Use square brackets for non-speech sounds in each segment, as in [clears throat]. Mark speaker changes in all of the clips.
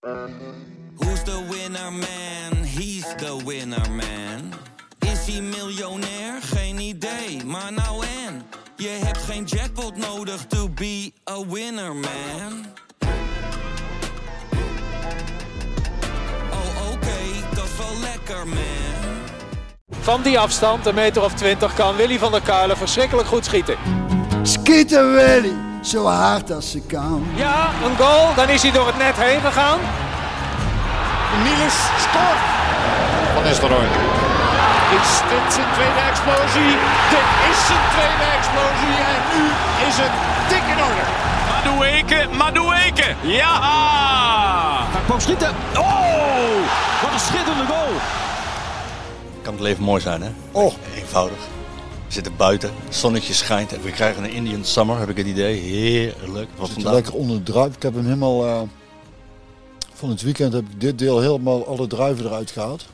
Speaker 1: Who's the winner man? He's the winner man. Is hij miljonair? Geen idee, maar nou en. Je hebt geen jackpot nodig to be a winner man. Oh oké, dat is wel lekker man.
Speaker 2: Van die afstand, een meter of twintig, kan Willy van der Kuilen verschrikkelijk goed schieten.
Speaker 3: Schieten Willy, zo hard als ze kan.
Speaker 2: Ja, een goal, dan is hij door het net heen gegaan.
Speaker 4: Niels scoort. Van Nistelrooy. Is dit zijn tweede explosie? Dit is zijn tweede explosie en nu is het dik in orde.
Speaker 5: Madueke, Madueke. Ja!
Speaker 6: Hij kwam schieten. Oh, wat een schitterende goal.
Speaker 7: Kan het leven mooi zijn, hè?
Speaker 3: Oh.
Speaker 7: Eenvoudig. We zitten buiten, het zonnetje schijnt en we krijgen een Indian Summer, heb ik het idee. Heerlijk. Wat
Speaker 3: Zit
Speaker 7: vandaag?
Speaker 3: lekker onder de druif. Ik heb hem helemaal... eh, van het weekend heb ik dit deel helemaal alle druiven eruit gehaald.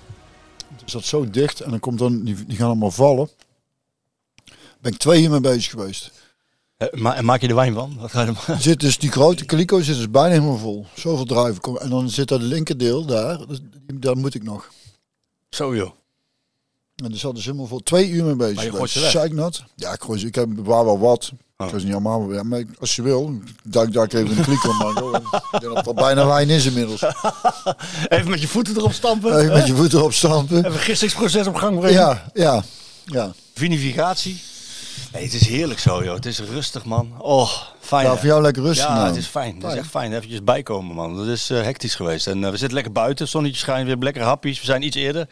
Speaker 3: Het zat zo dicht en dan komt dan, die, die gaan allemaal vallen. Ben ik twee uur mee bezig geweest.
Speaker 7: Ma- en maak je er wijn van? Wat ga je
Speaker 3: Zit dus die grote kaliko zit dus bijna helemaal vol. Zoveel druiven. komen. En dan zit dat linkerdeel daar. dus Daar moet ik nog.
Speaker 7: Zo joh.
Speaker 3: En er zat dus helemaal vol. Twee uur mee bezig
Speaker 7: Maar je gooit ze weg?
Speaker 3: Zeiknat. Ja, ik, gooi ze, ik heb bewaar wel wat.
Speaker 7: Oh.
Speaker 3: Ik ze niet allemaal weer. Maar als je wil, duik daar even een kliko maken. Ik denk dat het al bijna wijn is inmiddels. [laughs]
Speaker 7: Even met je voeten erop stampen.
Speaker 3: Even met je voeten erop stampen.
Speaker 7: Even gistingsproces op gang brengen.
Speaker 3: Ja, ja, ja.
Speaker 7: Vinificatie. Nee, het is heerlijk zo joh. Het is rustig man. Oh, fijn.
Speaker 3: Ja, voor jou lekker rustig.
Speaker 7: Ja,
Speaker 3: nou.
Speaker 7: het is fijn. Het is echt fijn. Eventjes bijkomen, man. Dat is eh, hectisch geweest. En eh, we zitten lekker buiten. Zonnetje schijnt. We hebben lekker happies. We zijn iets eerder.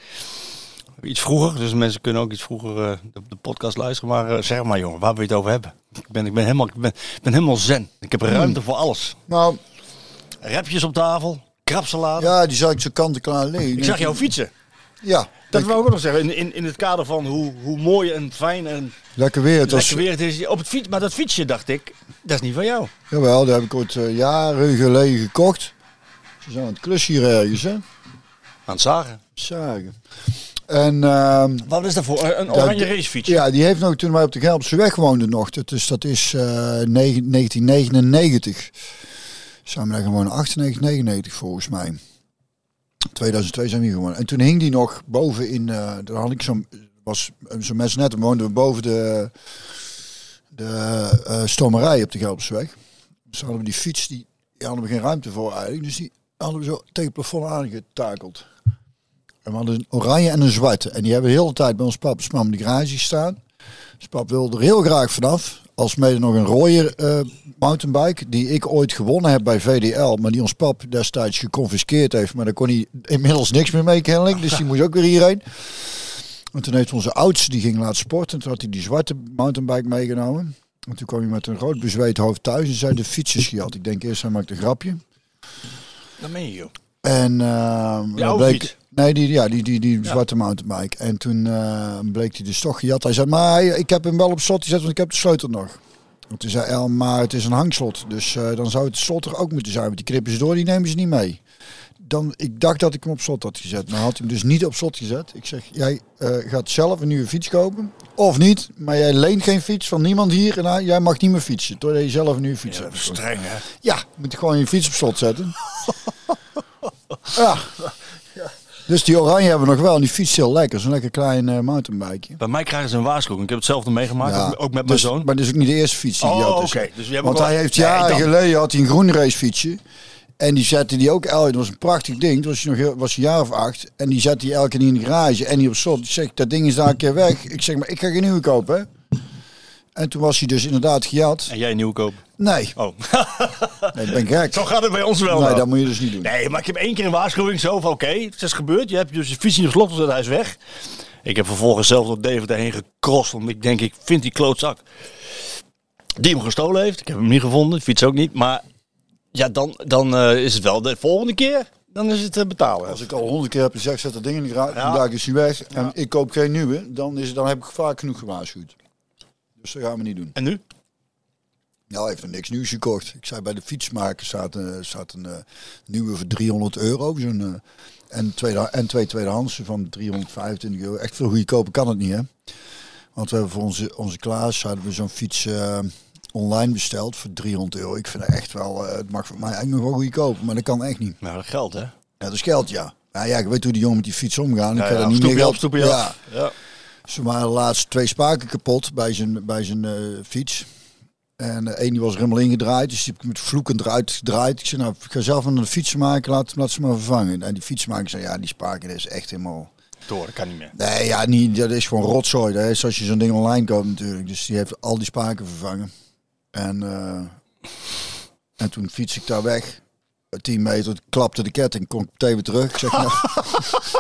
Speaker 7: Iets vroeger. Dus mensen kunnen ook iets vroeger eh, de, de podcast luisteren. Maar eh, zeg maar, jongen, waar wil je het over hebben? Ik ben, ik ben, helemaal, ik ben, ik ben helemaal zen. Ik heb ruimte voor alles.
Speaker 3: Nou,
Speaker 7: Repjes op tafel. Krapsalade.
Speaker 3: ja, die zag ik zo kant en klaar liggen.
Speaker 7: Ik zag jou fietsen.
Speaker 3: Ja,
Speaker 7: Dat wou ik ook nog zeggen. In, in, in het kader van hoe, hoe mooi en fijn en
Speaker 3: lekker weer. Het
Speaker 7: lekker weer het is. Op het fiets, maar dat fietsje dacht ik, dat is niet van jou.
Speaker 3: Jawel, dat heb ik ooit eh, jaren geleden gekocht. Ze zijn aan het klusje hier ergens, hè?
Speaker 7: Aan het zagen.
Speaker 3: Zagen. En ehm,
Speaker 7: Wat is dat voor? Een oranje racefiets?
Speaker 3: ja, die heeft nog toen wij op de Gelpse weg woonden nog. Is, dat is eh, negen- 1999. Zijn we daar gewoon 98, 99 volgens mij. 2002 zijn we hier gewoon. En toen hing die nog boven in, eh daar had ik zo'n, was zo'n mensen net, woonden we boven de, de eh stomerij op de Gelpseweg. Dus hadden we die fiets, die, die hadden we geen ruimte voor eigenlijk. Dus die hadden we zo tegen het plafond aangetakeld. En we hadden een oranje en een zwarte. En die hebben de hele tijd bij ons pap en mam in de garage staan. Dus pap wilde er heel graag vanaf. Als mede nog een rode eh, mountainbike. Die ik ooit gewonnen heb bij VDL. Maar die ons pap destijds geconfiskeerd heeft. Maar daar kon hij inmiddels niks meer mee kennelijk. Dus die moest ook weer hierheen. En toen heeft onze oudste die ging laten sporten. Toen had hij die zwarte mountainbike meegenomen. En toen kwam hij met een rood bezweet hoofd thuis. En zei de fietsjes gehad. Ik denk eerst hij maakt een grapje.
Speaker 7: Dat meen je, joh.
Speaker 3: En dan bleek? Nee, die, ja, die, die, die zwarte mountainbike. En toen eh, bleek hij dus toch gejat. Hij zei, maar ik heb hem wel op slot gezet, want ik heb de sleutel nog. En toen zei El, maar het is een hangslot. Dus eh, dan zou het slot er ook moeten zijn. Want die knippen ze door, die nemen ze niet mee. Dan, ik dacht dat ik hem op slot had gezet. Maar had hij hem dus niet op slot gezet. Ik zeg, jij eh, gaat zelf een nieuwe fiets kopen. Of niet, maar jij leent geen fiets van niemand hier. En jij mag niet meer fietsen. Totdat je zelf een nieuwe fiets
Speaker 7: Ja,
Speaker 3: hebt.
Speaker 7: streng, hè?
Speaker 3: Ja, je moet gewoon je fiets op slot zetten. [laughs] ja. Dus die oranje hebben we nog wel. En die fiets heel lekker. Zo'n lekker klein mountainbikeje.
Speaker 7: Bij mij krijgen ze een waarschuwing. Ik heb hetzelfde meegemaakt,
Speaker 3: Ja,
Speaker 7: ook, met mijn
Speaker 3: dus-
Speaker 7: zoon.
Speaker 3: Maar dit is ook niet de eerste fiets die
Speaker 7: Oh,
Speaker 3: hij had.
Speaker 7: oké.
Speaker 3: Dus-
Speaker 7: Dus
Speaker 3: Want hij heeft jaren geleden had hij een groen racefietsje. En die zette die ook elke. Dat was een prachtig ding. Toen was hij nog heel- was een jaar of acht. En die zette hij elke keer in de garage. En die op slot. Ik zeg, dat ding is daar een keer weg. Ik zeg, maar ik ga geen nieuwe kopen. Hè? En toen was hij dus inderdaad gejat.
Speaker 7: En jij kopen?
Speaker 3: Nee,
Speaker 7: Oh, [laughs]
Speaker 3: nee, ik ben gek.
Speaker 7: zo gaat het bij ons wel.
Speaker 3: Nee,
Speaker 7: nou.
Speaker 3: dat moet je dus niet doen.
Speaker 7: Nee, maar ik heb één keer een waarschuwing zo van oké, het is gebeurd. Je hebt dus je fiets niet op slot gezet, hij is weg. Ik heb vervolgens zelf door Deventer heen gecrossed. Want ik denk, ik vind die klootzak die hem gestolen heeft. Ik heb hem niet gevonden, de fiets ook niet. Maar ja, dan, dan eh, is het wel de volgende keer, dan is het eh, betalen.
Speaker 3: Als ik al honderd keer heb gezegd, zet dat ding in de garage,
Speaker 7: Ja.
Speaker 3: vandaag is hij weg en ik koop geen nieuwe, dan, is, dan heb ik vaak genoeg gewaarschuwd. Dus dat gaan we niet doen.
Speaker 7: En nu?
Speaker 3: Nou, hij heeft er niks nieuws gekocht. Ik zei bij de fietsmaker staat, eh, staat een eh, nieuwe voor 300 euro. Zo'n, eh, en, tweede, en twee tweedehands van 325 euro. Echt veel goedkoper kan het niet, hè? Want we hebben voor onze, onze Klaas hadden we zo'n fiets, eh, online besteld voor 300 euro. Ik vind het echt wel, eh, het mag voor mij eigenlijk nog wel goedkoop, maar dat kan echt niet.
Speaker 7: Nou, dat geldt hè.
Speaker 3: Ja, dat is geld, ja. Ja, ja, ik weet hoe die jongen met die fiets omgaan. Ik
Speaker 7: Ja,
Speaker 3: ga
Speaker 7: ja,
Speaker 3: er niet
Speaker 7: stoep
Speaker 3: meer
Speaker 7: je
Speaker 3: geld...
Speaker 7: op, stoep je
Speaker 3: ja.
Speaker 7: Ja.
Speaker 3: Ze waren laatst twee spaken kapot bij zijn, bij zijn eh, fiets. En eh, één die was er helemaal ingedraaid, dus die heb ik met vloekend eruit gedraaid. Ik zei, nou, ik ga zelf een fiets maken, laat, laat ze maar vervangen. En die fietsmaker zei, ja, die spaken is echt helemaal...
Speaker 7: Door, dat kan niet meer.
Speaker 3: Nee, ja, niet, dat is gewoon rotzooi. Dat is als je zo'n ding online koopt natuurlijk. Dus die heeft al die spaken vervangen. En, eh, en toen fiets ik daar weg. 10 meter, klapte de ketting, kon ik meteen weer terug. Ik zeg, nou,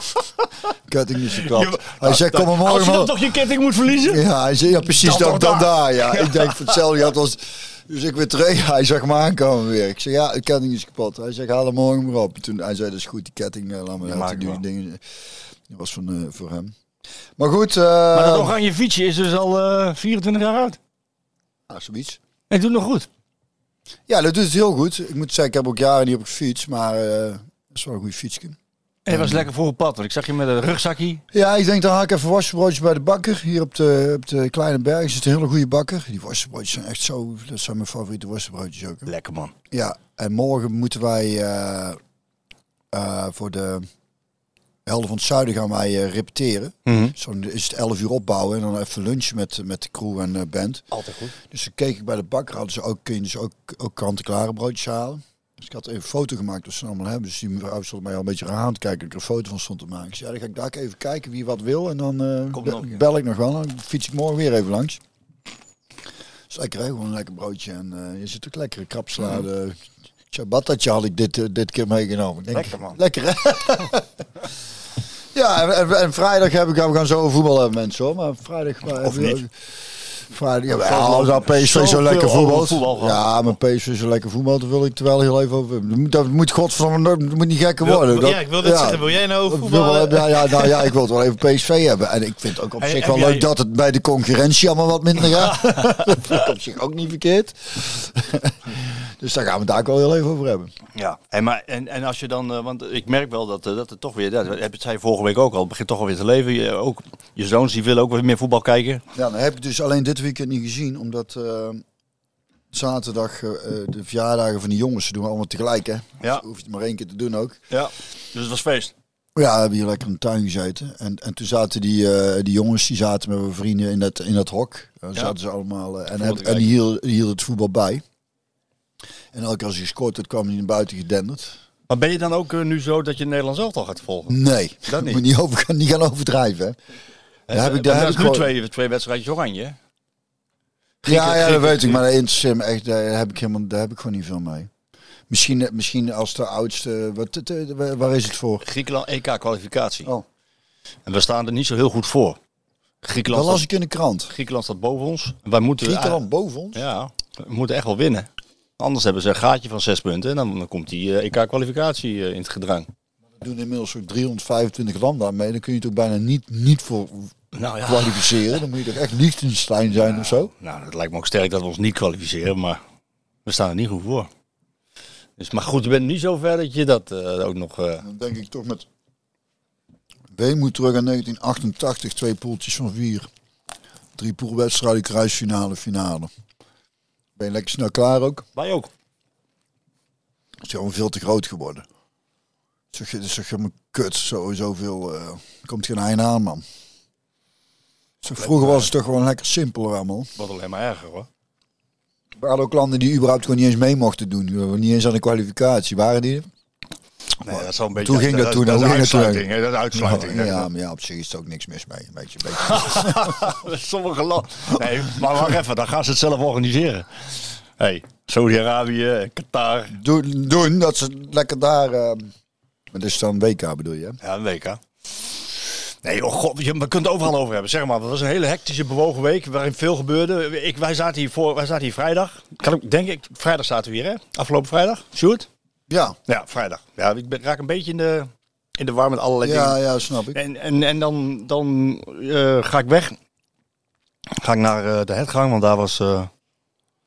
Speaker 3: [laughs] ketting is geklapt. Hij zegt, kom maar morgen
Speaker 7: Als je dan
Speaker 3: maar-
Speaker 7: toch je ketting moet verliezen?
Speaker 3: ja, hij zei, ja precies,
Speaker 7: Dan
Speaker 3: dan,
Speaker 7: toch
Speaker 3: dan,
Speaker 7: daar.
Speaker 3: daar. [laughs] Ja. Ik denk voor hetzelfde geld was... Dus ik weer terug, [laughs] hij zag me aankomen weer. Ik zeg, ja, de ketting is kapot. Hij zegt, haal hem morgen maar op. Toen, hij zei, dat is goed, die ketting, eh, laat laten
Speaker 7: maak
Speaker 3: doen.
Speaker 7: wel.
Speaker 3: Die dingen, dat was van, eh, voor hem. Maar goed, eh
Speaker 7: Maar dat oranje fietsje is dus al eh 24 jaar oud.
Speaker 3: ah, zoiets.
Speaker 7: En het doet nog goed.
Speaker 3: Ja, dat doet het heel goed. Ik moet zeggen, ik heb ook jaren niet op gefietst, maar eh dat is wel een goede fietsje.
Speaker 7: En je was lekker voor op pad. Want ik zag je met een rugzakje.
Speaker 3: Ja, ik denk dan haal ik even worstenbroodjes bij de bakker. Hier op de, op de Kleine Berg zit een hele goede bakker. Die worstenbroodjes zijn echt zo, dat zijn mijn favoriete worstenbroodjes ook. hè.
Speaker 7: Lekker man.
Speaker 3: Ja, en morgen moeten wij eh, eh, voor de helden van het zuiden gaan wij eh, repeteren. Zo is het 11 uur opbouwen en dan even lunchen met, met de crew en eh, band.
Speaker 7: Altijd goed.
Speaker 3: Dus dan keek ik bij de bakker, hadden ze ook, kun je dus ook, ook kant-en-klare broodjes halen. Dus ik had even een foto gemaakt wat ze allemaal hebben. Dus die mevrouw stond mij al een beetje aan te kijken. dat Ik er een foto van stond te maken. Ik zei, ja, dan ga ik daar even kijken wie wat wil. En dan eh,
Speaker 7: Kom
Speaker 3: bel ik nog wel. Dan fiets ik morgen weer even langs. Dus lekker, hè? Gewoon een lekker broodje. En eh, je zit ook lekkere krapsalade. Ciabattatje had ik dit, eh, dit keer meegenomen. Denk,
Speaker 7: Lekker, man.
Speaker 3: Lekker hè? [laughs] ja, en, vrijdag heb ik, we gaan zo voetbal hebben mensen hoor. Maar vrijdag... maar
Speaker 7: Of niet?
Speaker 3: Vrijdag, ja, als nou PSV zo lekker
Speaker 7: voetbal.
Speaker 3: Ja, maar PSV zo lekker voetbalt, daar wil ik er wel heel even over hebben. Dat moet, godverdomme, dat moet niet gekker worden. Dat-
Speaker 8: ja, ik wil dit zeggen. Wil jij nou voetballen?
Speaker 3: ja, ja, nou ja, ik wil het wel even PSV hebben. En ik vind het ook op zich wel
Speaker 7: jij-
Speaker 3: leuk dat het bij de concurrentie allemaal wat minder [laughs] gaat. [laughs] dat vind ik op zich ook niet verkeerd. Dus daar gaan we daar ook wel heel even over hebben.
Speaker 7: Ja, en, maar, en, en als je dan, eh, want ik merk wel dat, eh, dat het toch weer, dat heb het zei vorige week ook al, het begint toch alweer te leven. Je, ook, je zoons die willen ook weer meer voetbal kijken.
Speaker 3: Ja, dan heb ik dus alleen dit weekend niet gezien, omdat eh, zaterdag eh, eh, de verjaardagen van die jongens, ze doen we allemaal tegelijk hè.
Speaker 7: Ja.
Speaker 3: Dus hoef je het maar één keer te doen ook.
Speaker 7: Ja. Dus het was feest.
Speaker 3: Ja, we hebben hier lekker in de tuin gezeten. En, en toen zaten die, eh, die jongens, die zaten met mijn vrienden in dat, in dat hok. Dan
Speaker 7: Ja.
Speaker 3: zaten ze allemaal. eh, en, heb- en die
Speaker 7: kijken.
Speaker 3: hielden, die hielden het voetbal bij. En elke keer als hij gescoord had, kwam hij naar buiten gedenderd.
Speaker 7: Maar ben je dan ook eh, nu zo dat je Nederlands elftal gaat volgen?
Speaker 3: Nee,
Speaker 7: Dat niet. [laughs]
Speaker 3: moet niet, over, niet gaan overdrijven. Hè. Daar heb ik, daar
Speaker 7: Want
Speaker 3: heb ik
Speaker 7: nu twee, twee wedstrijdjes oranje.
Speaker 3: ja, ja, dat weet ik, maar dat interesseert me echt. Daar heb ik, helemaal, daar heb ik gewoon niet veel mee. Misschien, misschien als de oudste. Wat, het, eh, waar- is het voor?
Speaker 7: Griekenland EK-kwalificatie.
Speaker 3: Oh.
Speaker 7: En we staan er niet zo heel goed voor. Griekenland,
Speaker 3: Dat las ik in de krant.
Speaker 7: Griekenland staat boven ons. Wij moeten,
Speaker 3: Griekenland boven ons.
Speaker 7: Ja, we moeten echt wel winnen. Anders hebben ze een gaatje van zes punten. En dan, dan komt die eh, EK-kwalificatie eh, in het gedrang.
Speaker 3: Er doen inmiddels zo'n 325 landen aan mee. Dan kun je toch bijna niet, niet voor
Speaker 7: Nou ja.
Speaker 3: kwalificeren. Dan moet je toch echt Liechtenstein zijn of zo.
Speaker 7: Nou, het lijkt me ook sterk dat we ons niet kwalificeren. Maar we staan er niet goed voor. Dus, maar goed, je bent niet zo ver dat je dat eh, ook nog...
Speaker 3: Dan denk ik toch met weemoed terug aan 1988. Twee poeltjes van vier. Drie poolwedstrijden, kruisfinale, finale. Ben je lekker snel klaar ook?
Speaker 7: wij ook.
Speaker 3: Het is gewoon veel te groot geworden. Zeg je, zeg je, kut, zo, zoveel. eh komt geen einde aan, man. Zeg, vroeger was het toch gewoon lekker simpeler allemaal.
Speaker 7: Wat alleen maar erger hoor.
Speaker 3: Er waren ook landen die überhaupt gewoon niet eens mee mochten doen. Niet eens aan de kwalificatie. Waren die?
Speaker 7: Nee, dat is wel een beetje...
Speaker 3: Toen ging dat toen,
Speaker 7: Dat, uitsluiting. hè, Dat is uitsluiting.
Speaker 3: Ja, maar ja, op zich is er ook niks mis mee. Een beetje, een beetje. [laughs]
Speaker 7: Sommige landen. Nee, maar wacht even, dan gaan ze het zelf organiseren. Hey, Saudi-Arabië, Qatar.
Speaker 3: doen, doen dat ze lekker daar. eh maar dat is dan WK bedoel je?
Speaker 7: Ja, een WK. Nee, oh god, je, we kunnen het overal over hebben. Zeg maar, het was een hele hectische, bewogen week waarin veel gebeurde. Ik, wij, zaten hier voor, wij zaten hier vrijdag. Kan ik, denk ik, vrijdag zaten we hier, hè? Afgelopen vrijdag. Sjoerd?
Speaker 3: Ja,
Speaker 7: Ja, vrijdag. Ja, ik ben, raak een beetje in de, in de war met allerlei
Speaker 3: ja,
Speaker 7: dingen.
Speaker 3: ja, snap ik.
Speaker 7: En, en, en dan, dan eh, ga ik weg. Ga ik naar eh, de hetgang, want daar was... eh,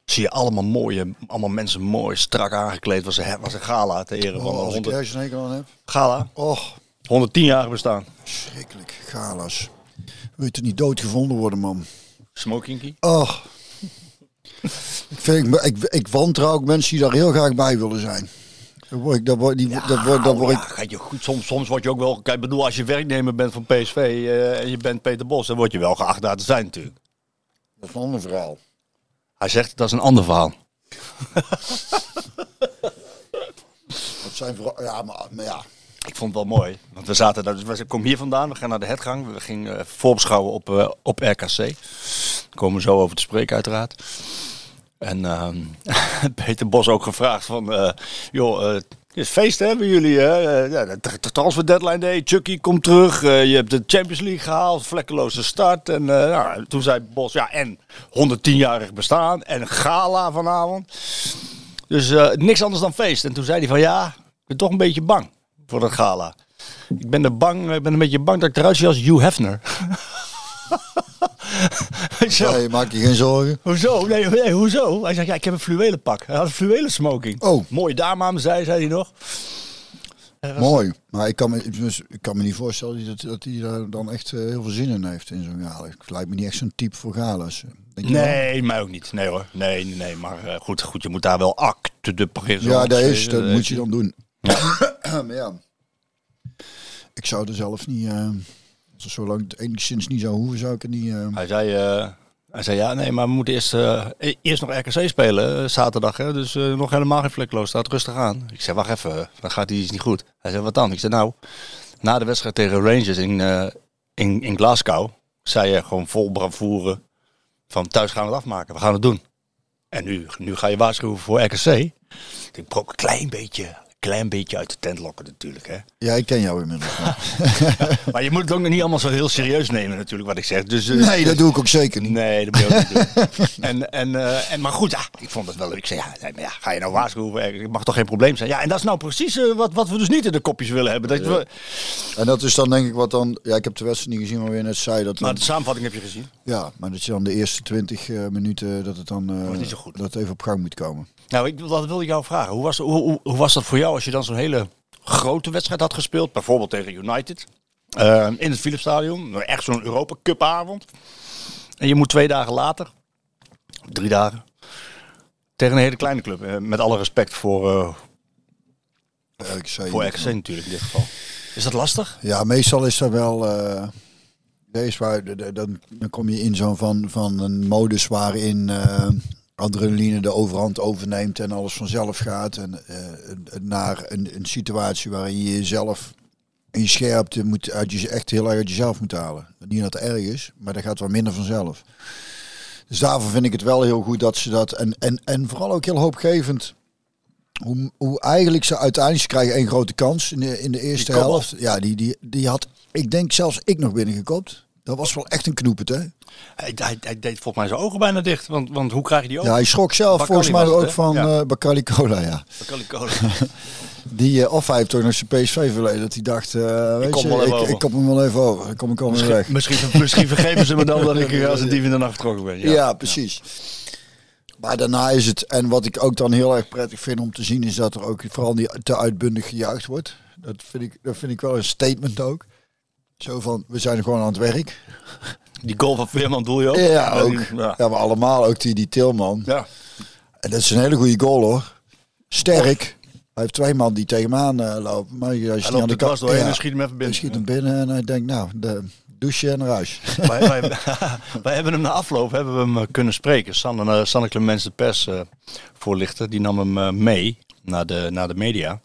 Speaker 7: zie je allemaal mooie, allemaal mensen mooi strak aangekleed. Was een, was een gala ter ere van
Speaker 3: Oh, als ik
Speaker 7: 100,
Speaker 3: ergens een aan heb.
Speaker 7: gala.
Speaker 3: Och,
Speaker 7: 110 jaar bestaan.
Speaker 3: schrikkelijk. Galas. Wil je niet doodgevonden worden, man?
Speaker 7: Smokinky.
Speaker 3: Och. Ik, vind, ik, ik, ik wantrouw ook mensen die daar heel graag bij willen zijn. Dan word ik, dan word, die, dan word, dan word
Speaker 7: ja,
Speaker 3: ik,
Speaker 7: je goed, soms, soms word je ook wel... Kijk, ik bedoel, als je werknemer bent van PSV eh, en je bent Peter Bos... dan word je wel geacht daar te zijn natuurlijk.
Speaker 3: dat is een ander verhaal.
Speaker 7: Hij zegt, dat is een ander verhaal. [laughs]
Speaker 3: Dat zijn ja, maar, maar ja.
Speaker 7: Ik vond het wel mooi. Want we zaten daar, dus we komen hier vandaan, we gaan naar de headgang. We gingen voorbeschouwen op, eh, op RKC. Daar komen we zo over te spreken uiteraard. En ehm, [laughs] Peter Bos ook gevraagd van, eh, joh, eh, het is feest hè jullie hè. Eh, ja, de transfer deadline day, Chucky komt terug. je hebt de Champions League gehaald, vlekkeloze start. En nou, toen zei Bos, ja en 110-jarig bestaan en gala vanavond. Dus niks anders dan feest. En toen zei hij van, ja, ik ben toch een beetje bang voor dat gala. Ik ben er bang, ik ben een beetje bang dat ik eruit zie als Hugh Hefner. [laughs] [laughs]
Speaker 3: Nee, maak je geen zorgen.
Speaker 7: Hoezo? Nee, nee, hoezo? Hij zegt, ja, ik heb een fluwelen pak. Hij had een fluwelen smoking.
Speaker 3: Oh.
Speaker 7: Mooie dame aan zij, zei hij nog.
Speaker 3: Mooi. Maar ik kan me, ik kan me niet voorstellen dat, dat hij daar dan echt eh, heel veel zin in heeft in zo'n gala. Het lijkt me niet echt zo'n type voor gala's.
Speaker 7: Nee, mij ook niet. Nee hoor. Nee, nee. Maar eh, goed, goed, je moet daar wel acte de présence.
Speaker 3: Ja, dat is,
Speaker 7: eh,
Speaker 3: dat
Speaker 7: eh,
Speaker 3: moet je dan doen. [coughs] maar ja, ik zou er zelf niet, eh, het zolang het enigszins niet zou hoeven, zou ik er niet... eh,
Speaker 7: Hij zei, eh, hij zei, ja, nee, maar we moeten eerst, eh, e- eerst nog RKC spelen, zaterdag. Hè, dus nog helemaal geen vlekloos, staat rustig aan. Ik zei, wacht even, dan gaat iets niet goed. Hij zei, wat dan? Ik zei, nou, na de wedstrijd tegen Rangers in, in, in Glasgow, zei je gewoon vol bravoure van thuis gaan we het afmaken, we gaan het doen. En nu, nu ga je waarschuwen voor RKC. Ik probeer een klein beetje, klein beetje uit de tent lokken natuurlijk. Hè.
Speaker 3: ja, ik ken jou inmiddels. maar- [laughs]
Speaker 7: Maar je moet het ook nog niet allemaal zo heel serieus nemen natuurlijk wat ik zeg. Dus, eh,
Speaker 3: nee, dat doe ik ook zeker niet.
Speaker 7: Nee, dat moet je ook niet doen. [laughs] En, en, eh, en, maar goed, ja, ik vond het wel leuk. Ik zei, ja, nee, maar ja, ga je nou waarschuwen? Het mag toch geen probleem zijn? Ja, en dat is nou precies eh, wat, wat we dus niet in de kopjes willen hebben. Dat we,
Speaker 3: En dat is dan denk ik wat dan... Ja, ik heb de wedstrijd niet gezien, maar weer net zei dat...
Speaker 7: maar de samenvatting heb je gezien.
Speaker 3: ja, maar dat je dan de eerste 20 eh, minuten dat het dan...
Speaker 7: niet zo goed.
Speaker 3: Dat even op gang moet komen.
Speaker 7: Nou, ik, dat wilde ik jou vragen. Hoe was, hoe, hoe, hoe was dat voor jou als je dan zo'n hele grote wedstrijd had gespeeld? Bijvoorbeeld tegen United. eh, in het Philipsstadion. Echt zo'n Europa Cup avond. En je moet twee dagen later, drie dagen, tegen een hele kleine club. eh, met alle respect voor,
Speaker 3: zei,
Speaker 7: voor RKC natuurlijk in dit geval. Is dat lastig?
Speaker 3: Ja, meestal is dat wel. deze waar, dan, dan kom je in zo'n van, van een modus waarin adrenaline de overhand overneemt en alles vanzelf gaat. En eh, naar een, een situatie waarin je jezelf in je scherpte moet uit je, echt heel erg uit jezelf moet halen. Niet dat het erg is, maar dat gaat wel minder vanzelf. Dus daarvoor vind ik het wel heel goed dat ze dat. En, en, en vooral ook heel hoopgevend. Hoe, hoe eigenlijk ze uiteindelijk ze krijgen één grote kans in de, in de eerste helft. Ja, die, die, die had, ik denk zelfs ik nog binnengekopt. Dat was wel echt een knoepet, hè?
Speaker 7: Hij, hij, hij deed volgens mij zijn ogen bijna dicht. Want, want hoe krijg je die open?
Speaker 3: Ja, hij schrok zelf volgens mij
Speaker 7: het,
Speaker 3: ook van
Speaker 7: Ja.
Speaker 3: Bacardi Cola, ja.
Speaker 7: Bacardi Cola. [laughs]
Speaker 3: Die, of hij heeft toch nog zijn PSV verleden. Dat hij dacht, eh weet
Speaker 7: kom
Speaker 3: je, ik, ik kom hem wel even over. Dan kom ik weer weg.
Speaker 7: misschien, misschien vergeven ze me dan dat ik als een dief in de nacht vertrokken ben.
Speaker 3: Ja, precies. Maar daarna is het, en wat ik ook dan heel erg prettig vind om te zien, is dat er ook vooral niet te uitbundig gejuicht wordt. Dat vind ik, dat vind ik wel een statement ook. Zo van, we zijn gewoon aan het werk.
Speaker 7: Die goal van Veerman doel je ook?
Speaker 3: Ja, ook. Ja,
Speaker 7: Ja.
Speaker 3: maar allemaal ook die, die Tilman.
Speaker 7: Ja.
Speaker 3: En dat is een hele goede goal hoor. Sterk. Hij heeft twee man die tegen hem aan eh, lopen. Maar als je
Speaker 7: Hij
Speaker 3: aan de kant
Speaker 7: doorheen
Speaker 3: ja,
Speaker 7: en schiet hem even
Speaker 3: hij
Speaker 7: binnen.
Speaker 3: schiet hem binnen en hij denkt, nou, de douche en naar huis. [laughs]
Speaker 7: wij, wij, [laughs] wij hebben hem na afloop hebben we hem eh, kunnen spreken. Sanne, eh, Sanne Clemens, de persvoorlichter, die nam hem mee naar de, naar de media.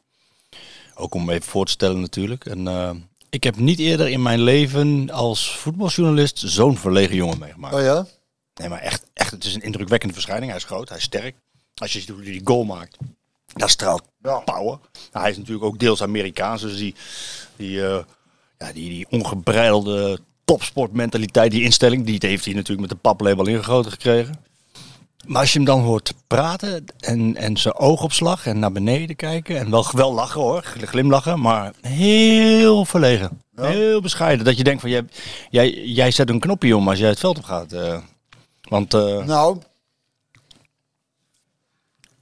Speaker 7: Ook om hem even voor te stellen natuurlijk. En, ik heb niet eerder in mijn leven als voetbaljournalist zo'n verlegen jongen meegemaakt.
Speaker 3: Oh ja?
Speaker 7: Nee, maar echt, echt, het is een indrukwekkende verschijning. Hij is groot, hij is sterk. Als je ziet hoe hij die goal maakt, dat straalt
Speaker 3: Ja.
Speaker 7: power. Nou, hij is natuurlijk ook deels Amerikaans, dus die, die, eh, ja, die, die ongebreidelde topsportmentaliteit, die instelling, die heeft hij natuurlijk met de paplepel ingegoten gekregen. Maar als je hem dan hoort praten en, en zijn oogopslag en naar beneden kijken en wel, wel lachen hoor, glimlachen, maar heel verlegen. Heel bescheiden. Dat je denkt van, jij, jij, jij zet een knopje om als jij het veld op gaat. eh. want eh,
Speaker 3: Nou,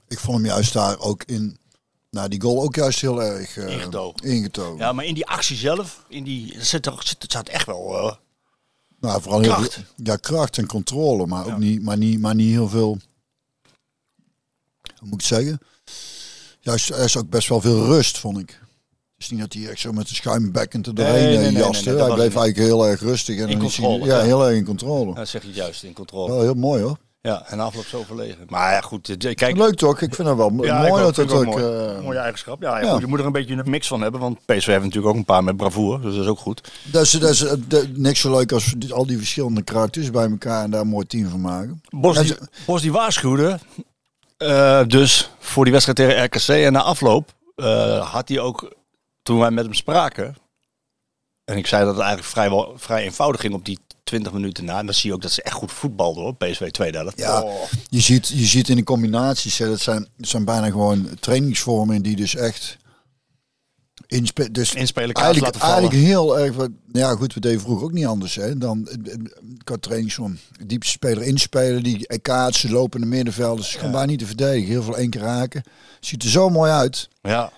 Speaker 3: ik vond hem juist daar ook in, nou die goal ook juist heel erg eh,
Speaker 7: Ingetogen.
Speaker 3: ingetogen.
Speaker 7: ja, maar in die actie zelf, in die, er zit, er zit, het zat echt wel...
Speaker 3: Nou, vooral heel
Speaker 7: Kracht.
Speaker 3: veel- ja, kracht en controle, maar ook niet, maar niet, maar niet heel veel hoe moet ik het zeggen? Juist, er is ook best wel veel rust, vond ik. Het is niet dat hij echt zo met de schuimbekkend er doorheen
Speaker 7: Nee, nee,
Speaker 3: eh,
Speaker 7: nee,
Speaker 3: hij bleef eigenlijk heel erg rustig. En
Speaker 7: In
Speaker 3: hij- ja,
Speaker 7: ja.
Speaker 3: heel erg in controle.
Speaker 7: Dat zeg je juist, in controle.
Speaker 3: Wel heel mooi hoor.
Speaker 7: Ja, en afloop zo verlegen. Maar ja, goed. eh, Kijk,
Speaker 3: Leuk toch? Ik vind dat wel
Speaker 7: Ja,
Speaker 3: mooi dat het
Speaker 7: ik
Speaker 3: ook...
Speaker 7: ook
Speaker 3: eh,
Speaker 7: mooie eigenschap. Ja, ja,
Speaker 3: Ja.
Speaker 7: Goed, je moet er een beetje een mix van hebben. Want PSV heeft natuurlijk ook een paar met bravoure. Dus dat is ook goed.
Speaker 3: dat is, dat is eh, de- niks zo leuk als die- al die verschillende karakters bij elkaar en daar een mooi team van maken.
Speaker 7: Bos, die,
Speaker 3: ze-
Speaker 7: Bos die waarschuwde. eh, dus voor die wedstrijd tegen RKC. En na afloop eh, had hij ook, toen wij met hem spraken. En ik zei dat het eigenlijk vrijwel, vrij eenvoudig ging op die 20 minuten na. En dan zie je ook dat ze echt goed voetbalden hoor. PSV tweede helft.
Speaker 3: Ja,
Speaker 7: Oh.
Speaker 3: je ziet, je ziet in de combinaties, hè, dat zijn, zijn bijna gewoon trainingsvormen die dus echt inspe dus
Speaker 7: Inspelen,
Speaker 3: eigenlijk, eigenlijk heel erg wat. Ja, goed, we deden vroeger ook niet anders. Hè, dan eh, eh, qua trainingsvorm. Diepste speler inspelen, die eh, kaatsen, lopende middenvelders. is gewoon bijna niet te verdedigen. Heel veel één keer raken. Ziet er zo mooi uit.
Speaker 7: Ja.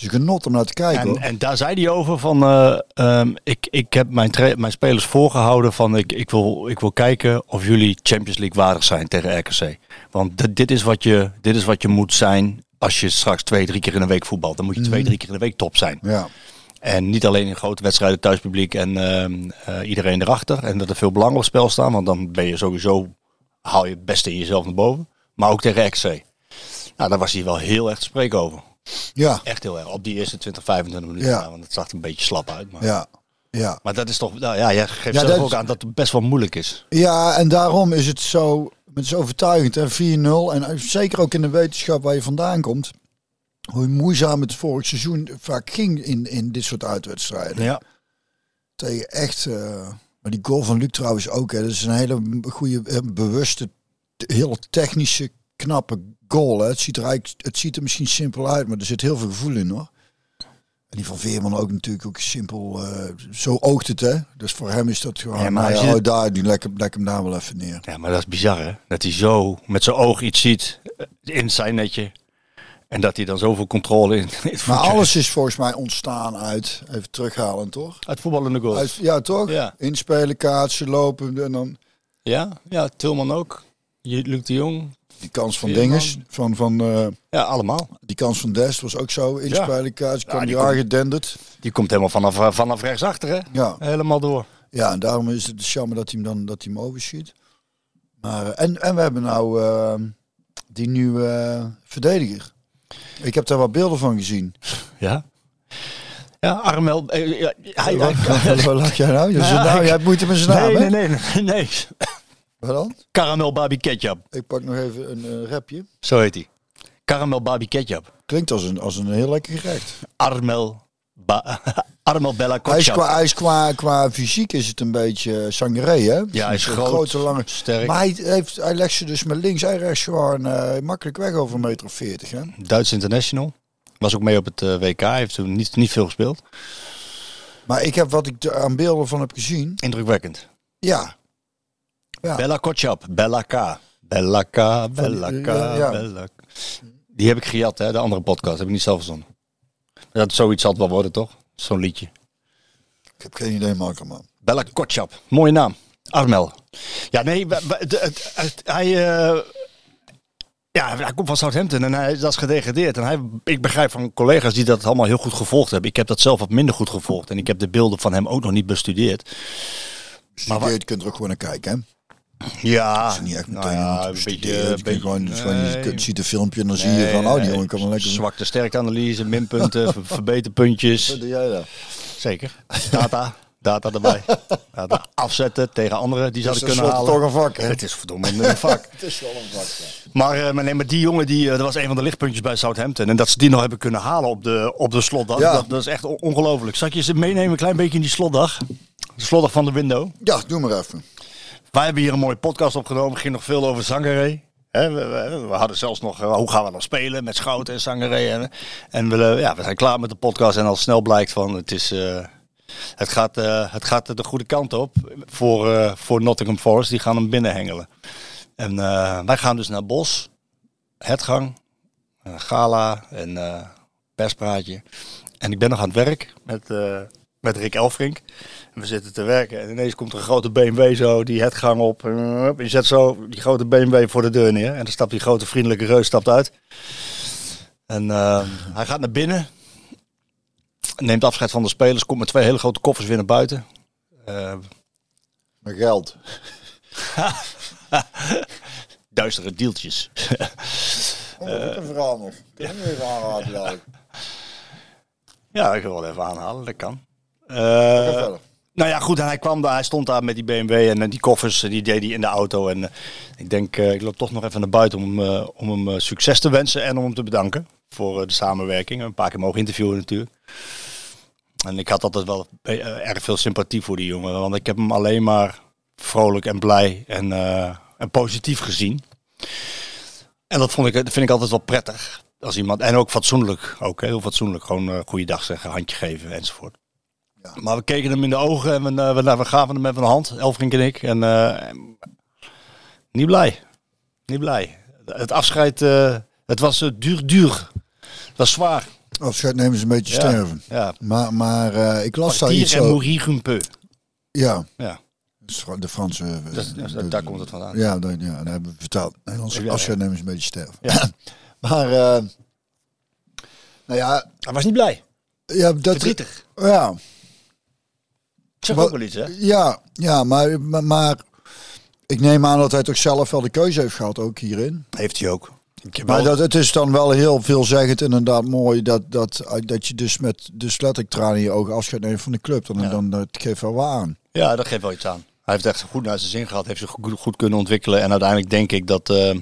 Speaker 3: Is een genot om naar te kijken.
Speaker 7: En,
Speaker 3: hoor.
Speaker 7: en daar zei hij over van, eh, ehm, ik, ik heb mijn, mijn spelers voorgehouden van, ik, ik, wil, ik wil kijken of jullie Champions League waardig zijn tegen RKC. Want dit, dit, is wat je, dit is wat je moet zijn als je straks twee, drie keer in een week voetbalt. Dan moet je twee, drie keer in de week top zijn.
Speaker 3: ja.
Speaker 7: En niet alleen in grote wedstrijden, thuispubliek en ehm, eh, iedereen erachter. En dat er veel belang op spel staan, want dan ben je sowieso, haal je het beste in jezelf naar boven. Maar ook tegen RKC. Nou, daar was hij wel heel erg te spreken over.
Speaker 3: Ja,
Speaker 7: Echt heel erg. Op die eerste 20, 25 minuten.
Speaker 3: Ja.
Speaker 7: na, want het zag er een beetje slap uit. Maar,
Speaker 3: ja, ja.
Speaker 7: maar dat is toch... Nou, ja, jij geeft
Speaker 3: Ja,
Speaker 7: zelf ook
Speaker 3: is-
Speaker 7: aan dat het best wel moeilijk is.
Speaker 3: Ja, en daarom is het zo, het is overtuigend. hè, 4-0. En zeker ook in de wetenschap waar je vandaan komt. Hoe moeizaam het vorig seizoen vaak ging in, in dit soort uitwedstrijden.
Speaker 7: Ja.
Speaker 3: Tegen echt... eh, maar die goal van Luc trouwens ook. Hè, dat is een hele goede, eh, bewuste, heel technische, knappe goal. Hè. Het, ziet er eigenlijk, het ziet er misschien simpel uit, maar er zit heel veel gevoel in hoor. En die van Veerman ook natuurlijk ook simpel. eh, zo oogt het hè. Dus voor hem is dat gewoon...
Speaker 7: Ja, maar
Speaker 3: oh, daar, die hem- leg hem daar wel even neer.
Speaker 7: ja, maar dat is bizar hè. Dat hij zo met zijn oog iets ziet eh, in zijn netje. En dat hij dan zoveel controle in, het
Speaker 3: Maar alles is volgens mij ontstaan uit, even terughalen toch?
Speaker 7: Uit voetballende goals.
Speaker 3: Uit, ja toch?
Speaker 7: Ja.
Speaker 3: Inspelen, kaatsen, lopen en dan
Speaker 7: Ja, ja, Tilman ook. Je- Luc de Jong.
Speaker 3: Die kans van dinges, van, van eh,
Speaker 7: Ja, allemaal.
Speaker 3: die kans van Dest was ook zo. Inspelen, kaatsen, kwam
Speaker 7: die
Speaker 3: die aangedenderd.
Speaker 7: Die komt helemaal vanaf, vanaf rechtsachter hè.
Speaker 3: Ja.
Speaker 7: Helemaal door.
Speaker 3: ja, en daarom is het dus jammer dat hij hem dan dat hij hem overschiet. Maar, eh, en, en we hebben nou eh, die nieuwe eh, verdediger. Ik heb daar wat beelden van gezien.
Speaker 7: Ja. Ja, Armel. eh, ja, hij,
Speaker 3: Wat,
Speaker 7: hij-
Speaker 3: wat lach jij nou? Je [laughs]
Speaker 7: Nou ja,
Speaker 3: jij naam,
Speaker 7: nee,
Speaker 3: hè?
Speaker 7: nee, nee, nee, nee.
Speaker 3: Wat dan?
Speaker 7: Caramel Barbie Ketchup.
Speaker 3: Ik pak nog even een eh, rapje.
Speaker 7: Zo heet hij. Caramel Barbie Ketchup.
Speaker 3: Klinkt als een, als een heel lekker gerecht.
Speaker 7: Armel, ba [laughs] Armel Bella
Speaker 3: Hij is,
Speaker 7: Ketchup.
Speaker 3: qua, hij is qua, qua fysiek is het een beetje sangeré, hè?
Speaker 7: Ja, hij is
Speaker 3: Een
Speaker 7: groot,
Speaker 3: Grote, lange...
Speaker 7: sterk.
Speaker 3: Maar hij, heeft, hij legt ze dus met links en rechts gewoon eh, makkelijk weg over een meter of veertig, hè?
Speaker 7: Duits international. Was ook mee op het eh, WK. Heeft toen niet, niet veel gespeeld.
Speaker 3: Maar ik heb wat ik er aan beelden van heb gezien.
Speaker 7: Indrukwekkend.
Speaker 3: Ja, Ja.
Speaker 7: Bella Ketchup. Bella K. Bella K. Bella K.
Speaker 3: ja.
Speaker 7: Bella K. Die heb ik gejat, hè? De andere podcast. Heb ik niet zelf verzonnen. Dat zoiets zal het wel worden, toch? Zo'n liedje.
Speaker 3: ik heb geen idee, Marco, man.
Speaker 7: Bella Kotschap. Mooie naam. Armel. Ja, nee, hij, eh, ja, hij komt van Southampton en hij dat is gedegradeerd. En hij, ik begrijp van collega's die dat allemaal heel goed gevolgd hebben. Ik heb dat zelf wat minder goed gevolgd. En ik heb de beelden van hem ook nog niet bestudeerd. Maar
Speaker 3: je kunt er ook gewoon naar kijken, hè?
Speaker 7: Ja,
Speaker 3: Het is niet echt
Speaker 7: nou ja, een beetje, een
Speaker 3: gewoon, het is gewoon- je ziet een filmpje en dan zie je van... Oh, die
Speaker 7: nee.
Speaker 3: jongen kan wel lekker...
Speaker 7: Zwakte sterkteanalyse, minpunten, ver- [laughs] verbeterpuntjes.
Speaker 3: Wat doe jij daar?
Speaker 7: Zeker. Data. Data erbij. [laughs] Data afzetten tegen anderen die zouden
Speaker 3: Dat is
Speaker 7: kunnen halen.
Speaker 3: toch een vak, hè?
Speaker 7: Het is verdomme een vak. [laughs]
Speaker 3: Het is wel een vak, ja.
Speaker 7: Maar, eh, maar, nee, maar die jongen, die, eh, dat was een van de lichtpuntjes bij Southampton. En dat ze die nog hebben kunnen halen op de, op de slotdag,
Speaker 3: Ja.
Speaker 7: dat, dat is echt on- ongelooflijk. Zal ik je ze meenemen, een klein beetje in die slotdag? De slotdag van de window.
Speaker 3: Ja, doe maar even.
Speaker 7: Wij hebben hier een mooie podcast opgenomen. Het ging nog veel over Zangaré. We, we, hadden zelfs nog, eh, hoe gaan we dan spelen met Schouten en Zangaré. En, en we, eh, ja, we zijn klaar met de podcast. En al snel blijkt van, het, is, eh, het, gaat, het gaat de goede kant op voor, voor Nottingham Forest. Die gaan hem binnenhengelen. En wij gaan dus naar Bos, Hetgang, Gala en perspraatje. En ik ben nog aan het werk met, met Rick Elfrink. En we zitten te werken en ineens komt er een grote BMW zo, die het gang op. En hup, je zet zo die grote BMW voor de deur neer. En dan stapt die grote vriendelijke reus stapt uit. En eh, hij gaat naar binnen. Neemt afscheid van de spelers. Komt met twee hele grote koffers weer naar buiten. Eh,
Speaker 3: Met geld. [laughs]
Speaker 7: duistere deeltjes.
Speaker 3: Oh, dat is even aanraden
Speaker 7: ja, ik wil wel even aanhalen, dat kan. Eh. Nou ja, goed, en hij kwam daar, hij stond daar met die BMW en eh, die koffers, eh, die deed hij in de auto. En ik denk, ik loop toch nog even naar buiten om, hem, om hem succes te wensen en om hem te bedanken voor de samenwerking. Een paar keer mogen interviewen natuurlijk. En ik had altijd wel erg veel sympathie voor die jongen, want ik heb hem alleen maar vrolijk en blij en, en positief gezien. En dat, vond ik, dat vind ik altijd wel prettig. Als iemand, en ook fatsoenlijk, ook heel fatsoenlijk. Gewoon goeiedag zeggen, handje geven enzovoort. Maar we keken hem in de ogen en we, eh, we, we gaven hem even een hand, Elfrink en ik. En eh, niet blij. Niet blij. Het afscheid, eh, het was duur, duur. Het was zwaar.
Speaker 3: Afscheid nemen ze een beetje
Speaker 7: Ja.
Speaker 3: sterven.
Speaker 7: Ja.
Speaker 3: Maar, maar ik las daar iets over.
Speaker 7: mourir.
Speaker 3: Ja,
Speaker 7: Ja,
Speaker 3: is de Franse...
Speaker 7: dat, is- dat-
Speaker 3: de-
Speaker 7: daar komt het vandaan.
Speaker 3: Ja, dat, ja, dat hebben we vertaald. Nederlands
Speaker 7: Ja,
Speaker 3: afscheid nemen ze een beetje sterven.
Speaker 7: Ja. [coughs]
Speaker 3: maar, nou ja,
Speaker 7: Hij was niet blij.
Speaker 3: ja dat...
Speaker 7: Verdrietig.
Speaker 3: Ja,
Speaker 7: zeg
Speaker 3: Wat-
Speaker 7: ook wel iets, hè?
Speaker 3: ja, ja maar, maar, maar ik neem aan dat hij toch zelf wel de keuze heeft gehad, ook hierin.
Speaker 7: Heeft hij ook.
Speaker 3: Maar dat, het is dan wel heel veelzeggend inderdaad mooi dat, dat, dat je dus met dus letterlijk tranen in je ogen afscheid neemt van de club. Dan,
Speaker 7: Ja.
Speaker 3: dan dat geeft wel waar aan.
Speaker 7: Ja, dat geeft wel iets aan. Hij heeft echt goed naar zijn zin gehad, heeft zich goed, goed kunnen ontwikkelen. En uiteindelijk denk ik dat, eh,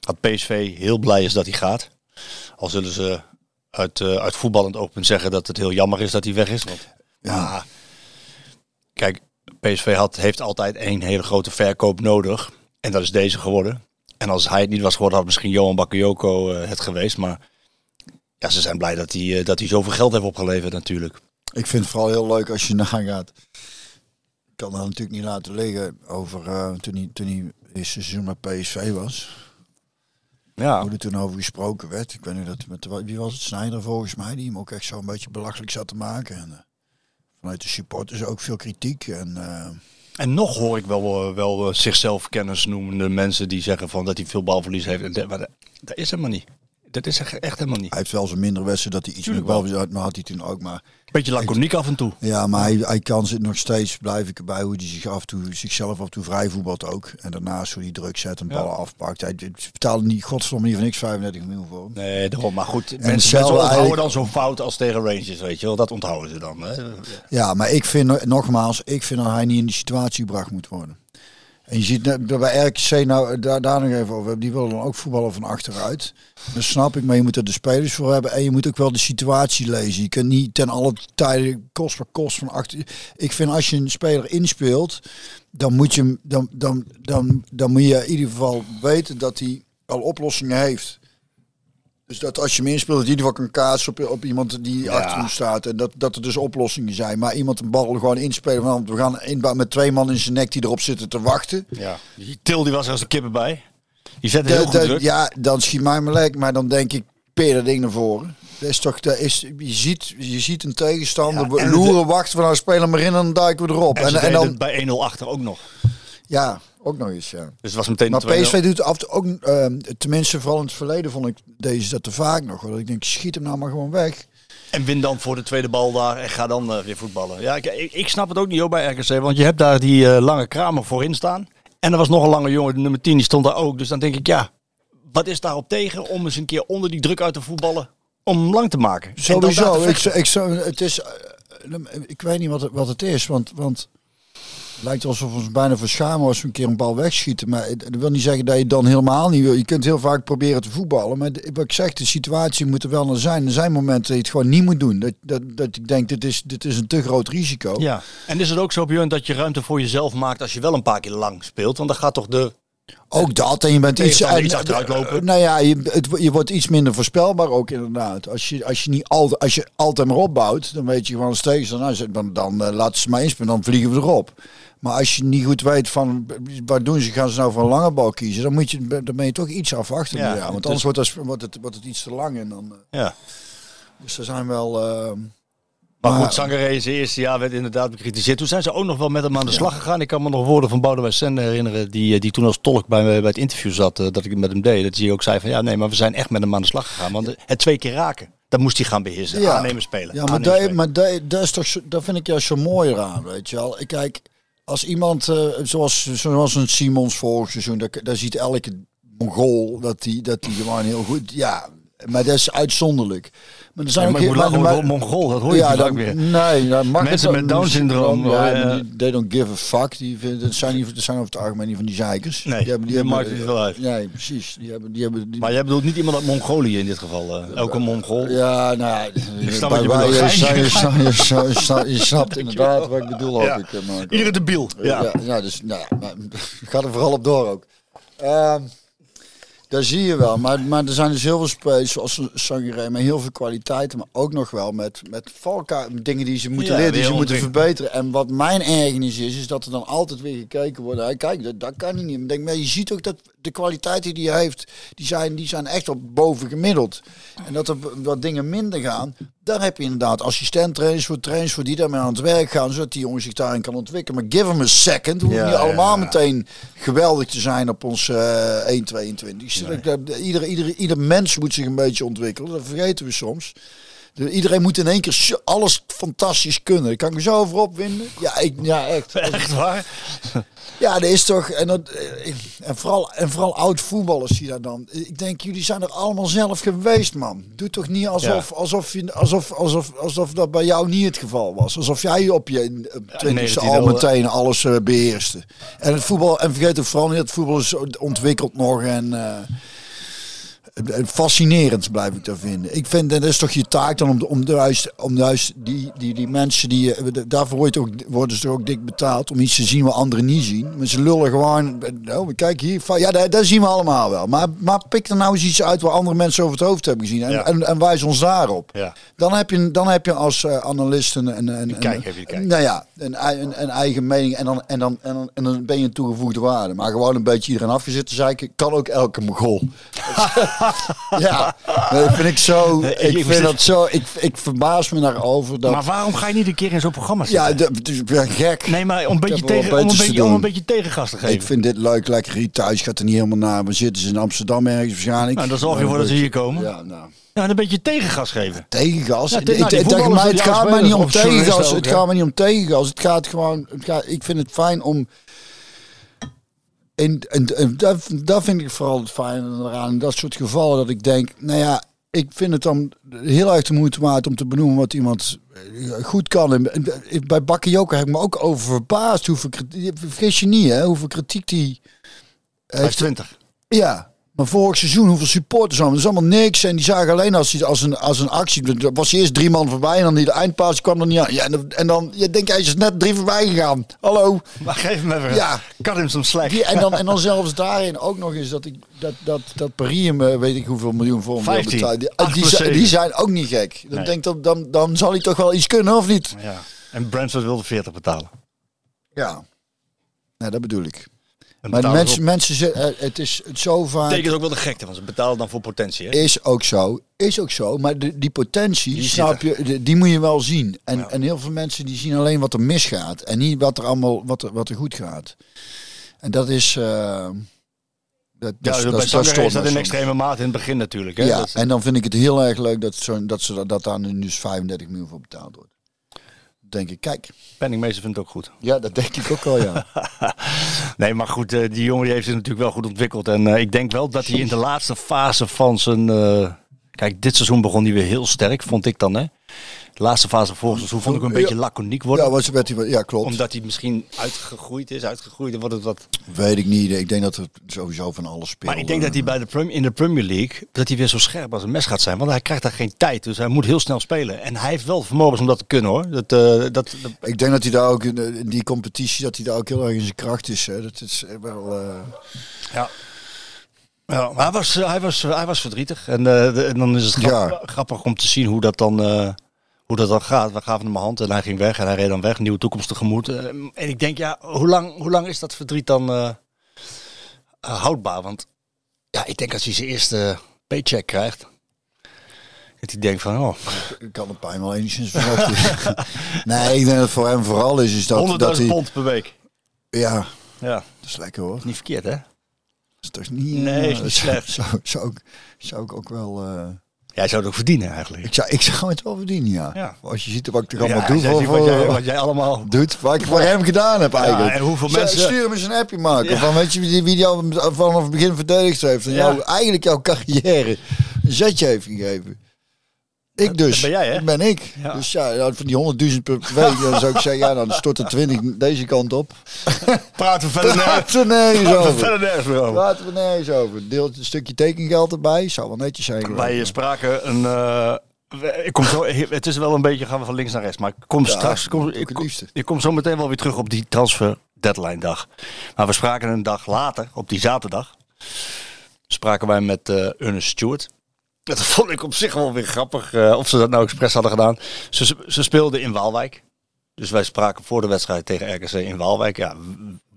Speaker 7: dat PSV heel blij is dat hij gaat. Al zullen ze uit, eh, uit voetballend open zeggen dat het heel jammer is dat hij weg is. Want, ja. Kijk, PSV had, heeft altijd één hele grote verkoop nodig. En dat is deze geworden. En als hij het niet was geworden, had misschien Johan Bakayoko eh, het geweest. Maar ja, ze zijn blij dat hij, eh, dat hij zoveel geld heeft opgeleverd natuurlijk.
Speaker 3: Ik vind het vooral heel leuk als je [laughs] nagaat. Ik kan dat natuurlijk niet laten liggen over eh, toen, hij, toen hij eerste seizoen met PSV was.
Speaker 7: Ja,
Speaker 3: Hoe er toen over gesproken werd. Ik weet niet dat met wie was het Snijder volgens mij die hem ook echt zo een beetje belachelijk zat te maken. En, vanuit de supporters ook veel kritiek. En eh,
Speaker 7: En nog hoor ik wel, eh, wel eh, zichzelf kennis noemende mensen die zeggen van dat hij veel balverlies heeft. En dat- is helemaal niet. Dat is echt helemaal niet.
Speaker 3: hij heeft wel zijn minder wedstrijden dat hij iets meer
Speaker 7: Tuurlijk
Speaker 3: bal had, maar had hij toen ook maar.
Speaker 7: Beetje laconiek af en toe.
Speaker 3: Ja, maar hij, hij kan zich nog steeds, blijf ik erbij, hoe hij zich af en toe, zichzelf af en toe vrij voetbalt ook. En daarnaast hoe hij druk zet en
Speaker 7: Ja.
Speaker 3: ballen afpakt. Hij betaalde niet, godverdomme niet van niks 35 miljoen voor hem.
Speaker 7: Nee, daarom. Maar goed, mensen, onthouden dan zo'n fout als tegen Rangers, weet je wel. Dat onthouden ze dan. Hè?
Speaker 3: Ja, maar ik vind, nogmaals, ik vind dat hij niet in die situatie gebracht moet worden. En je ziet bij RKC, nou daar, daar nog even over, die willen dan ook voetballen van achteruit. Dat snap ik, maar je moet er de spelers voor hebben. En je moet ook wel de situatie lezen. Je kunt niet ten alle tijden kost per kost van achter. Ik vind als je een speler inspeelt, dan moet je, dan, dan, dan, dan moet je in ieder geval weten dat hij al oplossingen heeft. Dus dat als je hem inspeelt, dat in ieder geval kan kaatsen op, op iemand die
Speaker 7: Ja.
Speaker 3: achter hem staat. En dat, dat er dus oplossingen zijn. Maar iemand een bal gewoon inspelen. Want we gaan inbouwen met twee man in zijn nek die erop zitten te wachten.
Speaker 7: Ja. Die Til die was als de kippen bij. Die zette heel
Speaker 3: De-
Speaker 7: goed
Speaker 3: de-
Speaker 7: druk.
Speaker 3: ja, dan schiet mij maar lek. Maar dan denk ik, peer dat ding naar voren. Dat is toch, dat is, je, ziet, je ziet een tegenstander
Speaker 7: Ja, en
Speaker 3: loeren, wachten van nou spelen maar in en dan duiken we erop.
Speaker 7: En,
Speaker 3: En, en, dan,
Speaker 7: bij 1-0 achter ook nog.
Speaker 3: ja, ook nog eens, ja.
Speaker 7: Dus het was meteen
Speaker 3: Maar
Speaker 7: 2-0.
Speaker 3: PSV doet af en toe ook, ehm, tenminste vooral in het verleden vond ik deze dat te vaak nog. Want ik denk, schiet hem nou maar gewoon weg.
Speaker 7: En win dan voor de tweede bal daar en ga dan eh, weer voetballen. Ja, ik, ik, ik snap het ook niet hoor bij RKC. Want je hebt daar die eh, lange kramer voorin staan. En er was nog een lange jongen, de nummer 10, die stond daar ook. Dus dan denk ik, ja, wat is daarop tegen om eens een keer onder die druk uit te voetballen? Om hem lang te maken.
Speaker 3: Sowieso.
Speaker 7: te
Speaker 3: Ik, ik, zou- het is, eh, ik weet niet wat het, wat het is, want, want lijkt alsof we ons bijna verschamen als we een keer een bal wegschieten. Maar dat wil niet zeggen dat je dan helemaal niet wil. Je kunt heel vaak proberen te voetballen. Maar wat ik zeg, de situatie moet er wel naar zijn. Er zijn momenten dat je het gewoon niet moet doen. Dat, dat, dat ik denk, dit is, dit is een te groot risico.
Speaker 7: Ja. En is het ook zo, Björn, dat je ruimte voor jezelf maakt als je wel een paar keer lang speelt? Want dan gaat toch de...
Speaker 3: Ook dat. En je bent iets, en-
Speaker 7: iets achteruit lopen.
Speaker 3: Nou ja, je, het, je wordt iets minder voorspelbaar ook inderdaad. Als je, als je niet altijd, als je altijd maar opbouwt, dan weet je gewoon steeds, dan, dan, dan eh, laten ze maar inspelen, dan vliegen we erop. Maar als je niet goed weet van waar doen ze, gaan ze nou voor een lange bal kiezen, dan, moet je, dan ben je toch iets afwachten.
Speaker 7: Ja,
Speaker 3: Ja, want anders wordt, het, wordt, het, wordt het iets te lang. En dan, eh,
Speaker 7: Ja.
Speaker 3: dus er zijn wel. eh,
Speaker 7: Maar
Speaker 3: Maar-
Speaker 7: goed, Sangaré zijn eerste jaar werd inderdaad bekritiseerd. Toen zijn ze ook nog wel met hem aan de slag gegaan. Ik kan me nog woorden van Boudewijn Sende herinneren, die, eh, die toen als tolk bij, bij het interview zat, eh, dat ik met hem deed. Dat hij ook zei van, ja nee, maar we zijn echt met hem aan de slag gegaan. Want het twee keer raken, dat moest hij gaan beheersen. Aannemen, spelen.
Speaker 3: Ja, maar,
Speaker 7: spelen.
Speaker 3: maar dat, dat is toch, dat vind ik juist zo mooi eraan, weet je wel. Kijk, als iemand, eh, zoals, zoals een Simons vorig seizoen, daar, daar ziet elke Mongool dat die, dat die gewoon heel goed, ja, maar dat is uitzonderlijk. Maar er zijn
Speaker 7: Ja,
Speaker 3: ook heel-
Speaker 7: Mongool, dat hoor je niet
Speaker 3: dat,
Speaker 7: vaak meer.
Speaker 3: Nee, dat mag
Speaker 7: Mensen met Down-syndroom,
Speaker 3: Ja,
Speaker 7: eh,
Speaker 3: die- they don't give a fuck. Die, vinden- dat, zijn niet, dat zijn over het algemeen niet van die zeikers.
Speaker 7: Nee, die maakt niet veel uit.
Speaker 3: Nee, precies. Die hebben, die hebben, die,
Speaker 7: Maar jij bedoelt niet iemand uit Mongolië in dit geval. eh ook een Mongool.
Speaker 3: ja, nou ja,
Speaker 7: snap
Speaker 3: bij
Speaker 7: wat je bedoelt.
Speaker 3: je, snap- je, snap- je, snap- je, snap- je snapt inderdaad wat ik bedoel, hoop
Speaker 7: Ja.
Speaker 3: ik. eh.
Speaker 7: Iedere debiel. Ja.
Speaker 3: Ja, ja, dus nou, ja, [laughs] ga er vooral op door ook. Daar zie je wel. Maar, maar er zijn dus heel veel spelers zoals Sangaré met heel veel kwaliteiten. Maar ook nog wel met, met valkuilen, dingen die ze moeten
Speaker 7: Ja,
Speaker 3: leren, die ze moeten verbeteren. En wat mijn ergernis is, is dat er dan altijd weer gekeken wordt. Hey, kijk, dat, dat kan niet. Maar, denk, maar je ziet ook dat de kwaliteiten die hij heeft, die zijn, die zijn echt op boven gemiddeld. En dat er wat dingen minder gaan, daar heb je inderdaad assistent-trainers voor, trainers voor die daarmee aan het werk gaan, zodat die jongen zich daarin kan ontwikkelen. Maar give hem a second. We hoeven
Speaker 7: Ja,
Speaker 3: niet allemaal
Speaker 7: ja.
Speaker 3: meteen geweldig te zijn op ons eh 1,22. Nee. Ieder, ieder, ieder mens moet zich een beetje ontwikkelen. Dat vergeten we soms. De- Iedereen moet in één keer alles fantastisch kunnen. Kan ik me zo over opwinden. Ja, ik, ja echt. [laughs]
Speaker 7: Echt waar?
Speaker 3: Ja, dat is toch. En, dat, eh, en, vooral, en vooral oud voetballers zie je daar dan. Ik denk, jullie zijn er allemaal zelf geweest, man. Doe toch niet alsof,
Speaker 7: Ja.
Speaker 3: alsof, je, alsof, alsof, alsof dat bij jou niet het geval was. Alsof jij op je twintigste
Speaker 7: 19e
Speaker 3: al
Speaker 7: wel,
Speaker 3: meteen alles eh, beheerste. En het voetbal, en vergeet ook vooral niet, het voetbal is ontwikkeld nog en. eh, eh, Fascinerend blijf ik daar vinden. Ik vind dat is toch je taak dan om, de- om juist, om juist die, die, die mensen die daarvoor word je ook, worden ze toch ook dik betaald om iets te zien wat anderen niet zien. Maar ze lullen gewoon. Oh, kijk hier, ja, dat, dat zien we allemaal wel. Maar, maar pik er nou eens iets uit waar andere mensen over het hoofd hebben gezien en,
Speaker 7: Ja.
Speaker 3: en, en wijs ons daarop.
Speaker 7: Ja.
Speaker 3: Dan heb je, dan heb je als eh, analist een, een, een,
Speaker 7: kijk, heb je de kijk.
Speaker 3: nou ja, een, een, een eigen mening en dan, en, dan, en, dan, en dan ben je een toegevoegde waarde. Maar gewoon een beetje iedereen afgezet te zeiken, kan ook elke mogol. [laughs] [laughs] ja, dat vind ik zo.
Speaker 7: Nee,
Speaker 3: Ik vind dat zo. Ik, ik verbaas me daarover. Dat,
Speaker 7: Maar waarom ga je niet een keer in zo'n programma zitten?
Speaker 3: ja, dat, is gek.
Speaker 7: Nee, maar om een, beetje tegen, om, een beetje, om een
Speaker 3: doen.
Speaker 7: beetje tegengas te geven.
Speaker 3: Ik vind dit leuk, lekker hier thuis. Gaat er niet helemaal naar. We zitten ze in Amsterdam ergens waarschijnlijk.
Speaker 7: Nou, dan zorg je ervoor dat ze hier komen.
Speaker 3: Ja, nou.
Speaker 7: Ja, een beetje tegengas geven.
Speaker 3: Tegengas.
Speaker 7: Ja,
Speaker 3: Ik-
Speaker 7: te- nou, die
Speaker 3: ik- tegen
Speaker 7: voetballers,
Speaker 3: mij, het gaat mij niet om tegengas. Het gaat mij niet om tegengas. Het gaat gewoon. Het gaat, ik vind het fijn om. En, en, en dat, dat vind ik vooral het fijne eraan. Dat soort gevallen dat ik denk, nou ja, ik vind het dan heel erg de moeite waard om te benoemen wat iemand eh, goed kan. En, en bij Bakayoko heb ik me ook over verbaasd. Hoeveel kritiek, vergis je niet, hè, hoeveel kritiek die
Speaker 7: Hij is 20.
Speaker 3: ja, vorig seizoen hoeveel supporters hadden. Dat is allemaal niks. En die zagen alleen als, die- als, een, als een actie. Er was eerst drie man voorbij en dan die de eindpaas kwam er niet aan. Ja, en, dan- en dan, je denkt, hij is net drie voorbij gegaan. Hallo.
Speaker 7: Maar geef hem even.
Speaker 3: Ja.
Speaker 7: Cut hem some slack.
Speaker 3: Die, en, dan, en dan zelfs daarin ook nog eens dat ik dat, dat, dat Paris hem, eh, weet ik hoeveel miljoen voor hem wil
Speaker 7: 15.
Speaker 3: betalen. Die, die,
Speaker 7: zeven.
Speaker 3: die zijn ook niet gek. Dan
Speaker 7: Nee.
Speaker 3: denk ik, dan, dan zal hij toch wel iets kunnen, of niet?
Speaker 7: Ja. En Brentford wilde 40 betalen.
Speaker 3: Ja. Nou, dat bedoel ik. Maar mensen, mensen zeggen, eh, het is het zo vaak...
Speaker 7: betekent ook wel de gekte, want ze betalen dan voor potentie. Hè?
Speaker 3: Is ook zo. Is ook zo. Maar de, die potentie,
Speaker 7: Die
Speaker 3: snap je, de- die moet je wel zien. En,
Speaker 7: Ja.
Speaker 3: en heel veel mensen die zien alleen wat er misgaat. En niet wat er allemaal wat er, wat er goed gaat. En dat is. eh, dat,
Speaker 7: Ja,
Speaker 3: dat,
Speaker 7: bij
Speaker 3: dat,
Speaker 7: is dat in extreme mate in het begin natuurlijk. Hè?
Speaker 3: Ja,
Speaker 7: Dat is-
Speaker 3: en dan vind ik het heel erg leuk dat, zo, dat, ze, dat daar nu dus 35 miljoen voor betaald wordt. Denk ik, kijk.
Speaker 7: Penningmeester vindt het ook goed.
Speaker 3: Ja, dat denk ik ook al, ja. [laughs]
Speaker 7: Nee, maar goed, eh, die jongen die heeft zich natuurlijk wel goed ontwikkeld. En eh, ik denk wel dat hij in de laatste fase van zijn... eh, kijk, dit seizoen begon hij weer heel sterk, vond ik dan. Hè? De laatste fase van vorig seizoen vond ik hem een
Speaker 3: Ja.
Speaker 7: beetje laconiek worden.
Speaker 3: Ja, was, werd hij, ja, klopt.
Speaker 7: Omdat hij misschien uitgegroeid is, uitgegroeid. Wordt het wat...
Speaker 3: Weet ik niet. Ik denk dat het sowieso van alles speelt.
Speaker 7: Maar ik denk dat hij bij de in de Premier League dat hij weer zo scherp als een mes gaat zijn. Want hij krijgt daar geen tijd. Dus hij moet heel snel spelen. En hij heeft wel vermogens om dat te kunnen hoor. Dat, eh, dat, dat-
Speaker 3: Ik denk dat hij daar ook in, de- in die competitie dat hij daar ook heel erg in zijn kracht is. Hè. Dat is wel. eh,
Speaker 7: Ja. Ja, maar hij was, eh, hij was, hij was verdrietig. En, eh, de- en dan is het
Speaker 3: Ja.
Speaker 7: grappig om te zien hoe dat dan, eh, hoe dat dan gaat. We gaven hem een hand en hij ging weg. En hij reed dan weg. Nieuwe toekomst tegemoet. Eh, en ik denk, ja, hoe lang, hoe lang is dat verdriet dan eh, eh, houdbaar? Want ja, ik denk als hij zijn eerste paycheck krijgt. Dat hij denkt van, oh,
Speaker 3: Ik kan de pijn wel enigszins [laughs] nee, ik denk dat het voor hem vooral is, is dat,
Speaker 7: 100.000
Speaker 3: dat hij...
Speaker 7: pond per week.
Speaker 3: Ja,
Speaker 7: Ja,
Speaker 3: dat is lekker hoor.
Speaker 7: niet verkeerd hè?
Speaker 3: Dat is toch niet... eh,
Speaker 7: Nee, is niet [laughs] slecht.
Speaker 3: Zou, zou, ik, zou ik ook wel... eh,
Speaker 7: Jij zou het ook verdienen eigenlijk.
Speaker 3: ik, zou, ik zou het wel verdienen, ja.
Speaker 7: Ja.
Speaker 3: Als je ziet wat ik er allemaal
Speaker 7: Ja,
Speaker 3: doe voor...
Speaker 7: wat, jij, wat jij allemaal... [laughs]
Speaker 3: doet, wat ik voor hem gedaan heb eigenlijk.
Speaker 7: en hoeveel mensen-
Speaker 3: Stuur hem eens een appje maken.
Speaker 7: Ja.
Speaker 3: Van, weet je wie, wie jou vanaf het begin verdedigd heeft. En
Speaker 7: Ja.
Speaker 3: jou, eigenlijk jouw carrière een zetje heeft gegeven. Ik dus.
Speaker 7: dat ben jij, hè?
Speaker 3: Dat ben ik.
Speaker 7: Ja.
Speaker 3: Dus ja, van die 100.000 per week, dan zou ik zeggen, ja, dan stort er 20 deze kant op. [laughs]
Speaker 7: Praten we verder
Speaker 3: Praten we nergens
Speaker 7: praten we
Speaker 3: over.
Speaker 7: verder nergens meer over.
Speaker 3: Praten we nergens over. Deelt een stukje tekengeld erbij. Zou wel netjes zijn.
Speaker 7: Wij spraken een... eh, ik kom zo, het is wel een beetje, gaan we van links naar rechts. Maar ik kom
Speaker 3: Ja,
Speaker 7: straks... Kom, ik,
Speaker 3: het
Speaker 7: kom,
Speaker 3: liefste.
Speaker 7: ik kom zo meteen wel weer terug op die transfer deadline dag. Maar we spraken een dag later, op die zaterdag... spraken wij met eh Ernest Stewart. [laughs] Dat vond ik op zich wel weer grappig. eh, of ze dat nou expres hadden gedaan. Ze, ze speelden in Waalwijk. Dus wij spraken voor de wedstrijd tegen RKC in Waalwijk. Ja,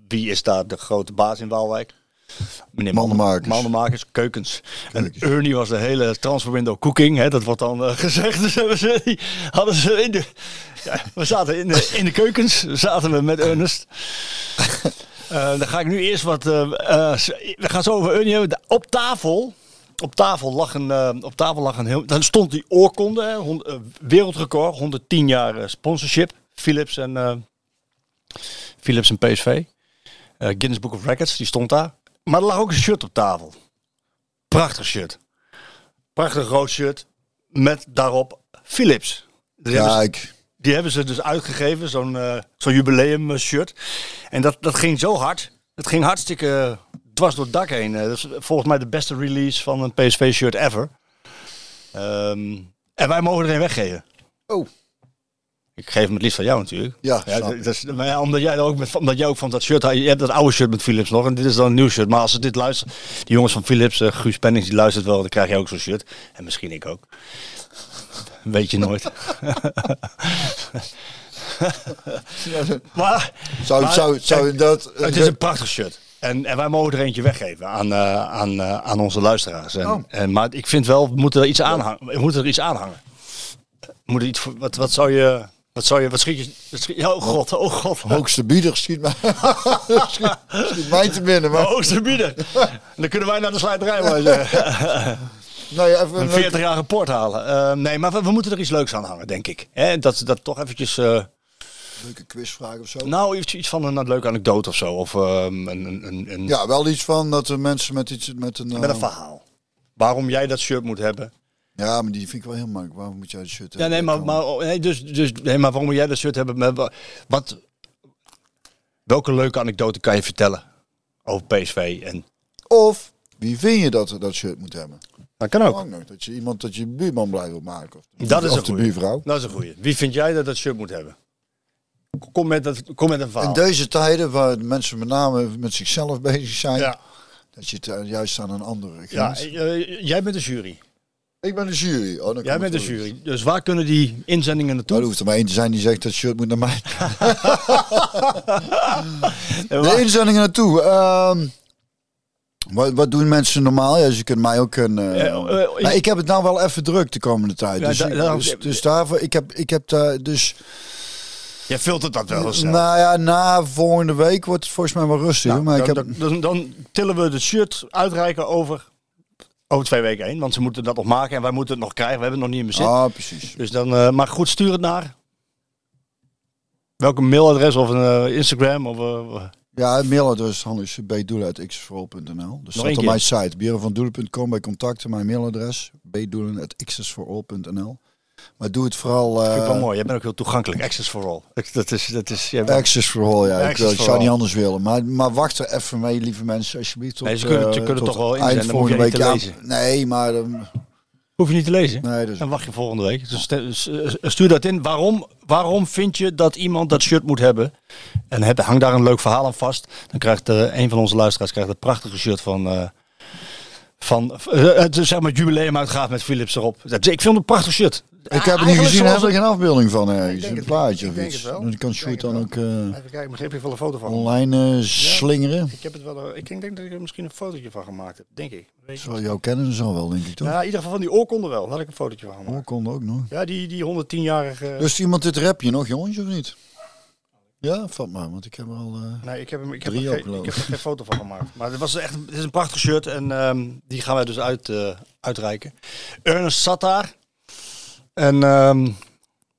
Speaker 7: wie is daar de grote baas in Waalwijk? Meneer
Speaker 3: Mandenmakers.
Speaker 7: Mandenmakers, keukens.
Speaker 3: Keukens.
Speaker 7: En Ernie was de hele transfer window cooking. Hè, dat wordt dan eh, [laughs] gezegd. Dus hebben ze, die hadden ze in de... Ja, we zaten in de, in de keukens. Zaten we met Ernest. [laughs] Eh, dan ga ik nu eerst wat... we gaan zo over Ernie hebben. Op tafel... Op tafel lag een, eh, op tafel lag een heel. Dan stond die oorkonde, hè, hond- eh, wereldrecord, 110 jaar eh, sponsorship. Philips en, Philips en PSV. Guinness Book of Records, die stond daar. Maar er lag ook een shirt op tafel. Prachtig shirt. Prachtig rood shirt. Met daarop Philips. Die hebben ze- die hebben ze dus uitgegeven, zo'n zo'n jubileum shirt. En dat, dat ging zo hard. Het ging hartstikke dwars door het dak heen. Dat is volgens mij de beste release van een PSV-shirt ever. Ehm, en wij mogen er een weggeven.
Speaker 3: Oh.
Speaker 7: Ik geef hem het liefst van jou natuurlijk.
Speaker 3: Ja,
Speaker 7: Ja, dat is, maar ja, omdat jij ook met, omdat jij ook van dat shirt had. Je hebt dat oude shirt met Philips nog en dit is dan een nieuw shirt. Maar als ze dit luisteren, die jongens van Philips, eh, Guus Pennings, die luistert wel, dan krijg je ook zo'n shirt. En misschien ik ook. Weet je nooit. [laughs] maar
Speaker 3: Zou,
Speaker 7: Maar-
Speaker 3: zou, zou dat...
Speaker 7: het is een prachtig shirt. En, en wij mogen er eentje weggeven aan, eh, aan, eh, aan onze luisteraars. En,
Speaker 3: Oh.
Speaker 7: en, maar ik vind wel, we moeten er iets aanhangen. We moeten er iets aanhangen. Moet er iets, wat, wat zou je... Wat zou je... Wat schiet je... schiet je- oh god, oh god.
Speaker 3: hoogste bieder schiet mij, [laughs] schiet, schiet mij te binnen. Maar,
Speaker 7: hoogste bieder. Dan kunnen wij naar de slijterij maar [laughs]
Speaker 3: nou ja, even
Speaker 7: een
Speaker 3: een leuke-
Speaker 7: 40 jaar rapport halen. Eh, nee, maar we, we moeten er iets leuks aan hangen, denk ik. Hè, dat, dat toch eventjes...
Speaker 3: leuke quizvraag of zo.
Speaker 7: nou, iets, iets van een, leuke anekdote of zo. Of ehm, een, een, een,
Speaker 3: Ja, wel iets van dat de mensen met iets met een.
Speaker 7: met een
Speaker 3: eh,
Speaker 7: verhaal. Waarom jij dat shirt moet hebben.
Speaker 3: Ja, maar die vind ik wel heel makkelijk. Waarom moet jij het shirt
Speaker 7: Ja,
Speaker 3: hebben?
Speaker 7: nee, maar, maar, oh, nee, dus, dus, nee, maar waarom jij dat shirt hebben? Met, wa- wat, welke leuke anekdote kan je vertellen over PSV? En,
Speaker 3: Of wie vind je dat dat shirt moet hebben?
Speaker 7: dat kan
Speaker 3: Ook nog dat je iemand dat je buurman blij wil maken. Of de,
Speaker 7: Dat is
Speaker 3: of
Speaker 7: een
Speaker 3: de
Speaker 7: goeie.
Speaker 3: buurvrouw.
Speaker 7: Dat is een goeie. Wie vind jij dat dat shirt moet hebben? Kom met, kom met een verhaal.
Speaker 3: In deze tijden waar mensen met name met zichzelf bezig zijn,
Speaker 7: ja,
Speaker 3: dat je het eh, juist aan een andere
Speaker 7: ja
Speaker 3: grens.
Speaker 7: eh, jij bent de jury.
Speaker 3: Ik ben de jury. Oh, dan
Speaker 7: Jij bent de jury. Dus waar kunnen die inzendingen
Speaker 3: Nou,
Speaker 7: naartoe?
Speaker 3: er hoeft er maar één te zijn die zegt dat shirt moet naar mij. [laughs] De inzendingen naartoe. ehm, wat, wat doen mensen normaal? Ja, ze kunnen mij ook een. eh,
Speaker 7: Eh, eh, ik-
Speaker 3: heb het nou wel even druk de komende tijd.
Speaker 7: Ja,
Speaker 3: dus,
Speaker 7: da-
Speaker 3: dus, dus daarvoor, ik heb, ik heb daar dus.
Speaker 7: Jij filtert dat wel snel.
Speaker 3: Nou ja, na volgende week wordt het volgens mij wel rustig.
Speaker 7: Nou,
Speaker 3: maar ik
Speaker 7: dan,
Speaker 3: heb,
Speaker 7: dan, dan, tillen we het shirt uitreiken over, over twee weken heen. Want ze moeten dat nog maken en wij moeten het nog krijgen. We hebben het nog niet in bezit.
Speaker 3: ah, precies.
Speaker 7: Dus dan, eh, maar goed, stuur het naar. Welke mailadres of een eh, Instagram of... eh,
Speaker 3: Ja, het mailadres is bdoelen.xsforall.nl. Dus staat op mijn site, bierenvandoelen.com bij contacten. Mijn mailadres, bdoelen.xsforall.nl. Maar doe het vooral...
Speaker 7: vind ik wel
Speaker 3: eh
Speaker 7: mooi. Jij bent ook heel toegankelijk. Access for all. Dat- is... Dat is bent-
Speaker 3: Access for all, ja. ik,
Speaker 7: Access
Speaker 3: wil- ik
Speaker 7: for
Speaker 3: zou
Speaker 7: all.
Speaker 3: niet anders willen. Maar, maar wacht er even mee, lieve mensen, alsjeblieft. Tot,
Speaker 7: Nee, ze kunnen- ze
Speaker 3: eh,
Speaker 7: kunnen
Speaker 3: tot
Speaker 7: toch wel
Speaker 3: eind
Speaker 7: hoef je
Speaker 3: volgende
Speaker 7: niet
Speaker 3: week.
Speaker 7: te
Speaker 3: Ja, nee, maar... ehm,
Speaker 7: Hoef je niet te lezen.
Speaker 3: nee, dus,
Speaker 7: Dan wacht je volgende week. Dus stuur dat in. Waarom, waarom vind je dat iemand dat shirt moet hebben? En heb, hang daar een leuk verhaal aan vast. Dan krijgt eh, een van onze luisteraars krijgt een prachtige shirt van... eh van het, zeg maar jubileumuitgaaf met Philips erop. Ik vind het een prachtig shirt.
Speaker 3: Ik heb het niet gezien,
Speaker 7: zoals
Speaker 3: heb er geen afbeelding van ergens.
Speaker 7: denk
Speaker 3: Een plaatje
Speaker 7: ik
Speaker 3: of iets. Dan kan
Speaker 7: Ik
Speaker 3: Sjoerd dan ook eh,
Speaker 7: Even kijken, misschien heb je wel een foto van.
Speaker 3: online eh, slingeren.
Speaker 7: Ik heb het wel. eh, Ik denk, denk dat ik er misschien een fotootje van gemaakt heb, denk ik. Weet.
Speaker 3: Zal jou kennen, zal wel, denk ik toch?
Speaker 7: Ja, in ieder geval van die oorkonde wel. Daar had ik een fotootje van gemaakt.
Speaker 3: Kon ook nog.
Speaker 7: Ja, die, die 110-jarige.
Speaker 3: Dus iemand dit rapje nog, jongens, of niet? Ja, vat maar, want ik heb er al... eh,
Speaker 7: Nee, ik heb, hem, ik, heb
Speaker 3: Drie
Speaker 7: er
Speaker 3: ook,
Speaker 7: geen,
Speaker 3: geloof
Speaker 7: ik heb
Speaker 3: ik.
Speaker 7: er geen foto van gemaakt. Maar het, was echt, het is een prachtig shirt en ehm, die gaan wij dus uit, eh, uitreiken. Ernest zat daar. En ehm,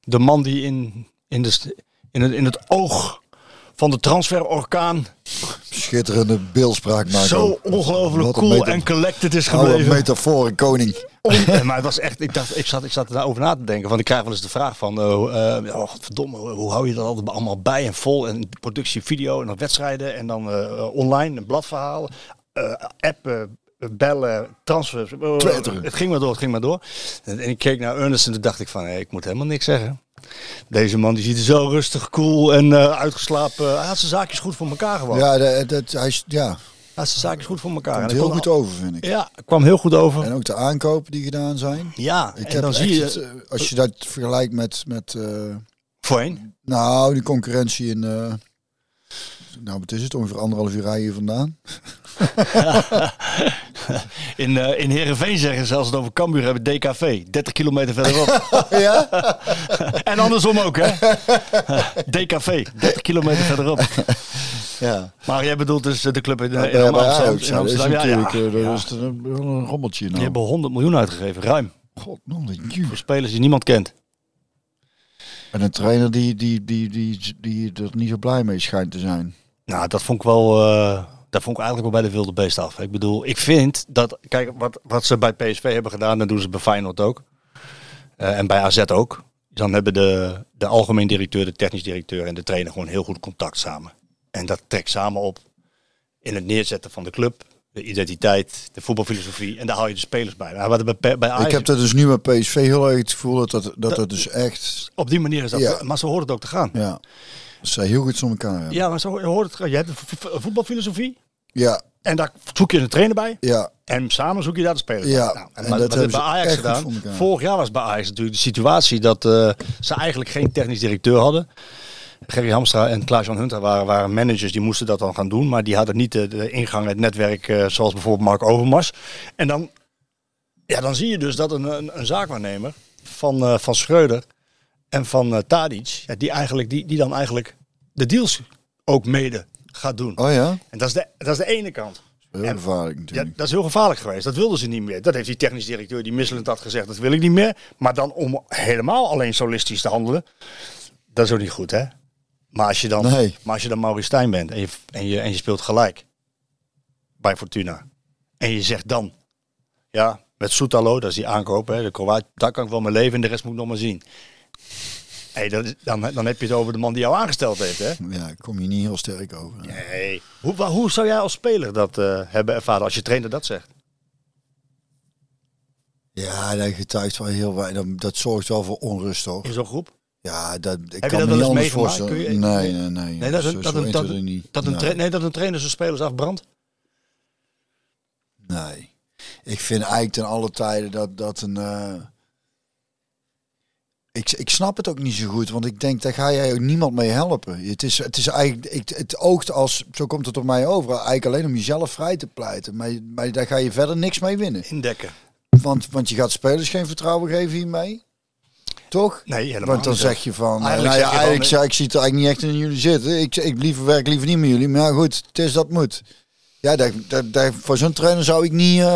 Speaker 7: de man die in, in, de, in, het, in het oog van de transferorkaan
Speaker 3: schitterende beeldspraak maken.
Speaker 7: zo ongelooflijk cool en collected is
Speaker 3: Oh, een
Speaker 7: gebleven.
Speaker 3: metafoor, een koning.
Speaker 7: On- [laughs] maar het was echt, ik, dacht, ik, zat, ik zat erover na te denken. Want ik krijg wel eens de vraag van, eh eh, oh, godverdomme, hoe, hou je dat altijd allemaal bij en vol? En productie, video en dan wedstrijden en dan eh, online, een bladverhaal, eh appen, bellen, transfers.
Speaker 3: Twitteren.
Speaker 7: het ging maar door, het ging maar door. En, en ik keek naar Ernest en toen dacht ik van, ik moet helemaal niks zeggen. Deze man die ziet er zo rustig, cool en eh, uitgeslapen. Hij had zijn zaakjes goed voor elkaar gewoon.
Speaker 3: Ja, dat, dat, hij is, ja,
Speaker 7: had zijn zaakjes goed voor elkaar.
Speaker 3: komt heel goed over, vind ik.
Speaker 7: Ja, kwam heel goed over.
Speaker 3: En ook de aankopen die gedaan zijn.
Speaker 7: Ja,
Speaker 3: Ik
Speaker 7: en
Speaker 3: heb
Speaker 7: dan zie je...
Speaker 3: het, eh, als je dat vergelijkt met, met eh,
Speaker 7: Voorheen?
Speaker 3: nou, die concurrentie in, nou wat is het, ongeveer anderhalf uur rijden hier vandaan. [laughs]
Speaker 7: In, eh in Heerenveen zeggen ze als het over Cambuur hebben, DKV. 30 kilometer verderop. [laughs]
Speaker 3: ja? [laughs]
Speaker 7: en andersom ook, hè? DKV, 30 kilometer verderop.
Speaker 3: Ja.
Speaker 7: Maar jij bedoelt dus eh, de club in, Amsterdam.
Speaker 3: Ja, dat is
Speaker 7: Amsterdam. Ja, ja,
Speaker 3: natuurlijk, eh,
Speaker 7: ja.
Speaker 3: dat is een, een rommeltje
Speaker 7: Die
Speaker 3: nou.
Speaker 7: hebben 100 miljoen uitgegeven, ruim.
Speaker 3: God, juw.
Speaker 7: Voor spelers die niemand kent.
Speaker 3: En een trainer die, die, die, die, die er niet zo blij mee schijnt te zijn.
Speaker 7: Nou, dat vond ik wel... eh dat vond ik eigenlijk wel bij de wilde beest af. Ik bedoel, ik vind dat... Kijk, wat, wat ze bij PSV hebben gedaan, dat doen ze bij Feyenoord ook. Eh, en bij AZ ook. Dan hebben de, de algemeen directeur, de technisch directeur en de trainer gewoon heel goed contact samen. En dat trekt samen op in het neerzetten van de club, de identiteit, de voetbalfilosofie. En daar haal je de spelers bij. Wat bij, bij Ajax,
Speaker 3: Ik heb dat dus nu met PSV heel erg het gevoel dat dat, dat, dat dus echt,
Speaker 7: Op die manier is dat.
Speaker 3: Ja.
Speaker 7: Maar zo hoort het ook te gaan.
Speaker 3: ja, zij heel goed zonder elkaar.
Speaker 7: Ja, maar zo hoort het. Je hebt een vo- vo- voetbalfilosofie.
Speaker 3: Ja,
Speaker 7: En daar zoek je een trainer bij.
Speaker 3: ja,
Speaker 7: En samen zoek je daar de spelers
Speaker 3: Ja,
Speaker 7: bij. Nou, en
Speaker 3: dat hebben
Speaker 7: bij
Speaker 3: ze
Speaker 7: Ajax gedaan. Vorig jaar was bij Ajax natuurlijk de situatie dat eh, ze eigenlijk geen technisch directeur hadden. Gerry Hamstra en Klaas-Jan Hunter waren, waren managers die moesten dat dan gaan doen. Maar die hadden niet de, de ingang, het netwerk eh, zoals bijvoorbeeld Mark Overmars. En dan, ja, dan zie je dus dat een, een, een zaakwaarnemer van, eh, van Schreuder en van eh Tadic, ja, die, eigenlijk, die, die dan eigenlijk de deals ook mede gaat doen.
Speaker 3: oh ja,
Speaker 7: En dat is, de, dat is de ene kant.
Speaker 3: heel
Speaker 7: En-
Speaker 3: gevaarlijk
Speaker 7: Ja,
Speaker 3: natuurlijk.
Speaker 7: dat is heel gevaarlijk geweest. Dat wilden ze niet meer. Dat heeft die technisch directeur die misselend had gezegd. Dat wil ik niet meer. Maar dan om helemaal alleen solistisch te handelen. Dat is ook niet goed, hè? Maar als je dan,
Speaker 3: Nee.
Speaker 7: maar als je dan Maurice Stijn bent en je, en, je, en je speelt gelijk bij Fortuna. En je zegt dan, ja, met Soetalo, dat is die aankoop, hè, de Kroaat, daar kan ik wel mijn leven en de rest moet ik nog maar zien. Hey, dat dan, dan heb je het over de man die jou aangesteld heeft, hè?
Speaker 3: Ja, daar kom je niet heel sterk over.
Speaker 7: Nee. Hoe, hoe zou jij als speler dat eh, hebben ervaren als je trainer dat zegt?
Speaker 3: Ja, dat getuigt wel heel weinig. Dat, dat zorgt wel voor onrust, hoor.
Speaker 7: In zo'n groep?
Speaker 3: Ja, dat, ik
Speaker 7: je
Speaker 3: kan
Speaker 7: dat
Speaker 3: me
Speaker 7: wel
Speaker 3: niet
Speaker 7: eens
Speaker 3: voorstellen.
Speaker 7: Je-
Speaker 3: Nee, nee, nee.
Speaker 7: Nee, dat, een, dat, een,
Speaker 3: 1,
Speaker 7: dat,
Speaker 3: 2, 3 niet.
Speaker 7: dat, een
Speaker 3: Nee.
Speaker 7: tra- nee, dat een trainer zijn spelers afbrandt?
Speaker 3: Nee. Ik vind eigenlijk ten alle tijden dat, dat een... eh, Ik, ik snap het ook niet zo goed, want ik denk, daar ga jij ook niemand mee helpen. Het is, het is eigenlijk, ik, het oogt als, zo komt het op mij over, eigenlijk alleen om jezelf vrij te pleiten. Maar, maar daar ga je verder niks mee winnen.
Speaker 7: Indekken.
Speaker 3: Want, want je gaat spelers geen vertrouwen geven hiermee. Toch?
Speaker 7: Nee, helemaal
Speaker 3: Want dan
Speaker 7: niet.
Speaker 3: zeg je van,
Speaker 7: Eigenlijk
Speaker 3: nou
Speaker 7: zeg
Speaker 3: ja, eigenlijk,
Speaker 7: eh,
Speaker 3: ik zie het eigenlijk niet echt in jullie zitten. Ik, ik liever werk liever niet met jullie. Maar ja, goed, het is dat moet. Ja, daar, daar, daar- voor zo'n trainer zou ik niet eh,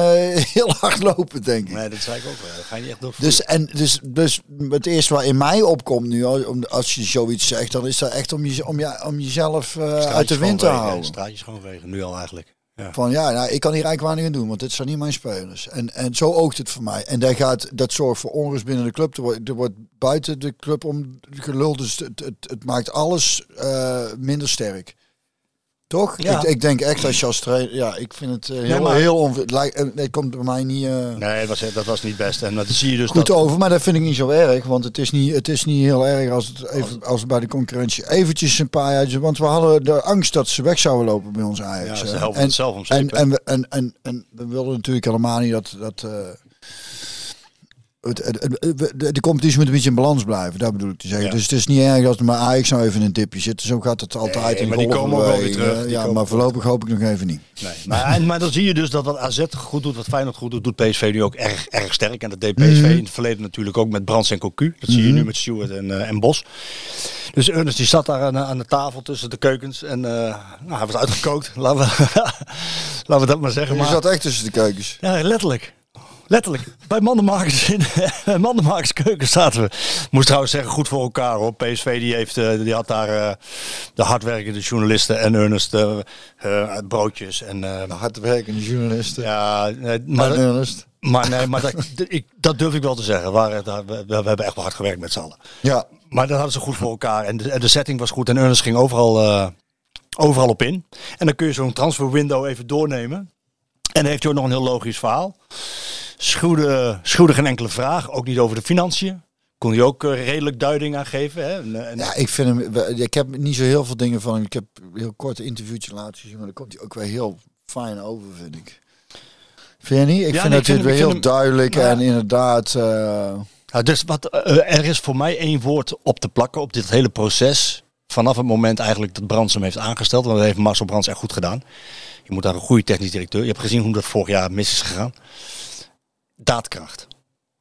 Speaker 3: [laughs] heel hard lopen, denk ik.
Speaker 7: Nee, dat zei ik ook wel. Dat ga je niet echt door.
Speaker 3: Dus, en, dus, dus het eerste wat in mij opkomt nu, als- je zoiets zegt, dan is dat echt om, je, om, je, om jezelf eh, uit de wind te houden.
Speaker 7: Straatjes schoonvegen, nu al eigenlijk. Ja.
Speaker 3: Van ja, nou, ik kan hier eigenlijk weinig aan doen, want dit zijn niet mijn spelers. En, en zo oogt het voor mij. En dat, gaat, dat zorgt voor onrust binnen de club. Er wordt, er wordt buiten de club om geluld. Dus het, het, het maakt alles eh, minder sterk. Toch?
Speaker 7: Ja.
Speaker 3: Ik, ik denk echt als je als trainer... Ja, ik vind het eh, heel,
Speaker 7: maar-
Speaker 3: heel onver... het eh, komt bij mij niet... eh,
Speaker 7: Nee, dat was, dat was niet best. En dat zie je dus
Speaker 3: goed
Speaker 7: dat...
Speaker 3: over, maar dat vind ik niet zo erg. Want het is niet, het is niet heel erg als het, even, als bij de concurrentie eventjes een paar jaar... Want we hadden de angst dat ze weg zouden lopen bij ons Ajax.
Speaker 7: Ja, ze helpen
Speaker 3: en,
Speaker 7: het zelf om
Speaker 3: en, en, en, en, en we wilden natuurlijk helemaal niet dat... dat eh, de, competitie moet een beetje in balans blijven, dat bedoel ik te zeggen.
Speaker 7: Ja.
Speaker 3: Dus het is niet erg als er maar Ajax nou even in een tipje zit. Zo gaat het altijd
Speaker 7: Nee,
Speaker 3: in
Speaker 7: maar die komen ook wel weer terug. Die
Speaker 3: Ja, maar voorlopig hoop ik nog even niet.
Speaker 7: Nee. Maar, en, maar dan zie je dus dat wat AZ goed doet, wat Feyenoord goed doet, doet PSV nu ook erg, erg sterk. En dat deed PSV in het verleden natuurlijk ook met Brands en Cocu. Dat zie je nu met Stewart en, eh, en Bos. Dus Ernest die zat daar aan, de- aan de tafel tussen de keukens. En eh, nou, hij was uitgekookt, [laughs] laten we, laten we dat maar zeggen.
Speaker 3: Je
Speaker 7: Maar,
Speaker 3: zat echt tussen de keukens.
Speaker 7: ja, letterlijk. Letterlijk. Bij mandenmakers in [laughs] bij mandenmakers keuken zaten we. Moest trouwens zeggen, goed voor elkaar hoor. PSV die, heeft, eh, die had daar eh, de hardwerkende journalisten en Ernest eh, broodjes. En, eh,
Speaker 3: Hardwerkende journalisten.
Speaker 7: ja, nee,
Speaker 3: Maar Ernest.
Speaker 7: maar, nee, maar dat, [laughs] ik, dat durf ik wel te zeggen. Waar, daar- we, we hebben echt wel hard gewerkt met z'n allen.
Speaker 3: Ja,
Speaker 7: Maar dat hadden ze goed voor elkaar. En de, en de setting was goed. En Ernest ging overal, overal op in. En dan kun je zo'n transfer window even doornemen. En dan heeft hij ook nog een heel logisch verhaal. Schuwde geen enkele vraag. Ook niet over de financiën. Kon hij ook eh, redelijk duiding aan geven. Hè? En, en-
Speaker 3: ja, ik vind hem. Ik heb niet zo heel veel dingen van hem. Ik heb een heel korte interviewtje laten zien, maar dan komt hij ook weer heel fijn over, vind ik. Vind je niet? Ik
Speaker 7: Ja,
Speaker 3: vind
Speaker 7: nee,
Speaker 3: dat dit weer heel
Speaker 7: hem-
Speaker 3: duidelijk
Speaker 7: Ja.
Speaker 3: en inderdaad. eh,
Speaker 7: dus wat, eh, er is voor mij één woord op te plakken op dit hele proces. Vanaf het moment eigenlijk dat Brands hem heeft aangesteld. Want dat heeft Marcel Brands echt goed gedaan. Je moet daar een goede technisch directeur. Je hebt gezien hoe dat vorig jaar mis is gegaan. Daadkracht.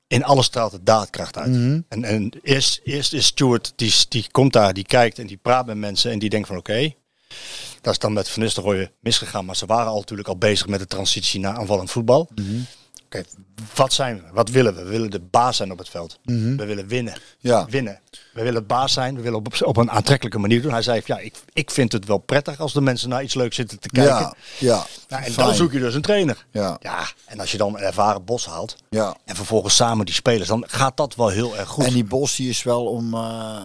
Speaker 7: In alles straalt het daadkracht uit.
Speaker 3: Mhm.
Speaker 7: En, en eerst, eerst is Stuart, die, die komt daar, die kijkt en die praat met mensen. En die denkt van oké, dat is dan met Van Nistelrooy misgegaan. Maar ze waren al natuurlijk al bezig met de transitie naar aanvallend voetbal. Oké, wat zijn we? Wat willen we? We willen de baas zijn op het veld. We willen winnen.
Speaker 3: Ja.
Speaker 7: Winnen. We willen baas zijn. We willen op, op een aantrekkelijke manier doen. Hij zei, ja, ik, ik vind het wel prettig als de mensen naar iets leuks zitten te kijken.
Speaker 3: ja, ja.
Speaker 7: Nou, en
Speaker 3: Fijn.
Speaker 7: dan zoek je dus een trainer.
Speaker 3: Ja.
Speaker 7: Ja, en als je dan een ervaren Bos haalt
Speaker 3: Ja.
Speaker 7: en vervolgens samen die spelers, dan gaat dat wel heel erg goed.
Speaker 3: En die Bos die is wel om. eh,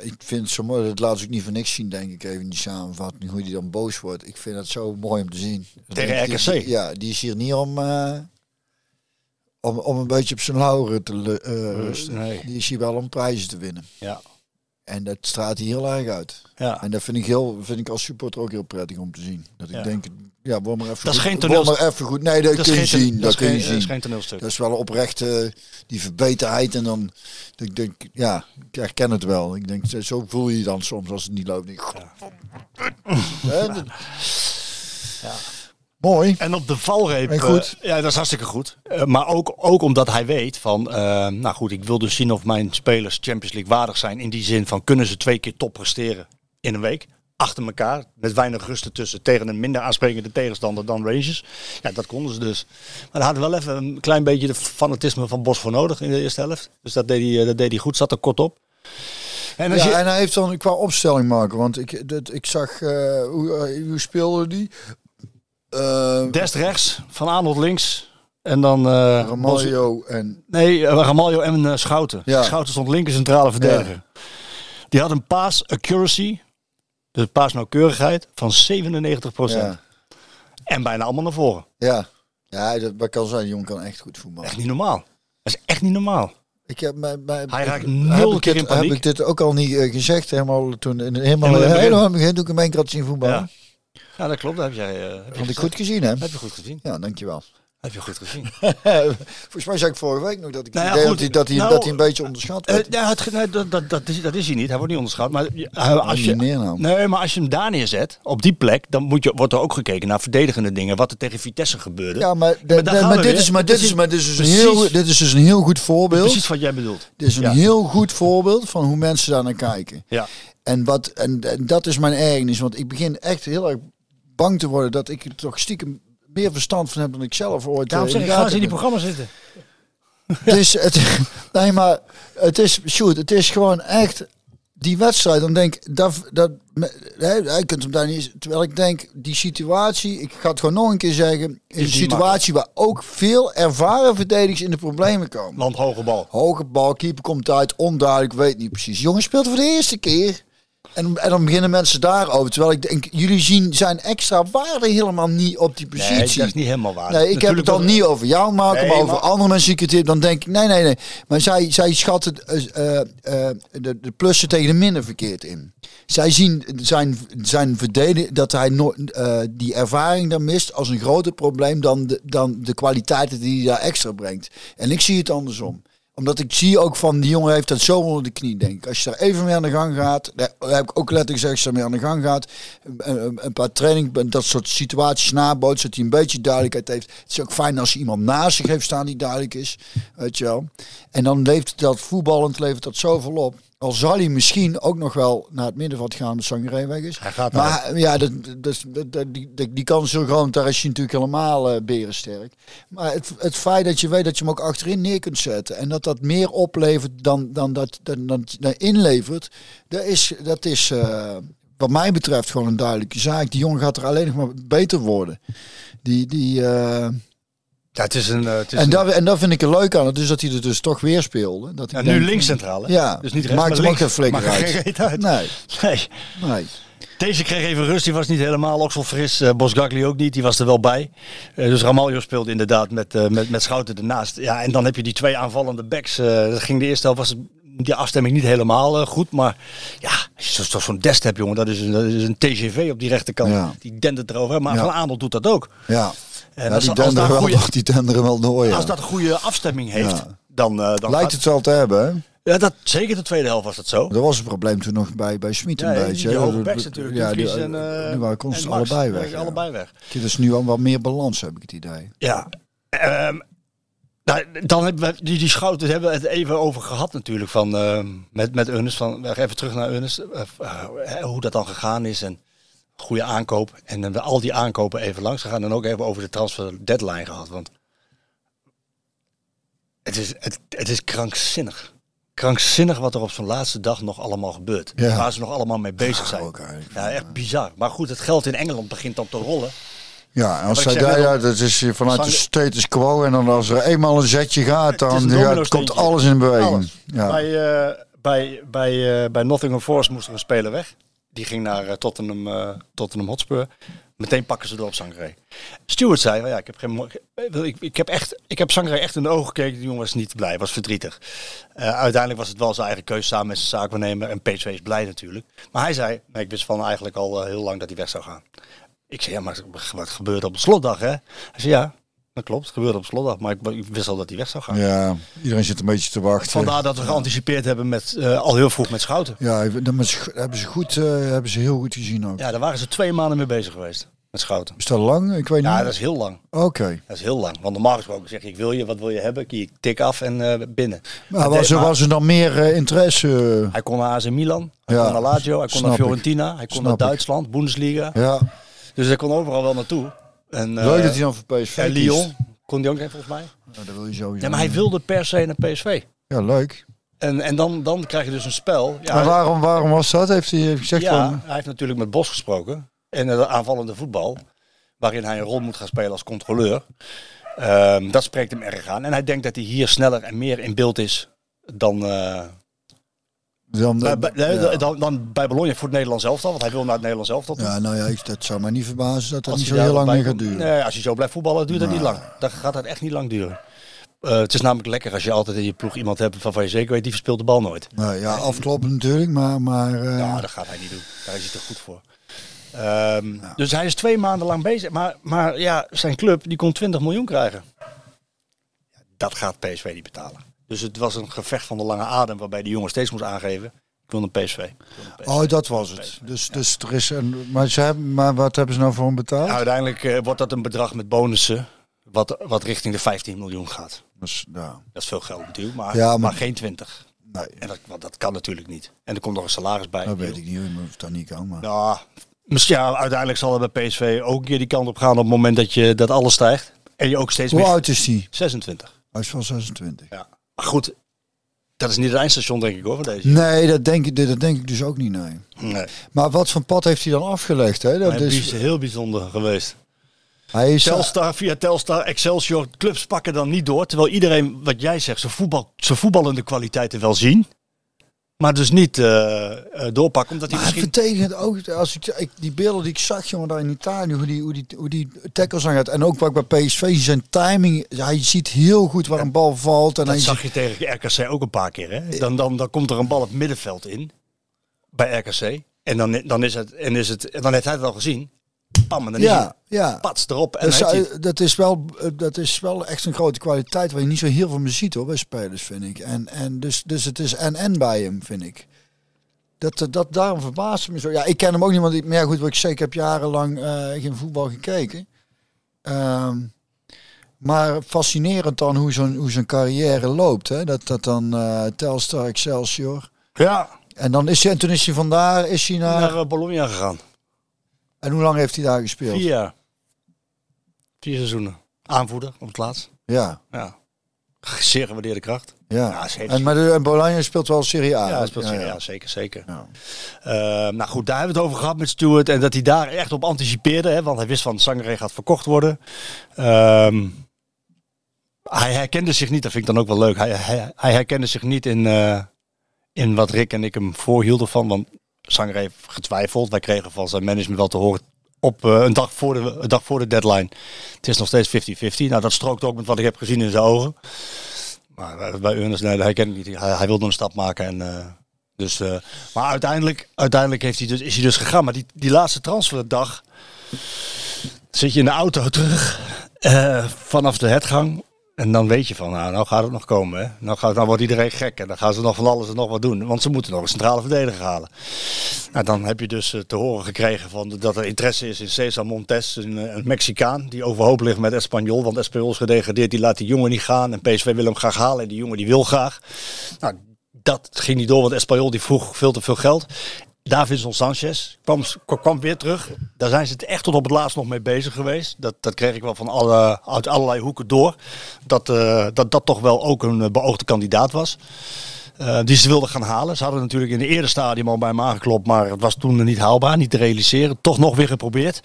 Speaker 3: ik vind het zo mooi. Dat laat ze ook niet voor niks zien, denk ik even die samenvatting. Hoe die dan boos wordt. Ik vind het zo mooi om te zien.
Speaker 7: Tegen RKC.
Speaker 3: die- ja, die is hier niet om. eh, om, om een beetje op zijn lauren te eh, rusten.
Speaker 7: nee.
Speaker 3: Die is hier wel om prijzen te winnen.
Speaker 7: ja,
Speaker 3: En dat straalt hij heel erg uit.
Speaker 7: ja.
Speaker 3: En dat vind ik, heel, vind ik als supporter ook heel prettig om te zien. Dat ik
Speaker 7: Ja.
Speaker 3: denk, ja, word maar even
Speaker 7: Dat is
Speaker 3: goed.
Speaker 7: geen
Speaker 3: word
Speaker 7: toneelstuk.
Speaker 3: maar even goed. Nee, dat, kun je
Speaker 7: geen-
Speaker 3: zien. Dat,
Speaker 7: is
Speaker 3: kun je
Speaker 7: geen-
Speaker 3: zien.
Speaker 7: Dat is geen toneelstuk.
Speaker 3: Dat is wel een oprechte, die verbeterheid. En dan, ik denk, ja, ik herken het wel. Ik denk, zo voel je je dan soms als het niet loopt. Ik, [laughs] Hè, dat- Mooi.
Speaker 7: En op de valreep.
Speaker 3: En goed.
Speaker 7: eh, ja, dat is hartstikke goed. Eh, maar ook, ook omdat hij weet van. eh, nou goed, ik wil dus zien of mijn spelers Champions League waardig zijn. In die zin van kunnen ze twee keer top presteren in een week. Achter elkaar. Met weinig rust ertussen. Tegen een minder aansprekende tegenstander dan Rangers. Ja, dat konden ze dus. Maar daar hadden we wel even een klein beetje de fanatisme van Bos voor nodig in de eerste helft. Dus dat deed hij, dat deed hij goed. Zat er kort op. En
Speaker 3: Ja,
Speaker 7: je,
Speaker 3: en hij heeft dan qua opstelling maken. Want ik, dat, ik zag, eh, hoe, eh, hoe speelde die? Eh
Speaker 7: Dest rechts, Van Arnold links. En dan... eh Bos-
Speaker 3: Ramaljo en...
Speaker 7: Nee, eh, Ramaljo en eh, Schouten.
Speaker 3: Ja.
Speaker 7: Schouten stond linker centrale verdediger. Die had een pass accuracy, dus paasnauwkeurigheid, van 97%.
Speaker 3: Ja,
Speaker 7: En bijna allemaal naar voren.
Speaker 3: ja. ja dat, dat kan zijn. Die jongen kan echt goed voetballen.
Speaker 7: Echt niet normaal. Dat is echt niet normaal.
Speaker 3: Ik heb,
Speaker 7: Hij raakt nul
Speaker 3: ik
Speaker 7: keer
Speaker 3: dit,
Speaker 7: in paniek.
Speaker 3: Heb ik dit ook al niet eh, gezegd? Helemaal toen, in, helemaal,
Speaker 7: Helemaal in het begin.
Speaker 3: helemaal in het
Speaker 7: Ja. Dat klopt. Dat heb jij eh, heb
Speaker 3: ik goed gezien, hè?
Speaker 7: Heb je goed gezien.
Speaker 3: Ja, dankjewel.
Speaker 7: Heb je goed gezien. [laughs]
Speaker 3: Volgens mij zei ik vorige week nog dat ik
Speaker 7: Nou ja,
Speaker 3: idee
Speaker 7: goed.
Speaker 3: dat hij, dat hij,
Speaker 7: Nou,
Speaker 3: dat hij een beetje onderschat
Speaker 7: Eh, ja, het, nee, dat, dat, dat, is, dat is hij niet. Hij wordt niet onderschat. Maar eh, als je,
Speaker 3: nou.
Speaker 7: nee, maar als je hem daar neerzet, op die plek, dan moet je, wordt er ook gekeken naar verdedigende dingen. Wat er tegen Vitesse gebeurde.
Speaker 3: ja, maar, de-
Speaker 7: maar
Speaker 3: de- dit,
Speaker 7: weer.
Speaker 3: is, maar dit is, maar dit is dus een heel, dit is dus een heel goed voorbeeld.
Speaker 7: Precies wat jij bedoelt.
Speaker 3: Dit is een
Speaker 7: Ja.
Speaker 3: heel goed voorbeeld van hoe mensen daar naar kijken.
Speaker 7: Ja.
Speaker 3: En, wat, en, en dat is mijn ergernis, want ik begin echt heel erg bang te worden dat ik er toch stiekem meer verstand van heb dan ik zelf ooit
Speaker 7: Daarom
Speaker 3: eh,
Speaker 7: zeg ik, ga eens in die programma zitten.
Speaker 3: Het is, het, [laughs] nee, maar het is, shoot, het is gewoon echt die wedstrijd. Dan denk ik, dat, dat, hij kunt hem daar niet. Terwijl ik denk, die situatie, ik ga het gewoon nog een keer zeggen, is een situatie waar ook veel ervaren verdedigers in de problemen komen.
Speaker 7: Land hoge bal.
Speaker 3: Hoge bal, keeper komt uit, onduidelijk, weet niet precies. Jongen speelt voor de eerste keer. En, en dan beginnen mensen daarover. Terwijl ik denk, jullie zien zijn extra waarde helemaal niet op die
Speaker 7: Nee,
Speaker 3: positie.
Speaker 7: dat is niet helemaal waar.
Speaker 3: Nee, ik heb het dan niet over jou maken,
Speaker 7: Nee,
Speaker 3: maar over
Speaker 7: maar-
Speaker 3: andere mensen die ik het heb. Dan denk ik, nee, nee, nee. Maar zij, zij schatten eh, eh, eh, de, de plussen tegen de minnen verkeerd in. Zij zien zijn, zijn verdedigen dat hij no, die ervaring daar mist als een groter probleem dan de, dan de kwaliteiten die hij daar extra brengt. En ik zie het andersom omdat ik zie ook van die jongen heeft dat zo onder de knie, denk ik. Als je daar even mee aan de gang gaat, daar heb ik ook letterlijk gezegd, als je aan de gang gaat, een, een- paar training, dat soort situaties nabootst, zodat hij een beetje duidelijkheid heeft. Het is ook fijn als je iemand naast zich heeft staan die duidelijk is, weet je wel. En dan levert dat voetballend levert dat zoveel op. Al zal hij misschien ook nog wel naar het middenveld gaan als Sangaré weg is.
Speaker 7: Hij gaat
Speaker 3: maar ja, dat, dat, dat, dat- die, die, kans zo groot, daar is hij natuurlijk helemaal eh berensterk. Maar het, het feit dat je weet dat je hem ook achterin neer kunt zetten en dat dat meer oplevert dan, dan dat dan, dan, dan inlevert, dat is, dat is eh, wat mij betreft gewoon een duidelijke zaak. Die jongen gaat er alleen nog maar beter worden. Die, die, eh,
Speaker 7: Ja, het is een... eh, het is
Speaker 3: en,
Speaker 7: een-
Speaker 3: dat, en dat vind ik er leuk aan, dus dat hij er dus toch weer speelde. Dat
Speaker 7: ja,
Speaker 3: ik
Speaker 7: nu
Speaker 3: denk-
Speaker 7: links centraal, hè?
Speaker 3: Ja,
Speaker 7: Dus niet rechts,
Speaker 3: maakt
Speaker 7: maar
Speaker 3: hem ook geen flikker uit.
Speaker 7: uit.
Speaker 3: Nee,
Speaker 7: Nee.
Speaker 3: nee.
Speaker 7: Deze kreeg even rust, die was niet helemaal zo fris. Eh Bosgagli ook niet, die was er wel bij. Eh, dus Ramaljo speelde inderdaad met, met, met Schouten ernaast. Ja, en dan heb je die twee aanvallende backs. dat ging de eerste helft, was die afstemming niet helemaal goed. Maar ja, als je zo- zo- zo'n dest hebt, jongen, dat is, een, dat is een TGV op die rechterkant.
Speaker 3: Ja.
Speaker 7: Die dendert erover. Maar
Speaker 3: Ja.
Speaker 7: Van Aanholt doet dat ook.
Speaker 3: Ja.
Speaker 7: En
Speaker 3: Ja,
Speaker 7: als,
Speaker 3: die
Speaker 7: als, een
Speaker 3: wel, die denderen wel door, ja.
Speaker 7: als dat een goede afstemming heeft,
Speaker 3: Ja.
Speaker 7: dan, eh, dan
Speaker 3: Lijkt
Speaker 7: gaat-
Speaker 3: het wel te hebben, hè?
Speaker 7: Ja, dat, zeker de tweede helft was dat zo.
Speaker 3: Dat was een probleem toen nog bij, bij Smit een
Speaker 7: Ja,
Speaker 3: beetje.
Speaker 7: die hoge backs natuurlijk.
Speaker 3: Ja, die,
Speaker 7: en, eh,
Speaker 3: nu waren constant allebei weg. ja.
Speaker 7: Allebei weg.
Speaker 3: Het is nu al wat meer balans, heb ik het idee.
Speaker 7: Ja. Ehm, nou, dan hebben we die, die schouten hebben we het even over gehad natuurlijk van ehm, met met Ernest van even terug naar Ernest eh, eh, hoe dat dan gegaan is en goede aankoop en dan al die aankopen even langs gegaan en ook even over de transfer deadline gehad want het is het, het is krankzinnig krankzinnig wat er op zo'n laatste dag nog allemaal gebeurt
Speaker 3: Ja.
Speaker 7: waar ze nog allemaal mee bezig zijn ja echt bizar maar goed het geld in Engeland begint dan te rollen
Speaker 3: Ja, en als zij daar, ja, dat is hier vanuit de status quo. En dan als er eenmaal een zetje gaat, dan ja, komt alles in beweging. Ja.
Speaker 7: Bij, eh, bij, bij, eh, bij Nottingham Forest moest er een speler weg. Die ging naar eh, Tottenham, eh, Tottenham Hotspur. Meteen pakken ze door op Sangaré. Stewart zei, ja, ik heb, geen, ik, ik, heb echt, ik heb Sangaré echt in de ogen gekeken. Die jongen was niet blij, was verdrietig. Eh, uiteindelijk was het wel zijn eigen keuze samen met zijn zaakwaarnemer. En PSV is blij natuurlijk. Maar hij zei, nee, ik wist van eigenlijk al heel lang dat hij weg zou gaan. Ik zei, ja, maar wat gebeurde op de slotdag, hè? Hij zei, ja, dat klopt. Het gebeurde op slotdag. Maar ik, wist al dat hij weg zou gaan.
Speaker 3: ja, iedereen zit een beetje te wachten.
Speaker 7: Vandaar dat we geanticipeerd hebben met, eh, al heel vroeg met Schouten.
Speaker 3: Ja, dat hebben ze- goed, eh, hebben ze heel goed gezien ook.
Speaker 7: Ja, daar waren ze twee maanden mee bezig geweest. Met Schouten.
Speaker 3: Is dat lang? Ik weet
Speaker 7: Ja,
Speaker 3: niet.
Speaker 7: dat is heel lang.
Speaker 3: Oké.
Speaker 7: Dat is heel lang. Want normaal gesproken zeg je, ik wil je, wat wil je hebben? Ik tik af en eh, binnen.
Speaker 3: Maar was, er,
Speaker 7: maar
Speaker 3: was er dan meer interesse?
Speaker 7: Hij kon naar AC Milan, hij
Speaker 3: Ja,
Speaker 7: kon naar Lazio, hij kon naar. Fiorentina, hij kon
Speaker 3: Snap
Speaker 7: naar
Speaker 3: ik.
Speaker 7: Duitsland, Bundesliga.
Speaker 3: Ja,
Speaker 7: Dus hij kon overal wel naartoe. En, eh,
Speaker 3: leuk dat hij dan voor PSV
Speaker 7: en. Lyon kon hij ook zijn volgens mij.
Speaker 3: Ja, dat wil je sowieso.
Speaker 7: Ja, maar hij wilde per se naar PSV.
Speaker 3: Ja, leuk.
Speaker 7: En, en dan, dan krijg je dus een spel. Ja,
Speaker 3: maar waarom, waarom was dat? Heeft hij heeft hij gezegd
Speaker 7: Ja,
Speaker 3: van...
Speaker 7: hij heeft natuurlijk met Bos gesproken. En het aanvallende voetbal. Waarin hij een rol moet gaan spelen als controleur. Ehm, dat spreekt hem erg aan. En hij denkt dat hij hier sneller en meer in beeld is dan, eh,
Speaker 3: Dan,
Speaker 7: bij, bij- nee,
Speaker 3: ja.
Speaker 7: dan, dan bij Bologna voor het Nederlands elftal. Want hij wil naar het Nederlands elftal toe.
Speaker 3: Ja, nou ja, ik, dat zou mij niet verbazen dat dat
Speaker 7: Als
Speaker 3: niet zo heel lang
Speaker 7: bij
Speaker 3: meer gaat duren.
Speaker 7: Nee, als hij zo blijft voetballen, duurt dat niet
Speaker 3: Nou.
Speaker 7: lang. Dan gaat dat echt niet lang duren. Eh, het is namelijk lekker als je altijd in je ploeg iemand hebt waarvan je zeker weet, die verspeelt de bal nooit.
Speaker 3: Nou ja, afkloppen natuurlijk, maar... maar eh,
Speaker 7: Ja, dat gaat hij niet doen. Daar is hij te goed voor. Ehm, Dus hij is twee maanden lang bezig. Maar, maar ja, zijn club die kon 20 miljoen krijgen. Dat gaat PSV niet betalen. Dus het was een gevecht van de lange adem waarbij de jongen steeds moest aangeven. Ik wil een PSV.
Speaker 3: Oh, dat was het. Dus, dus er is een... Maar, ze hebben, maar wat hebben ze nou voor hem betaald?
Speaker 7: Nou, uiteindelijk eh, wordt dat een bedrag met bonussen. Wat, wat richting de 15 miljoen gaat.
Speaker 3: Dus,
Speaker 7: Dat is veel geld natuurlijk. Maar,
Speaker 3: Ja,
Speaker 7: maar,
Speaker 3: maar-
Speaker 7: geen 20.
Speaker 3: nee,
Speaker 7: En dat, want dat kan natuurlijk niet. En er komt nog een salaris bij.
Speaker 3: dat weet ik niet of dat niet kan. Maar...
Speaker 7: Nou, misschien ja, uiteindelijk zal er bij PSV ook een keer die kant op gaan op het moment dat, je, dat alles stijgt. En je ook steeds
Speaker 3: Hoe
Speaker 7: meer...
Speaker 3: oud is hij?
Speaker 7: 26.
Speaker 3: Hij is van 26.
Speaker 7: Ja. Maar goed, dat is niet het eindstation denk ik hoor van deze.
Speaker 3: Nee, dat denk, ik, dat denk ik dus ook niet, nee.
Speaker 7: Nee.
Speaker 3: Maar wat voor pad heeft hij dan afgelegd? Hè? Dat is,
Speaker 7: is heel bijzonder geweest.
Speaker 3: hij is
Speaker 7: Telstar, via Telstar, Excelsior, clubs pakken dan niet door. Terwijl iedereen, wat jij zegt, zijn, voetbal, zijn voetballende kwaliteiten wel zien. Maar dus niet eh, eh, doorpakken, omdat hij
Speaker 3: Maar
Speaker 7: misschien...
Speaker 3: verdedigend ook, als ik, ik die beelden die ik zag, jongen, daar in Italië, hoe die, hoe die, hoe die tackles aan gaat. En ook wat bij PSV, zijn timing, hij ziet heel goed waar een bal valt. En
Speaker 7: Dat zag
Speaker 3: ziet-
Speaker 7: je tegen RKC ook een paar keer. Hè? Dan, dan, dan komt er een bal het middenveld in. Bij RKC. En dan, dan, is het, en is het, en dan heeft hij het al gezien. Pam, en dan is
Speaker 3: ja, ja.
Speaker 7: pats erop. En
Speaker 3: Dat, is wel, eh, dat is wel echt een grote kwaliteit waar je niet zo heel veel meer ziet hoor, bij spelers, vind ik. En, en dus, dus het is en-en bij hem, vind ik. Dat, dat, daarom verbaast het me zo. Ja, ik ken hem ook niet, want ik, maar ja, goed, wat ik ik heb jarenlang eh, geen voetbal gekeken. Ehm, maar fascinerend dan hoe zo'n hoe zo'n carrière loopt. Hè? Dat, dat dan eh Telstar, Excelsior.
Speaker 7: ja,
Speaker 3: En, dan is hij, en toen is hij vandaar, is hij naar...
Speaker 7: naar Bologna gegaan.
Speaker 3: En hoe lang heeft hij daar gespeeld?
Speaker 7: Vier jaar. Vier seizoenen. Aanvoerder op het laatst.
Speaker 3: Ja,
Speaker 7: Ja. Zeer gewaardeerde kracht.
Speaker 3: ja. En, maar de, en Bologna speelt wel Serie A.
Speaker 7: Ja, speelt ja, zeker, zeker.
Speaker 3: Ja.
Speaker 7: Eh, nou goed, daar hebben we het over gehad met Stuart. En dat hij daar echt op anticipeerde. Hè, want hij wist van Sangre gaat verkocht worden. Ehm, hij herkende zich niet, dat vind ik dan ook wel leuk. Hij, hij, hij herkende zich niet in, eh, in wat Rick en ik hem voorhielden van. Want Sangre heeft getwijfeld. Wij kregen van zijn management wel te horen op eh, een, dag voor de, dag voor de deadline. Het is nog steeds 50-50. Nou, dat strookt ook met wat ik heb gezien in zijn ogen. Maar eh, bij Ernest, nee, hij kent niet. Hij, wilde een stap maken. En, eh, dus, maar uiteindelijk, uiteindelijk heeft hij dus, is hij dus gegaan. Maar die, die laatste transferdag zit je in de auto terug vanaf de hetgang. En dan weet je van, nou, nou gaat het nog komen. Hè? Nou, gaat, nou wordt iedereen gek en dan gaan ze nog van alles en nog wat doen. Want ze moeten nog een centrale verdediger halen. Nou, dan heb je dus eh, te horen gekregen van, dat er interesse is in Cesar Montes, een, eh, een Mexicaan. Die overhoop ligt met Espanyol. Want Espanyol is gedegradeerd, die laat die jongen niet gaan. En PSV wil hem graag halen en die jongen die wil graag. Nou, dat ging niet door, want Espanyol die vroeg veel te veel geld. Davinson Sanchez kwam, kwam weer terug. Daar zijn ze het echt tot op het laatst nog mee bezig geweest. Dat, dat kreeg ik wel van alle, uit allerlei hoeken door. Dat, eh, dat dat toch wel ook een eh, beoogde kandidaat was. Eh, die ze wilden gaan halen. Ze hadden natuurlijk in de eerste stadium al bij hem aangeklopt, maar het was toen niet haalbaar, niet te realiseren. Toch nog weer geprobeerd.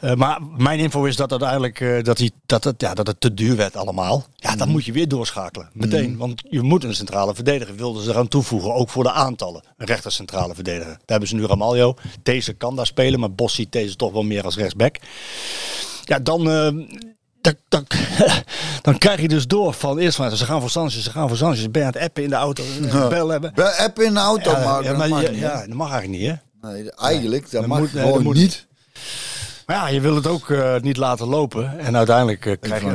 Speaker 7: Eh, maar mijn info is dat uiteindelijk eh, dat, hij, dat, het, ja, dat het te duur werd allemaal. Ja, dan moet je weer doorschakelen. Meteen. Want je moet een centrale verdediger. Wilden ze eraan toevoegen. Ook voor de aantallen. Een rechter centrale verdediger. Daar hebben ze nu Ramaljo. Deze kan daar spelen. Maar Bos ziet deze toch wel meer als rechtsback. Ja, dan... dan, dan, [laughs] dan krijg je dus door van eerst van ze gaan voor Sanchez, ze gaan voor Sanchez. Ben je aan het appen in de auto, een bel hebben.
Speaker 3: Bij app in de auto,
Speaker 7: Ja,
Speaker 3: maar,
Speaker 7: ja,
Speaker 3: dat
Speaker 7: maar
Speaker 3: mag
Speaker 7: ja,
Speaker 3: niet,
Speaker 7: ja, dat mag eigenlijk niet, hè?
Speaker 3: Nee, eigenlijk, dat
Speaker 7: Dat
Speaker 3: mag
Speaker 7: moet-
Speaker 3: gewoon
Speaker 7: dat moet
Speaker 3: niet.
Speaker 7: Maar ja, je wil het ook eh, niet laten lopen. En uiteindelijk, eh, krijg je,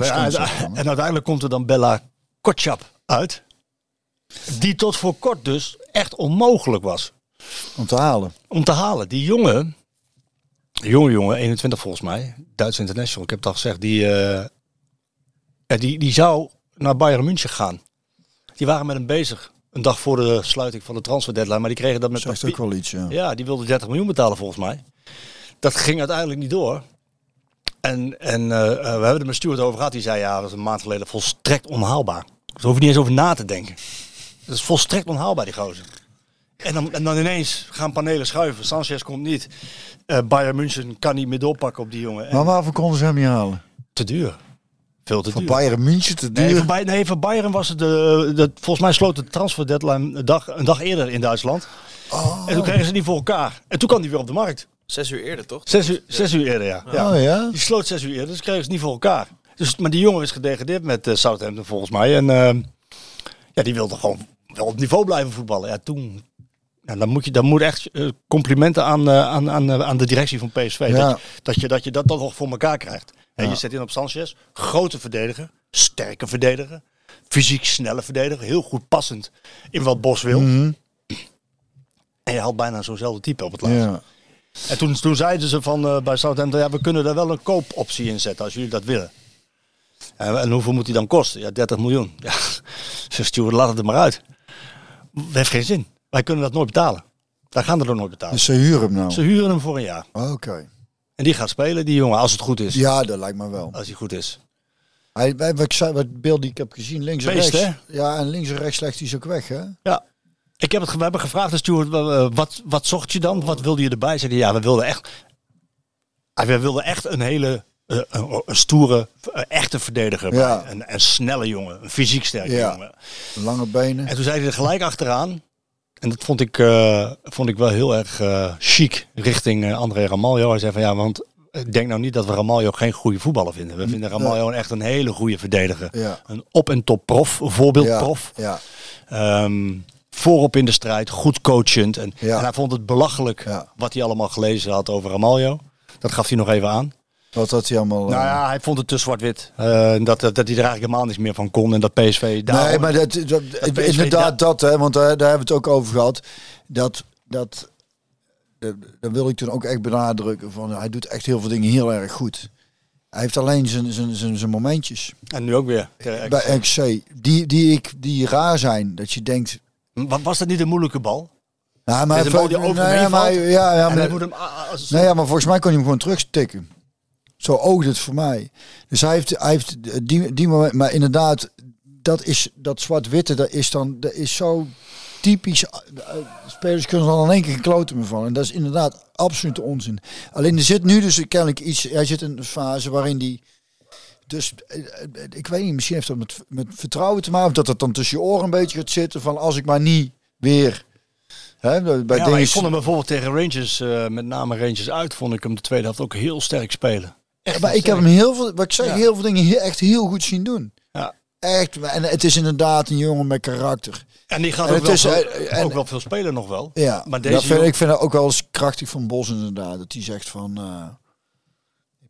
Speaker 7: en, uiteindelijk komt er dan Bella Kotschap uit. Die tot voor kort dus echt onmogelijk was
Speaker 3: Om te halen.
Speaker 7: om te halen. Die jongen, jonge jongen, 21 volgens mij, Duits international, ik heb het al gezegd, die, eh, ja, die, die zou naar Bayern München gaan. Die waren met hem bezig. Een dag voor de sluiting van de transfer deadline, maar die kregen dat met
Speaker 3: Zegt ook wel iets, ja.
Speaker 7: ja, die wilde 30 miljoen betalen volgens mij. Dat ging uiteindelijk niet door. En, en eh, eh, we hebben er met Stuart over gehad. Die zei, ja, dat was een maand geleden volstrekt onhaalbaar. Daar hoef je niet eens over na te denken. Dat is volstrekt onhaalbaar, die gozer. En dan, en dan ineens gaan panelen schuiven. Sanchez komt niet. Eh Bayern München kan niet meer doorpakken op die jongen. En
Speaker 3: Maar waarvoor konden ze hem niet halen?
Speaker 7: te duur. Veel te
Speaker 3: Voor
Speaker 7: duur.
Speaker 3: Bayern München te duur.
Speaker 7: Nee, voor, Bay- nee, voor Bayern was het de, de. Volgens mij sloot de transfer deadline een dag, een dag eerder in Duitsland.
Speaker 3: Oh.
Speaker 7: En toen kregen ze het niet voor elkaar. En toen kwam die weer op de markt.
Speaker 8: Zes uur eerder, toch?
Speaker 7: Zes uur, zes uur eerder, ja. ja.
Speaker 3: Oh ja?
Speaker 7: Die sloot zes uur eerder, dus kregen ze het niet voor elkaar. Dus, maar die jongen is gedegradeerd met eh, Southampton volgens mij. En eh, ja, die wilde gewoon wel op niveau blijven voetballen. Ja, toen... Ja, dan, moet je, dan moet echt eh, complimenten aan, eh, aan, aan, eh, aan de directie van PSV.
Speaker 3: Ja.
Speaker 7: Dat, je, dat, je, dat je dat dan nog voor elkaar krijgt. En
Speaker 3: Ja.
Speaker 7: je zet in op Sanchez. Grote verdediger. Sterke verdediger. Fysiek snelle verdediger. Heel goed passend in wat Bos wil.
Speaker 3: Mhm.
Speaker 7: En je had bijna zo'nzelfde type op het laatst.
Speaker 3: Ja.
Speaker 7: En toen, toen zeiden ze van bij Southampton, ja, we kunnen daar wel een koopoptie in zetten als jullie dat willen. En, en hoeveel moet die dan kosten? Ja, 30 miljoen. Ja, [laughs] ze sturen, laat het er maar uit. Dat heeft geen zin. Wij kunnen dat nooit betalen. Wij gaan er ook nooit betalen.
Speaker 3: Dus ze huren hem nou?
Speaker 7: Ze huren hem voor een jaar.
Speaker 3: Oké.
Speaker 7: En die gaat spelen, die jongen, als het goed is.
Speaker 3: Ja, dat lijkt me wel.
Speaker 7: Als hij goed is.
Speaker 3: Hij, wij- wat, ik zei, wat beeld die ik heb gezien, links en
Speaker 7: Beest,
Speaker 3: rechts. Ja, en links en rechts legt hij ze ook weg, hè?
Speaker 7: Ja. Ik heb het, we hebben gevraagd aan Stuart, eh, wat, wat zocht je dan? Wat wilde je erbij? Hij, ja, we wilden echt, Ah, we wilden echt een hele, eh, een, een stoere, eh, echte verdediger.
Speaker 3: Ja.
Speaker 7: Een, een snelle jongen, een fysiek sterke
Speaker 3: Ja.
Speaker 7: jongen.
Speaker 3: Lange benen.
Speaker 7: En toen zei hij er gelijk achteraan, En dat vond ik, eh, vond ik wel heel erg eh, chic richting eh, André Ramaljo. Hij zei van ja, want ik denk nou niet dat we Ramaljo geen goede voetballer vinden. We vinden Ramaljo echt een hele goede verdediger.
Speaker 3: Ja.
Speaker 7: Een op- en top prof, een voorbeeldprof.
Speaker 3: Ja,
Speaker 7: Ehm, voorop in de strijd, goed coachend. En,
Speaker 3: Ja.
Speaker 7: en hij vond het belachelijk wat hij allemaal gelezen had over Ramaljo. Dat gaf hij nog even aan.
Speaker 3: Wat had hij allemaal...
Speaker 7: Nou
Speaker 3: eh,
Speaker 7: ja, hij vond het te zwart-wit. Eh, dat, dat, dat hij er eigenlijk helemaal niks meer van kon. En dat PSV daar...
Speaker 3: nee, maar dat, inderdaad dat, hè, want daar, daar hebben we het ook over gehad. Dat, dat, dat wil ik toen ook echt benadrukken. Van, hij doet echt heel veel dingen heel erg goed. Hij heeft alleen zijn, zijn, zijn, zijn momentjes.
Speaker 7: En nu ook weer.
Speaker 3: Bij XC, die, die, ik, die raar zijn. Dat je denkt...
Speaker 7: Wa- Was dat niet een moeilijke bal?
Speaker 3: Nou,
Speaker 7: die over hem
Speaker 3: nee, maar, ja, ja, maar, nee, ja, maar volgens mij kon hij hem gewoon terugstikken. Zo oogde het voor mij. Dus hij heeft, hij heeft die, die moment, maar inderdaad, dat is dat zwart-witte, dat is dan, dat is zo typisch. eh, Spelers kunnen er dan in één keer gekloten me van. En dat is inderdaad absolute onzin. Alleen er zit nu dus kennelijk iets, hij zit in een fase waarin die. Dus eh, eh, ik weet niet, misschien heeft dat met, met vertrouwen te maken. Of dat het dan tussen je oren een beetje gaat zitten. Van als ik maar niet weer. Hè, bij
Speaker 7: ja, ik vond hem bijvoorbeeld tegen Rangers, eh, met name Rangers uit, vond ik hem de tweede helft ook heel sterk spelen. Echt
Speaker 3: maar ik heb hem heel veel, wat ik zeg,
Speaker 7: Ja.
Speaker 3: heel veel dingen echt heel goed zien doen.
Speaker 7: Ja.
Speaker 3: Echt. En het is inderdaad een jongen met karakter.
Speaker 7: En die gaat
Speaker 3: En
Speaker 7: ook, wel
Speaker 3: is,
Speaker 7: veel,
Speaker 3: en-
Speaker 7: ook wel veel spelen nog wel.
Speaker 3: Ja,
Speaker 7: Maar deze
Speaker 3: dat vind,
Speaker 7: jongen-
Speaker 3: ik vind dat ook wel eens krachtig van Bos inderdaad. Dat hij zegt van... eh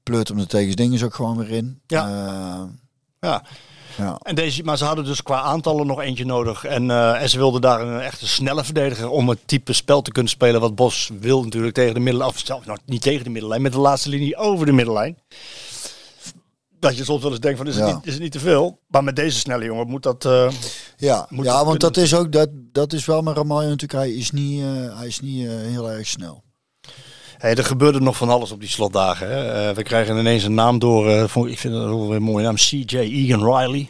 Speaker 3: pleurt hem er tegen dingen is ook gewoon weer in.
Speaker 7: Ja.
Speaker 3: Eh,
Speaker 7: Ja.
Speaker 3: Ja.
Speaker 7: En deze, maar ze hadden dus qua aantallen nog eentje nodig. En, eh, en ze wilden daar een echte snelle verdediger om het type spel te kunnen spelen. Wat Bos wil natuurlijk tegen de middenlijn. Of zelfs nou, niet tegen de middenlijn, met de laatste linie over de middenlijn. Dat je soms wel eens denkt van is, het, niet, is het niet te veel? Maar met deze snelle jongen moet dat... eh,
Speaker 3: Ja,
Speaker 7: Moet
Speaker 3: ja want dat is ook dat, dat is wel met Ramaljo natuurlijk. Hij is niet, eh, hij is niet heel erg snel.
Speaker 7: Hey, er gebeurde nog van alles op die slotdagen. Hè. Eh, we krijgen ineens een naam door. eh, ik vind dat wel een mooie naam. CJ Egan Riley.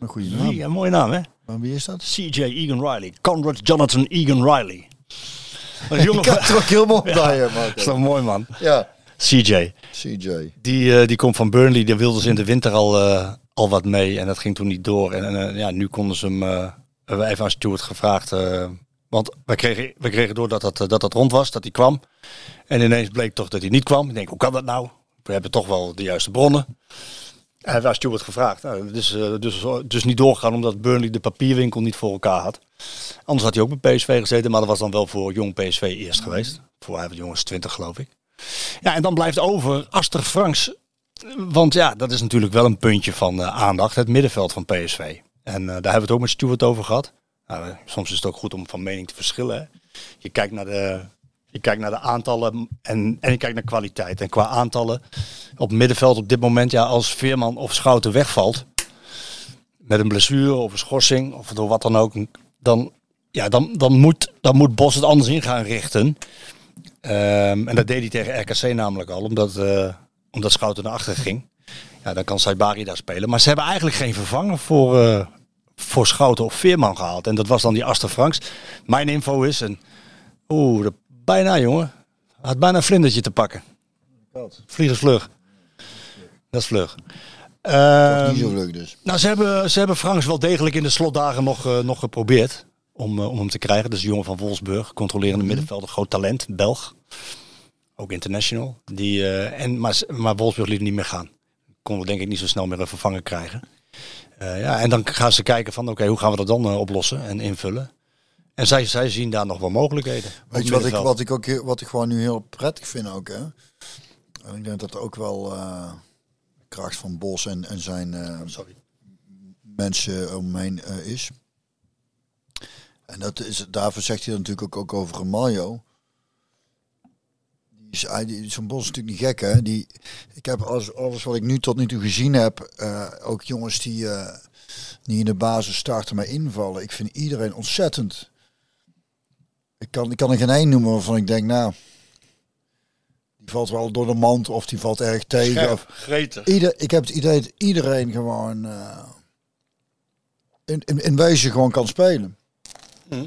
Speaker 3: Een goede naam.
Speaker 7: Ja, een mooie naam, hè?
Speaker 3: Maar wie is dat?
Speaker 7: CJ Egan Riley. Conrad Jonathan Egan Riley. Een jongen [laughs]
Speaker 3: Ik er ook heel mooi bij je,
Speaker 7: Dat is toch mooi, man.
Speaker 3: Ja.
Speaker 7: CJ.
Speaker 3: CJ.
Speaker 7: Die, eh, die komt van Burnley. Die wilden ze in de winter al, al wat mee. En dat ging toen niet door. En, en, ja, nu konden ze hem... we hebben even aan Stuart gevraagd. Want we kregen, we kregen door dat dat, eh, dat dat rond was. Dat hij kwam. En ineens bleek toch dat hij niet kwam. Ik denk, hoe kan dat nou? We hebben toch wel de juiste bronnen. En hebben aan Stuart gevraagd. Nou, dus, dus, dus niet doorgegaan omdat Burnley de papierwinkel niet voor elkaar had. Anders had hij ook bij PSV gezeten. Maar dat was dan wel voor jong PSV eerst geweest. Voor hij was jongens 20 geloof ik. Ja, en dan blijft over Aster Franks. Want ja, dat is natuurlijk wel een puntje van eh, aandacht. Het middenveld van PSV. En daar hebben we het ook met Stuart over gehad. Nou, eh, soms is het ook goed om van mening te verschillen. Je, kijkt naar de, je kijkt naar de aantallen en, en je kijkt naar kwaliteit. En qua aantallen op middenveld op dit moment, ja, als Veerman of Schouten wegvalt. Met een blessure of een schorsing of door wat dan ook. Dan, ja, dan, dan, moet, dan moet Bos het anders in gaan richten. Ehm, en dat deed hij tegen RKC namelijk al, omdat, eh, omdat Schouten naar achter ging. Ja, dan kan Saibari daar spelen. Maar ze hebben eigenlijk geen vervanger voor, eh, voor Schouten of Veerman gehaald. En dat was dan die Aster Franks. Mijn info is, en oeh, bijna jongen. Had bijna een vlindertje te pakken. Vliegersvlug. Dat is vlug. Ehm,
Speaker 3: Niet zo vlug dus.
Speaker 7: nou, ze hebben, ze hebben Franks wel degelijk in de slotdagen nog, eh, nog geprobeerd om, eh, om hem te krijgen. Is een jongen van Wolfsburg, controlerende middenvelder, groot talent, Belg. Ook international. Die, eh, en, maar, maar Wolfsburg liet hem niet meer gaan. Konden we denk ik niet zo snel meer een vervanger krijgen. Eh, ja, en dan gaan ze kijken van oké, hoe gaan we dat dan eh, oplossen en invullen. En zij, zij zien daar nog wel mogelijkheden.
Speaker 3: Weet je wat ik, wat ik ook wat ik gewoon nu heel prettig vind ook, hè? En ik denk dat ook wel eh, kracht van Bos en, en zijn eh,
Speaker 7: Sorry.
Speaker 3: mensen om hem heen eh, is. En dat is, daarvoor zegt hij natuurlijk ook, ook over Ramaljo. Die is, hij- die- Zo'n Bos is natuurlijk niet gek, hè? Die, ik heb alles, alles wat ik nu tot nu toe gezien heb, eh, ook jongens die, die in de basis starten maar invallen. Ik vind iedereen ontzettend. Ik kan, ik kan er geen één noemen waarvan ik denk, nou, die valt wel door de mand of die valt erg tegen. Of,
Speaker 7: gretig.
Speaker 3: Ieder, ik heb het idee dat iedereen gewoon eh, in, in, in wezen gewoon kan spelen.
Speaker 7: Mhm.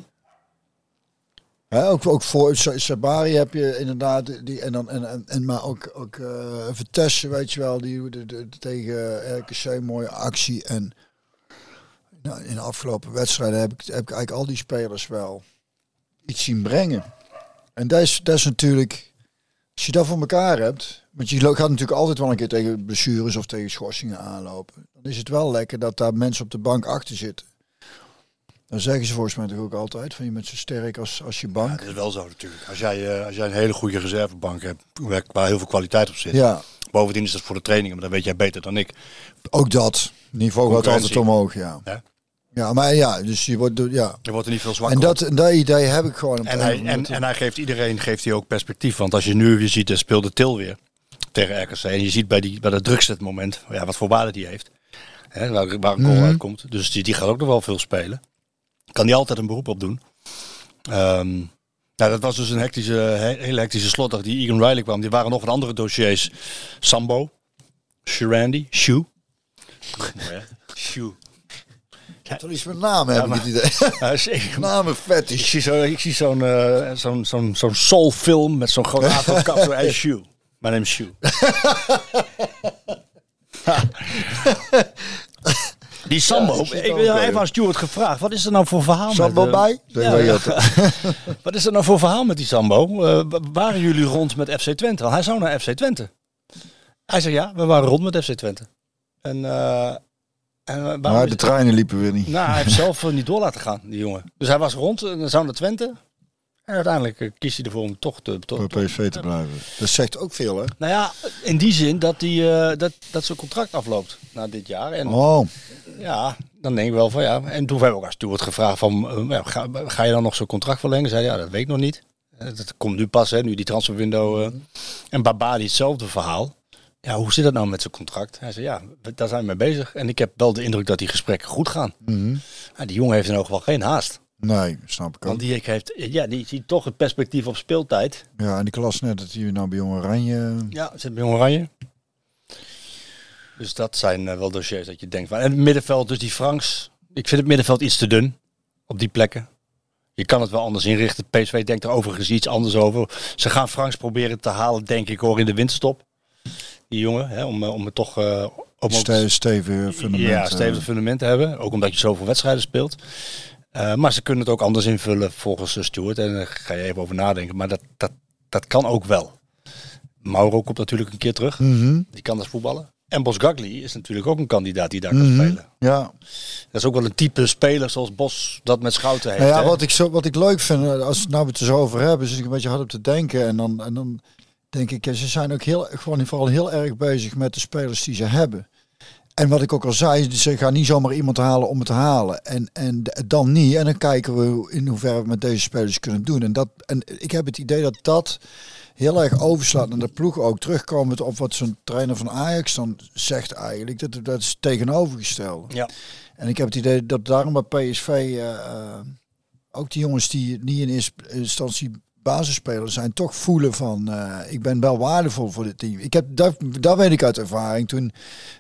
Speaker 3: Hè, ook, ook voor Sa- Sabari heb je inderdaad die en dan en, en, maar ook ook eh Vitesse weet je wel die de, de, tegen RKC mooie actie en nou, in de afgelopen wedstrijden heb ik heb ik eigenlijk al die spelers wel iets zien brengen. En dat is, dat is natuurlijk, als je dat voor elkaar hebt, want je gaat natuurlijk altijd wel een keer tegen blessures of tegen schorsingen aanlopen. Dan is het wel lekker dat daar mensen op de bank achter zitten. Dan zeggen ze volgens mij toch ook altijd, van je bent zo sterk als, als je
Speaker 7: Ja,
Speaker 3: bank.
Speaker 7: dat is wel zo natuurlijk. Als jij, eh, als jij een hele goede reservebank hebt, waar- heel veel kwaliteit op zit.
Speaker 3: Ja,
Speaker 7: Bovendien is dat voor de trainingen, maar dat weet jij beter dan ik.
Speaker 3: ook dat. Niveau gaat altijd omhoog, ja.
Speaker 7: Ja.
Speaker 3: Ja, maar ja, dus je wordt, ja.
Speaker 7: Er wordt er niet veel zwakker
Speaker 3: En dat, dat idee heb ik gewoon.
Speaker 7: En hij, en, en hij geeft iedereen geeft hij ook perspectief. Want als je nu weer ziet, er speelde Til weer tegen RKC. En je ziet bij, die, bij dat moment ja, wat voor waarde die heeft. Hè, waar, waar een goal
Speaker 3: Mhm.
Speaker 7: uitkomt. Dus die, die gaat ook nog wel veel spelen. Kan die altijd een beroep op doen. Ehm, nou, dat was dus een hectische, he- hele hectische slotdag die Egan Riley kwam. Die waren nog wat andere dossiers. Sambo, hè? Shu.
Speaker 3: Toch iets met namen heb
Speaker 7: Ja,
Speaker 3: ik het idee. [laughs]
Speaker 7: Ja, zeker.
Speaker 3: namen
Speaker 7: Ik
Speaker 3: fetish.
Speaker 7: zie zo'n ik zie zo'n eh, zo'n zo'n zo'n soulfilm met zo'n groot afrokap. Zo, hey, Shu. My name is Shu. [laughs] [laughs] Die Sambo,
Speaker 3: Ja, ik
Speaker 7: wil even aan Stuart gevraagd. Wat is er nou voor verhaal
Speaker 3: Sambo
Speaker 7: met... eh,
Speaker 3: bij?
Speaker 7: Ja, ja. [laughs] Wat is er nou voor verhaal met die Sambo? Eh, wa- waren jullie rond met FC Twente? Want hij zou naar FC Twente. Hij zei ja, we waren rond met FC Twente. En, eh, en waarom
Speaker 3: Maar de treinen liepen weer niet.
Speaker 7: nou, hij heeft zelf niet door laten gaan, die jongen. Dus hij was rond en zou naar Twente. En uiteindelijk eh, kiest hij ervoor om toch te... toch-
Speaker 3: PSV te blijven. Dat zegt ook veel, hè?
Speaker 7: nou ja, in die zin dat, die, eh, dat, dat zijn contract afloopt na dit jaar. En
Speaker 3: Oh,
Speaker 7: ja, dan denk ik wel van ja. En toen hebben we ook aan Stuart gevraagd van, eh, ga, ga je dan nog zo'n contract verlengen? Zei ja, dat weet ik nog niet. Dat komt nu pas, hè, nu die transferwindow. eh. En Babadi hetzelfde verhaal. Ja, hoe zit dat nou met zijn contract? Hij zei, ja, daar zijn we mee bezig. En ik heb wel de indruk dat die gesprekken goed gaan.
Speaker 3: mhm.
Speaker 7: Ja, die jongen heeft in elk geval geen haast.
Speaker 3: Nee, snap ik ook.
Speaker 7: Want die heeft, ja, die ziet toch het perspectief op speeltijd.
Speaker 3: Ja, en ik las net dat hij nou bij Jong Oranje...
Speaker 7: Ja, zit bij Jong Oranje. Dus dat zijn eh, wel dossiers dat je denkt van. En het middenveld, dus die Franks. Ik vind het middenveld iets te dun op die plekken. Je kan het wel anders inrichten. PSV denkt er overigens iets anders over. Ze gaan Franks proberen te halen, denk ik hoor, in de winterstop. Die jongen, hè, om, eh, om het toch... eh om
Speaker 3: Ste stevige fundament.
Speaker 7: ja,
Speaker 3: eh,
Speaker 7: stevig fundament te hebben. Ook omdat je zoveel wedstrijden speelt. Eh, maar ze kunnen het ook anders invullen volgens Stuart. En daar ga je even over nadenken. Maar dat, dat, dat kan ook wel. Mauro komt natuurlijk een keer terug.
Speaker 3: mhm,
Speaker 7: Die kan dus voetballen. En Bos Gagli is natuurlijk ook een kandidaat die daar kan
Speaker 3: mhm.
Speaker 7: spelen.
Speaker 3: Ja,
Speaker 7: Dat is ook wel een type speler zoals Bos dat met Schouten heeft.
Speaker 3: Nou ja,
Speaker 7: hè?
Speaker 3: wat ik, zo, wat ik leuk vind, eh, als we nou het er zo over hebben, is ik een beetje hard op te denken. En dan, en dan denk ik, ze zijn ook heel, gewoon vooral heel erg bezig met de spelers die ze hebben. En wat ik ook al zei, ze gaan niet zomaar iemand halen om het te halen. En, en dan niet. En dan kijken we in hoeverre we met deze spelers kunnen doen. En, dat, en ik heb het idee dat dat heel erg overslaat naar de ploeg ook. Terugkomend op wat zo'n trainer van Ajax dan zegt eigenlijk. Dat, dat is tegenovergesteld.
Speaker 7: Ja.
Speaker 3: En ik heb het idee dat daarom bij PSV eh, eh, ook die jongens die niet in eerste instantie basisspeler zijn, toch voelen van eh, ik ben wel waardevol voor dit team. Ik heb dat, dat weet ik uit ervaring. Toen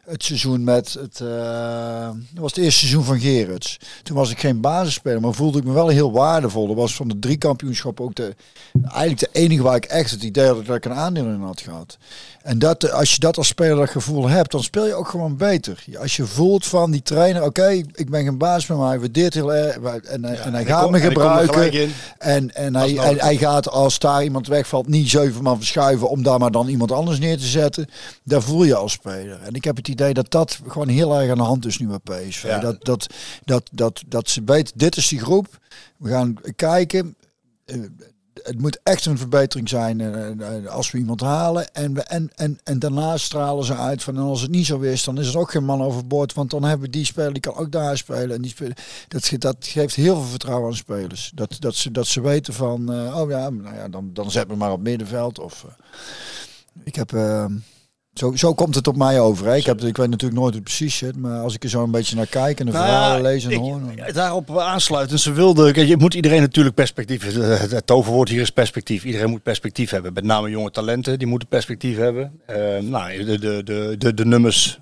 Speaker 3: het seizoen met het eh, was het eerste seizoen van Gerrits. Toen was ik geen basisspeler, maar voelde ik me wel heel waardevol. Dat was van de drie kampioenschappen ook de eigenlijk de enige waar ik echt het idee had dat ik een aandeel in had gehad. En dat, als je dat als speler dat gevoel hebt, dan speel je ook gewoon beter. Als je voelt van die trainer, oké, ik ben geen baas meer, maar hij waardeert heel erg en, hij- en hij gaat
Speaker 7: kom-
Speaker 3: me gebruiken. En, en hij, hij, hij gaat als daar iemand wegvalt niet zeven man verschuiven om daar maar dan iemand anders neer te zetten. Daar voel je als speler. En ik heb het idee dat dat gewoon heel erg aan de hand is nu bij PSV.
Speaker 7: Ja.
Speaker 3: Dat, dat, dat, dat, dat ze weten, dit is die groep. We gaan kijken. Het moet echt een verbetering zijn eh, eh, als we iemand halen. En, en, en, en daarna stralen ze uit van en als het niet zo is, dan is er ook geen man overboord. Want dan hebben we die speler, die kan ook daar spelen. En die spelen, dat, dat geeft heel veel vertrouwen aan spelers. Dat, dat, ze, dat ze weten van, eh, oh ja, nou ja dan, dan zet me maar op middenveld. Of, ik heb... zo, zo komt het op mij over. Hè. Ik, heb, ik weet natuurlijk nooit hoe het precies zit. Maar als ik er zo een beetje naar kijk en de
Speaker 7: Nou
Speaker 3: verhalen lees en
Speaker 7: ik-
Speaker 3: hoor. dan-
Speaker 7: Daarop aansluiten. Ze wilden, kijk, je moet iedereen natuurlijk perspectief. Het toverwoord hier is perspectief. Iedereen moet perspectief hebben. Met name jonge talenten, die moeten perspectief hebben. Eh, nou, de, de, de, de, de nummers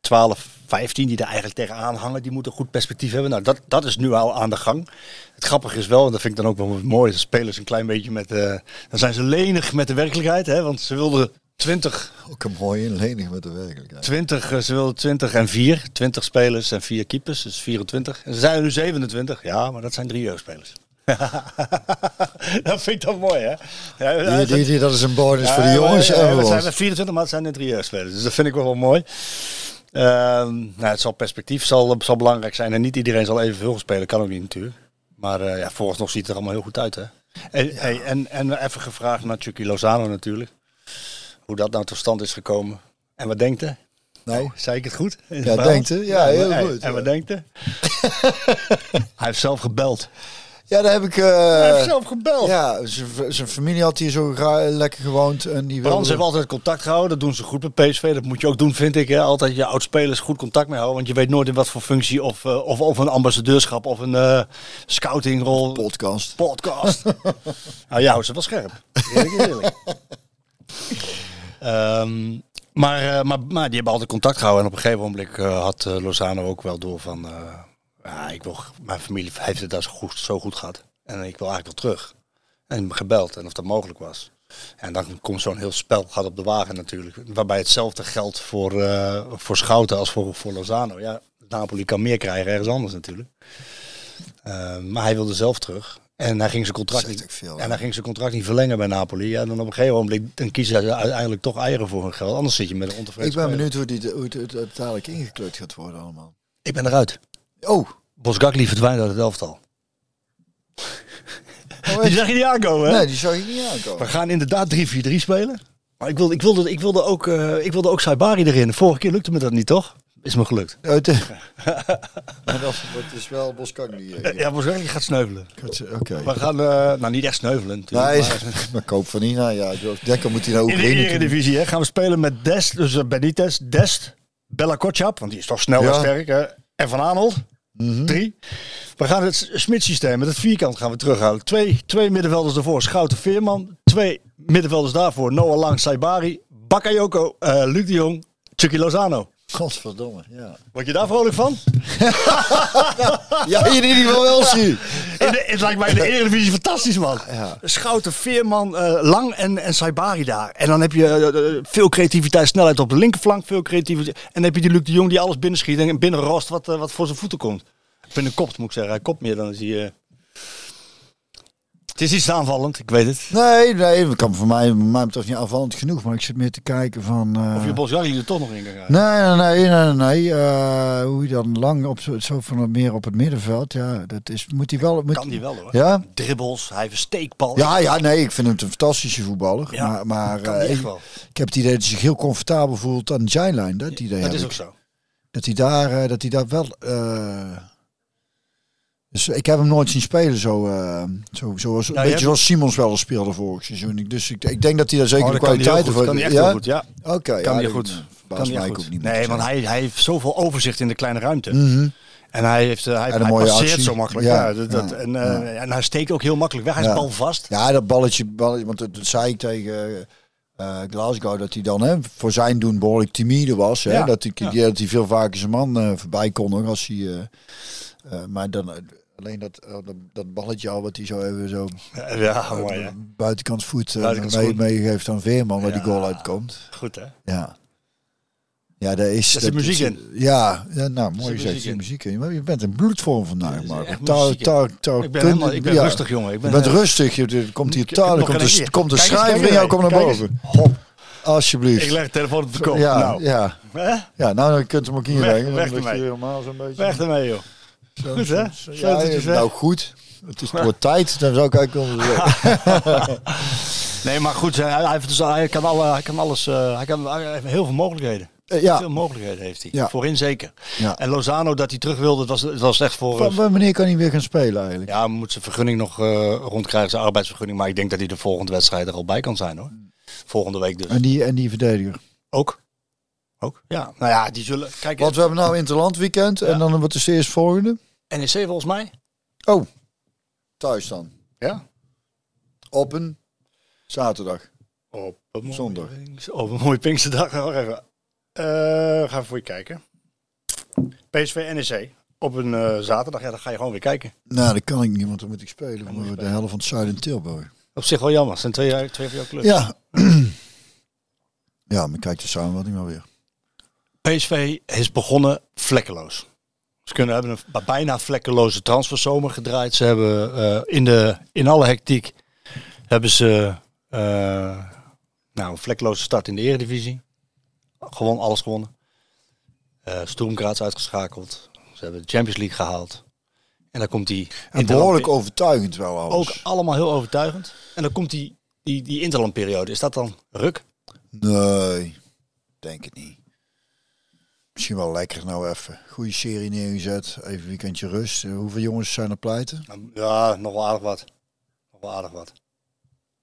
Speaker 7: 12, 15 die er eigenlijk tegenaan hangen, die moeten goed perspectief hebben. Nou, dat, dat is nu al aan de gang. Het grappige is wel, en dat vind ik dan ook wel mooi, de spelers een klein beetje met, eh, dan zijn ze lenig met de werkelijkheid. Hè, want ze wilden 20
Speaker 3: Ook een mooie lening met de werkelijkheid.
Speaker 7: 20, eh, ze wilden 20 en 4. 20 spelers en 4 keepers, dus 24. En ze zijn er nu 27. Ja, maar dat zijn drie jeugdspelers. [laughs] dat vind ik dan mooi, hè? Ja,
Speaker 3: Die, die, die, dat is een bonus voor de jongens.
Speaker 7: ja, we zijn
Speaker 3: ons.
Speaker 7: met 24, maar het zijn interieurspelers. Dus dat vind ik wel wel mooi. Ehm, nou, het zal perspectief zal, zal belangrijk zijn. En niet iedereen zal evenveel spelen. Kan ook niet natuurlijk. Maar eh ja, volgens nog ziet het er allemaal heel goed uit. Hè? En, hey, en, en even gevraagd naar Chucky Lozano natuurlijk. Hoe dat nou tot stand is gekomen. En wat denkt hij?
Speaker 3: Nou,
Speaker 7: Zei ik het goed? in
Speaker 3: Ja, denkt? Ja, heel
Speaker 7: hey,
Speaker 3: goed,
Speaker 7: En
Speaker 3: ja.
Speaker 7: wat denkt hij? [laughs] hij heeft zelf gebeld.
Speaker 3: ja, daar heb ik... eh,
Speaker 7: hij heeft zelf gebeld.
Speaker 3: ja, zijn familie had hier zo lekker gewoond. En die
Speaker 7: Frans
Speaker 3: wilde-
Speaker 7: heeft altijd contact gehouden. Dat doen ze goed bij PSV. Dat moet je ook doen, vind ik. Hè. Altijd je oud-spelers goed contact mee houden. Want je weet nooit in wat voor functie. Of, eh, of, of een ambassadeurschap. Of een eh, scoutingrol.
Speaker 3: podcast.
Speaker 7: podcast. [laughs] nou, is het wel scherp. Eerlijk, eerlijk. [laughs] Ehm, maar, eh, maar, maar die hebben altijd contact gehouden. En op een gegeven moment eh, had eh, Lozano ook wel door van... ja, ik wil, mijn familie heeft het daar zo goed, zo goed gehad. En ik wil eigenlijk wel terug. En gebeld en of dat mogelijk was. En dan komt zo'n heel spel gaat op de wagen natuurlijk. Waarbij hetzelfde geldt voor, voor Schouten als voor, voor Lozano. Ja, Napoli kan meer krijgen ergens anders natuurlijk. Eh, maar hij wilde zelf terug. En hij ging zijn contract niet,
Speaker 3: veel,
Speaker 7: en hij ging zijn contract niet verlengen bij Napoli. Ja, en dan op een gegeven moment dan kiezen ze uiteindelijk toch eieren voor hun geld. Anders zit je met een ontevreden
Speaker 3: Ik ben benieuwd hoe, die, hoe het, uiteindelijk ingekleurd gaat worden allemaal.
Speaker 7: Ik ben eruit.
Speaker 3: Oh,
Speaker 7: Bosgakli verdwijnt uit het elftal.
Speaker 3: oh [laughs]
Speaker 7: Die zag je niet aankomen, hè?
Speaker 3: nee, die zag ik niet
Speaker 7: We
Speaker 3: aankomen.
Speaker 7: gaan inderdaad 3-4-3 spelen. Maar ik wilde, ik wilde, ik wilde, ook, eh, ik wilde ook Saibari erin. Vorige keer lukte me dat niet, toch? Is me gelukt. [laughs]
Speaker 3: Oh, de- [laughs] maar dat wordt dus wel Boskagli. eh,
Speaker 7: Ja, Bosgakli gaat sneuvelen.
Speaker 3: Oké.
Speaker 7: We gaan, eh, nou niet echt sneuvelen natuurlijk.
Speaker 3: Nee,
Speaker 7: maar- [laughs]
Speaker 3: maar koop van Nina, ja. Ik denk, dan moet hij nou
Speaker 7: In de
Speaker 3: Oekraïne toe.
Speaker 7: Eredivisie hè, gaan we spelen met Dest, dus eh, Benitez, Dest, Bella Kotschap, want die is toch snel en
Speaker 3: Ja.
Speaker 7: sterk. Hè, en Van Aanholt, drie. We gaan het Smit-systeem met het vierkant gaan we terughalen. Twee, twee middenvelders ervoor, Schouten Veerman. Twee middenvelders daarvoor, Noah Lang, Saibari, Bakayoko, eh Luc de Jong, Chucky Lozano.
Speaker 3: Godverdomme, ja.
Speaker 7: Word je daar vrolijk van? [laughs]
Speaker 3: Ja, in ieder geval wel zie.
Speaker 7: Het lijkt mij in de Eredivisie fantastisch, man.
Speaker 3: Ja.
Speaker 7: Schouten, Veerman, eh, Lang en, en Saibari daar. En dan heb je eh, eh, veel creativiteit, snelheid op de linkerflank, veel creativiteit. En dan heb je die Luc de Jong die alles binnenschiet en binnenrost wat, wat voor zijn voeten komt. Binnenkopt moet ik zeggen. Hij kopt meer dan is hij... Het is iets aanvallend, ik weet het.
Speaker 3: Nee, nee, dat kan voor mij, mij betreft niet aanvallend genoeg. Maar ik zit meer te kijken van... eh,
Speaker 7: Of je Bosjagli er toch nog in kan gaan.
Speaker 3: Nee, nee, nee, nee. nee. eh, hoe je dan lang op zo, zo van meer op het middenveld. Ja, dat is, moet hij wel... Moet,
Speaker 7: Kan die wel hoor.
Speaker 3: Ja?
Speaker 7: Dribbels, hij heeft een steekbal.
Speaker 3: Ja, ja, nee, ik vind hem een fantastische voetballer.
Speaker 7: Ja,
Speaker 3: maar maar
Speaker 7: kan
Speaker 3: eh,
Speaker 7: die echt
Speaker 3: ik,
Speaker 7: wel.
Speaker 3: ik heb het idee dat hij zich heel comfortabel voelt aan de zijlijn. Dat idee
Speaker 7: dat is
Speaker 3: ik.
Speaker 7: ook zo.
Speaker 3: Dat hij daar, eh, dat hij daar wel. Dus ik heb hem nooit zien spelen zo, eh, zo zoals,
Speaker 7: je
Speaker 3: een beetje zoals Simons wel eens speelde vorig seizoen. Dus ik, ik denk dat hij daar zeker
Speaker 7: Oh,
Speaker 3: de kwaliteiten
Speaker 7: goed.
Speaker 3: voor
Speaker 7: Kan hij echt
Speaker 3: ja?
Speaker 7: goed, ja.
Speaker 3: Oké,
Speaker 7: Kan
Speaker 3: ja,
Speaker 7: hij goed. Kan hij goed.
Speaker 3: ook niet.
Speaker 7: Nee, want hij, hij heeft zoveel overzicht in de kleine ruimte.
Speaker 3: Mhm.
Speaker 7: En hij, heeft, eh, hij,
Speaker 3: En
Speaker 7: hij passeert
Speaker 3: actie.
Speaker 7: zo makkelijk.
Speaker 3: Ja,
Speaker 7: Ja, dat, dat-
Speaker 3: ja,
Speaker 7: en, eh, en hij steekt ook heel makkelijk weg. Hij is balvast.
Speaker 3: Ja, dat balletje, balletje want dat, dat zei ik tegen Glasgow, dat hij dan hè, voor zijn doen behoorlijk timide was. Hè? Dat, hij, dat hij veel vaker zijn man voorbij kon nog als hij... maar dan alleen dat, eh, dat, dat balletje al wat hij zo even zo [laughs]
Speaker 7: Ja, mooi hè.
Speaker 3: buitenkant voet eh, mee, meegeeft aan Veerman waar die goal uitkomt.
Speaker 7: Goed hè.
Speaker 3: Ja. Ja, daar is,
Speaker 7: Daar zit muziek
Speaker 3: is-
Speaker 7: in.
Speaker 3: Ja, ja nou mooi gezegd,
Speaker 7: in.
Speaker 3: muziek in. Maar je bent in bloedvorm vandaag,
Speaker 7: is
Speaker 3: Marco.
Speaker 7: echt
Speaker 3: Taal, taal, taal,
Speaker 7: Ik ben, helemaal, ik ben
Speaker 3: ja.
Speaker 7: rustig jongen. Ik ben,
Speaker 3: Je bent
Speaker 7: eh,
Speaker 3: rustig, je, komt hier taal, komt de, komt de schrijver in jou,
Speaker 7: eens,
Speaker 3: kom naar boven.
Speaker 7: Hop.
Speaker 3: Alsjeblieft.
Speaker 7: Ik leg de telefoon op de kop.
Speaker 3: ja,
Speaker 7: nou,
Speaker 3: ja, ja, nou dan kunt u hem ook
Speaker 7: Weg-
Speaker 3: inleggen.
Speaker 7: weg
Speaker 3: lig je
Speaker 7: ermee.
Speaker 3: helemaal zo'n beetje.
Speaker 7: Weg ermee joh.
Speaker 3: Zo-
Speaker 7: Goed,
Speaker 3: zo-
Speaker 7: hè?
Speaker 3: zo-
Speaker 7: Zo
Speaker 3: Ja, nou goed. Het is voor tijd, dan zou ik eigenlijk. [laughs]
Speaker 7: Nee, maar goed, hij, heeft dus, hij, kan, alle, hij kan alles. eh, hij, kan, hij heeft heel veel mogelijkheden.
Speaker 3: Eh, ja,
Speaker 7: Veel mogelijkheden heeft hij.
Speaker 3: Ja.
Speaker 7: Voorin zeker.
Speaker 3: Ja.
Speaker 7: En Lozano dat hij terug wilde, het was, het was echt voor.
Speaker 3: Van- wanneer kan hij weer gaan spelen eigenlijk?
Speaker 7: Ja, moet zijn vergunning nog eh, rondkrijgen, zijn arbeidsvergunning. Maar ik denk dat hij de volgende wedstrijd er al bij kan zijn hoor. Volgende week dus.
Speaker 3: En die, en die verdediger.
Speaker 7: Ook. Ook? Ja. Nou ja, die zullen. Kijk,
Speaker 3: Want we hebben nou Interland weekend en
Speaker 7: Ja.
Speaker 3: dan wat is de eerste volgende?
Speaker 7: NEC volgens mij.
Speaker 3: Oh, thuis dan.
Speaker 7: Ja.
Speaker 3: Op een zaterdag.
Speaker 7: Op een mooie,
Speaker 3: Zondag.
Speaker 7: Op een mooie Pinksterdag. Wacht even. Eh gaan we voor je kijken. PSV NEC. Op een eh, zaterdag. Ja, dan ga je gewoon weer kijken.
Speaker 3: Nou, dat kan ik niet, want dan moet ik spelen
Speaker 7: moet
Speaker 3: voor de
Speaker 7: spelen.
Speaker 3: helft van het Zuiden Tilburg.
Speaker 7: Op zich wel jammer. Het zijn twee, jaar- twee van jouw clubs.
Speaker 3: Ja. [clears throat] ja, maar kijk de samenvatting maar weer.
Speaker 7: PSV is begonnen vlekkeloos. Ze kunnen hebben een bijna vlekkeloze transferzomer gedraaid. Ze hebben eh, in, de, in alle hectiek hebben ze eh, nou, een vlekkeloze start in de Eredivisie. Gewoon alles gewonnen. Uh, uitgeschakeld. Ze hebben de Champions League gehaald. En dan komt die...
Speaker 3: En behoorlijk overtuigend wel alles.
Speaker 7: Ook allemaal heel overtuigend. En dan komt die, die, die interlandperiode. Is dat dan ruk?
Speaker 3: Nee, denk het niet. Misschien wel lekker nou even. Goede serie neergezet. Even weekendje rust. Eh, Hoeveel jongens zijn er pleiten?
Speaker 7: Ja, nog wel aardig wat. Nog wel aardig wat.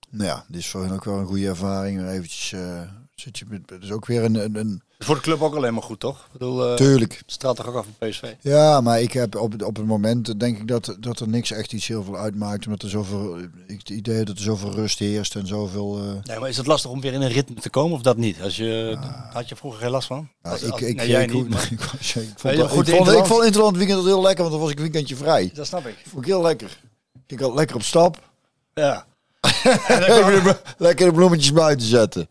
Speaker 3: Nou ja, dit is voor hen ook wel een goede ervaring. Eventjes, uh, zit je met, het is ook weer een, een, een...
Speaker 7: Voor de club ook alleen maar goed, toch? Ik bedoel, uh,
Speaker 3: Tuurlijk.
Speaker 7: Het straalt toch ook af van PSV?
Speaker 3: Ja, maar ik heb op, op het moment denk ik dat, dat er niks echt iets heel veel uitmaakt. Omdat er zoveel, ik het idee dat er zoveel rust heerst en zoveel... Uh...
Speaker 7: Nee, maar is het lastig om weer in een ritme te komen of dat niet? Als je, ah. Had je vroeger geen last van?
Speaker 3: Ja,
Speaker 7: als,
Speaker 3: ik,
Speaker 7: als,
Speaker 3: ik,
Speaker 7: nee, jij
Speaker 3: ik,
Speaker 7: niet, maar... [laughs]
Speaker 3: ik, vond,
Speaker 7: goed,
Speaker 3: ik, vond, ik
Speaker 7: Interland-
Speaker 3: vond Interland weekend heel lekker, want dan was ik een weekendje vrij.
Speaker 7: Dat snap ik.
Speaker 3: Vond ik heel lekker. Ik had lekker op stap.
Speaker 7: Ja. [laughs]
Speaker 3: Even de- lekker de bloemetjes buiten zetten.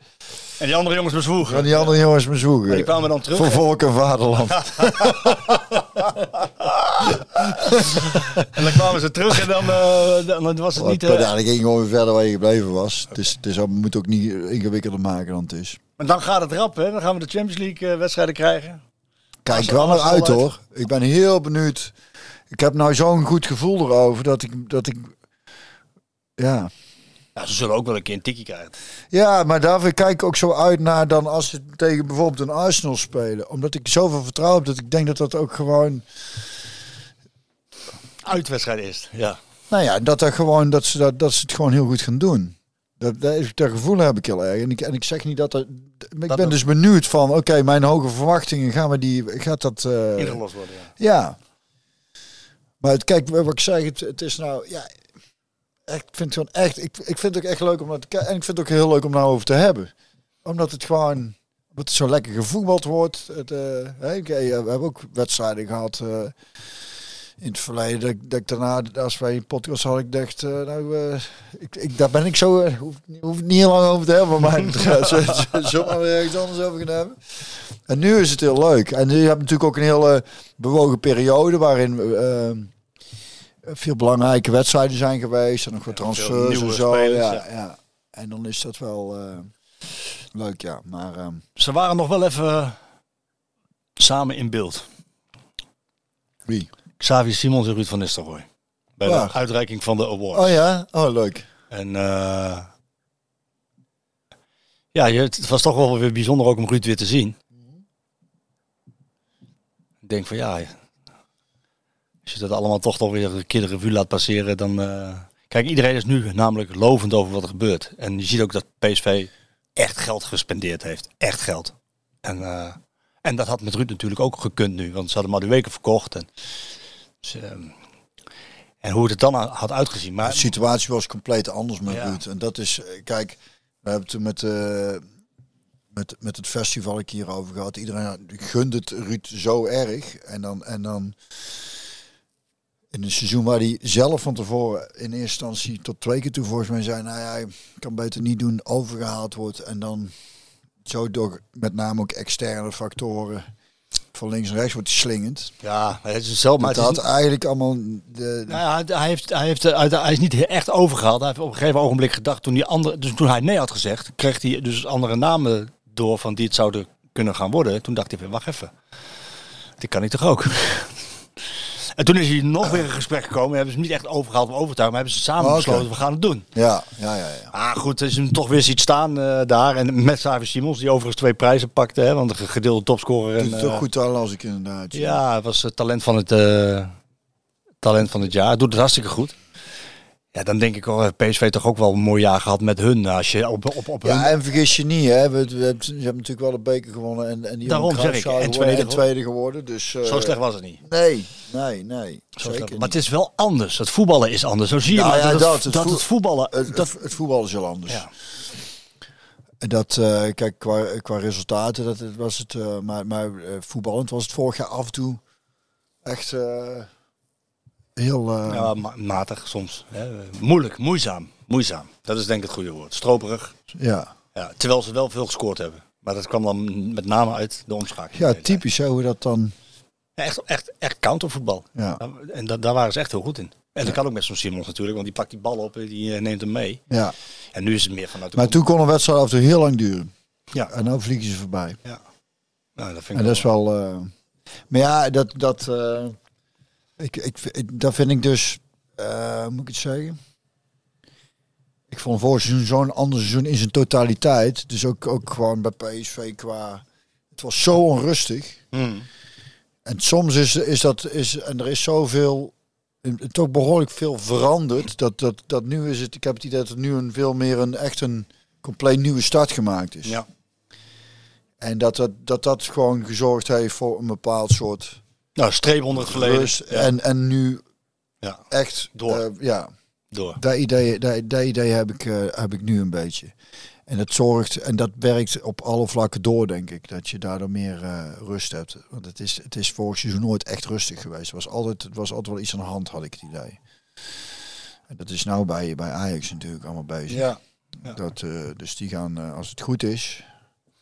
Speaker 7: En die andere jongens bezwoegen.
Speaker 3: Gaan die andere jongens me
Speaker 7: En die kwamen dan terug.
Speaker 3: Voor volk en vaderland. [laughs] [laughs]
Speaker 7: En dan kwamen ze terug en dan, eh, dan was het niet... Eh,
Speaker 3: daar ging gewoon verder waar je gebleven was. Dus, dus dat moet ook niet ingewikkelder maken dan het is.
Speaker 7: Maar dan gaat het rap, hè? Dan gaan we de Champions League eh, wedstrijden krijgen.
Speaker 3: Kijk wel naar uit hoor. Ik ben heel benieuwd. Ik heb nou zo'n goed gevoel erover dat ik, dat ik ja.
Speaker 7: Ja, ze zullen ook wel een keer een tikkie krijgen.
Speaker 3: Ja, maar daarvoor kijk ik ook zo uit naar dan als ze tegen bijvoorbeeld een Arsenal spelen. Omdat ik zoveel vertrouwen heb dat ik denk dat dat ook gewoon...
Speaker 7: Uitwedstrijd is. Ja.
Speaker 3: Nou ja, dat, er gewoon, dat, ze, dat, dat ze het gewoon heel goed gaan doen. Dat, dat, dat gevoel heb ik heel erg. En ik, en ik zeg niet dat er... Ik ben dus benieuwd van, oké, mijn hoge verwachtingen, gaan we die, gaat dat... eh,
Speaker 7: Ingelost worden, ja.
Speaker 3: Ja. Maar het, kijk, wat ik zeg, het, het is nou, ja, echt, vind gewoon echt, ik, ik vind het ook echt leuk om naar te kijken. En ik vind het ook heel leuk om nou over te hebben. Omdat het gewoon, het zo lekker gevoetbald wordt. Het, eh, hè, oké, we hebben ook wedstrijden gehad eh, in het verleden. Dat, dat daarna, als wij een podcast hadden, ik dacht, eh, nou, eh, ik, ik, daar ben ik zo, eh, hoef, hoef niet heel lang over te hebben. Maar [laughs] zo, zo, zo maar weer ergens anders over gaan hebben. En nu is het heel leuk. En je hebt natuurlijk ook een hele bewogen periode waarin eh, veel belangrijke wedstrijden zijn geweest. En nog wat transfers en zo.
Speaker 7: spelers,
Speaker 3: ja,
Speaker 7: ja.
Speaker 3: ja. En dan is dat wel eh, leuk, ja. Maar ehm,
Speaker 7: Ze waren nog wel even samen in beeld.
Speaker 3: wie?
Speaker 7: Xavier Simons en Ruud van Nistelrooy. Bij
Speaker 3: Waar?
Speaker 7: de uitreiking van de awards.
Speaker 3: Oh ja? Oh, leuk.
Speaker 7: En eh, ja, het was toch wel weer bijzonder ook om Ruud weer te zien. Ik denk van ja, als je dat allemaal toch toch weer een keer de revue laat passeren, dan... eh, Kijk, iedereen is nu namelijk lovend over wat er gebeurt. En je ziet ook dat PSV echt geld gespendeerd heeft. Echt geld. En, eh, en dat had met Ruud natuurlijk ook gekund nu. Want ze hadden maar de weken verkocht. En, dus, ehm, en hoe het er dan had uitgezien. Maar
Speaker 3: De situatie was compleet anders met
Speaker 7: Ja.
Speaker 3: Ruud. En dat is, eh, kijk, we hebben het met, eh, met, met het festival ik hierover gehad. Iedereen gunde het Ruud zo erg. En dan, en dan in een seizoen waar hij zelf van tevoren in eerste instantie tot twee keer toe volgens mij zei, nou ja, hij kan beter niet doen, overgehaald wordt. En dan zo door met name ook externe factoren van links en rechts wordt hij slingend.
Speaker 7: Ja, het is zelf, maar het
Speaker 3: dat had eigenlijk allemaal de,
Speaker 7: nou ja, hij, heeft, hij, heeft, hij is niet echt overgehaald. Hij heeft op een gegeven ogenblik gedacht, toen, die andere, dus toen hij nee had gezegd, kreeg hij dus andere namen door van die het zouden kunnen gaan worden. Toen dacht hij van, wacht even, dit kan ik toch ook? En toen is hij nog weer in gesprek gekomen. Hebben ze niet echt overgehaald of overtuigd, maar hebben ze samen
Speaker 3: Oké.
Speaker 7: besloten, we gaan het doen.
Speaker 3: ja, ja, ja, ja.
Speaker 7: Ah, goed, is hem toch weer ziet staan eh, daar. En met Xavier Simons, die overigens twee prijzen pakte. Hè, want de gedeelde topscorer. En,
Speaker 3: het ook
Speaker 7: eh,
Speaker 3: goed aan als ik inderdaad.
Speaker 7: Ja, het was het talent van het, eh, talent van het jaar. Doet het hartstikke goed. Ja, dan denk ik wel, heeft PSV toch ook wel een mooi jaar gehad met hun. Als je op, op, op
Speaker 3: Ja,
Speaker 7: hun...
Speaker 3: en vergis je niet, hè. We, we, hebben, ze hebben natuurlijk wel de beker gewonnen en, en die
Speaker 7: Daarom zeg ik, en tweede
Speaker 3: en tweede geworden. Dus, eh,
Speaker 7: Zo slecht was het niet.
Speaker 3: Nee, nee, nee. Zeker.
Speaker 7: Maar het is wel anders. Het voetballen is anders. Zo zie je
Speaker 3: Nou ja,
Speaker 7: dat,
Speaker 3: dat,
Speaker 7: het, dat voetballen...
Speaker 3: het,
Speaker 7: dat,
Speaker 3: het, het voetbal is heel anders.
Speaker 7: ja.
Speaker 3: En dat, eh, kijk, qua, qua resultaten, dat was het, eh, maar, maar eh, voetballend was het vorig jaar af en toe echt eh, heel... eh,
Speaker 7: ja, ma- matig soms. Hè. Moeilijk, moeizaam. Moeizaam. Dat is denk ik het goede woord. Stroperig.
Speaker 3: ja.
Speaker 7: Ja, terwijl ze wel veel gescoord hebben. Maar dat kwam dan met name uit de omschakeling.
Speaker 3: ja, typisch hè, hoe dat dan...
Speaker 7: Echt, echt, echt countervoetbal.
Speaker 3: Ja.
Speaker 7: En da- daar waren ze echt heel goed in. En dat kan ook met zo'n Simons natuurlijk, want die pakt die bal op en die eh, neemt hem mee.
Speaker 3: ja.
Speaker 7: En nu is het meer vanuit de
Speaker 3: Maar toen kon een wedstrijd af en toe heel lang duren.
Speaker 7: Ja.
Speaker 3: En nu vliegen ze voorbij.
Speaker 7: Ja. Nou, dat vind ik
Speaker 3: En dat is wel. eh, maar ja, dat. dat ik, ik, ik- dat vind ik dus. eh, moet ik het zeggen? Ik vond vorig seizoen zo'n ander seizoen in zijn totaliteit. Dus ook, ook gewoon bij PSV qua. Het was zo onrustig.
Speaker 7: Hmm.
Speaker 3: En soms is, is dat. Is, en er is zoveel. Toch behoorlijk veel veranderd. Dat, dat, dat nu is het. Ik heb het idee dat het nu een veel meer een echt een compleet nieuwe start gemaakt is.
Speaker 7: Ja.
Speaker 3: En dat dat, dat dat gewoon gezorgd heeft voor een bepaald soort
Speaker 7: Nou, streep onder het verleden.
Speaker 3: rust.
Speaker 7: Ja.
Speaker 3: En, en nu
Speaker 7: Ja.
Speaker 3: echt
Speaker 7: Door.
Speaker 3: eh, ja,
Speaker 7: Door.
Speaker 3: dat idee, dat, dat idee heb, ik, eh, heb ik nu een beetje. En dat zorgt en dat werkt op alle vlakken door, denk ik. Dat je daardoor meer eh, rust hebt. Want het is, het is vorig seizoen nooit echt rustig geweest. Het was altijd, het was altijd wel iets aan de hand, had ik het idee. En dat is nou bij, bij Ajax natuurlijk allemaal bezig.
Speaker 7: Ja.
Speaker 3: Dat, dus die gaan, als het goed is,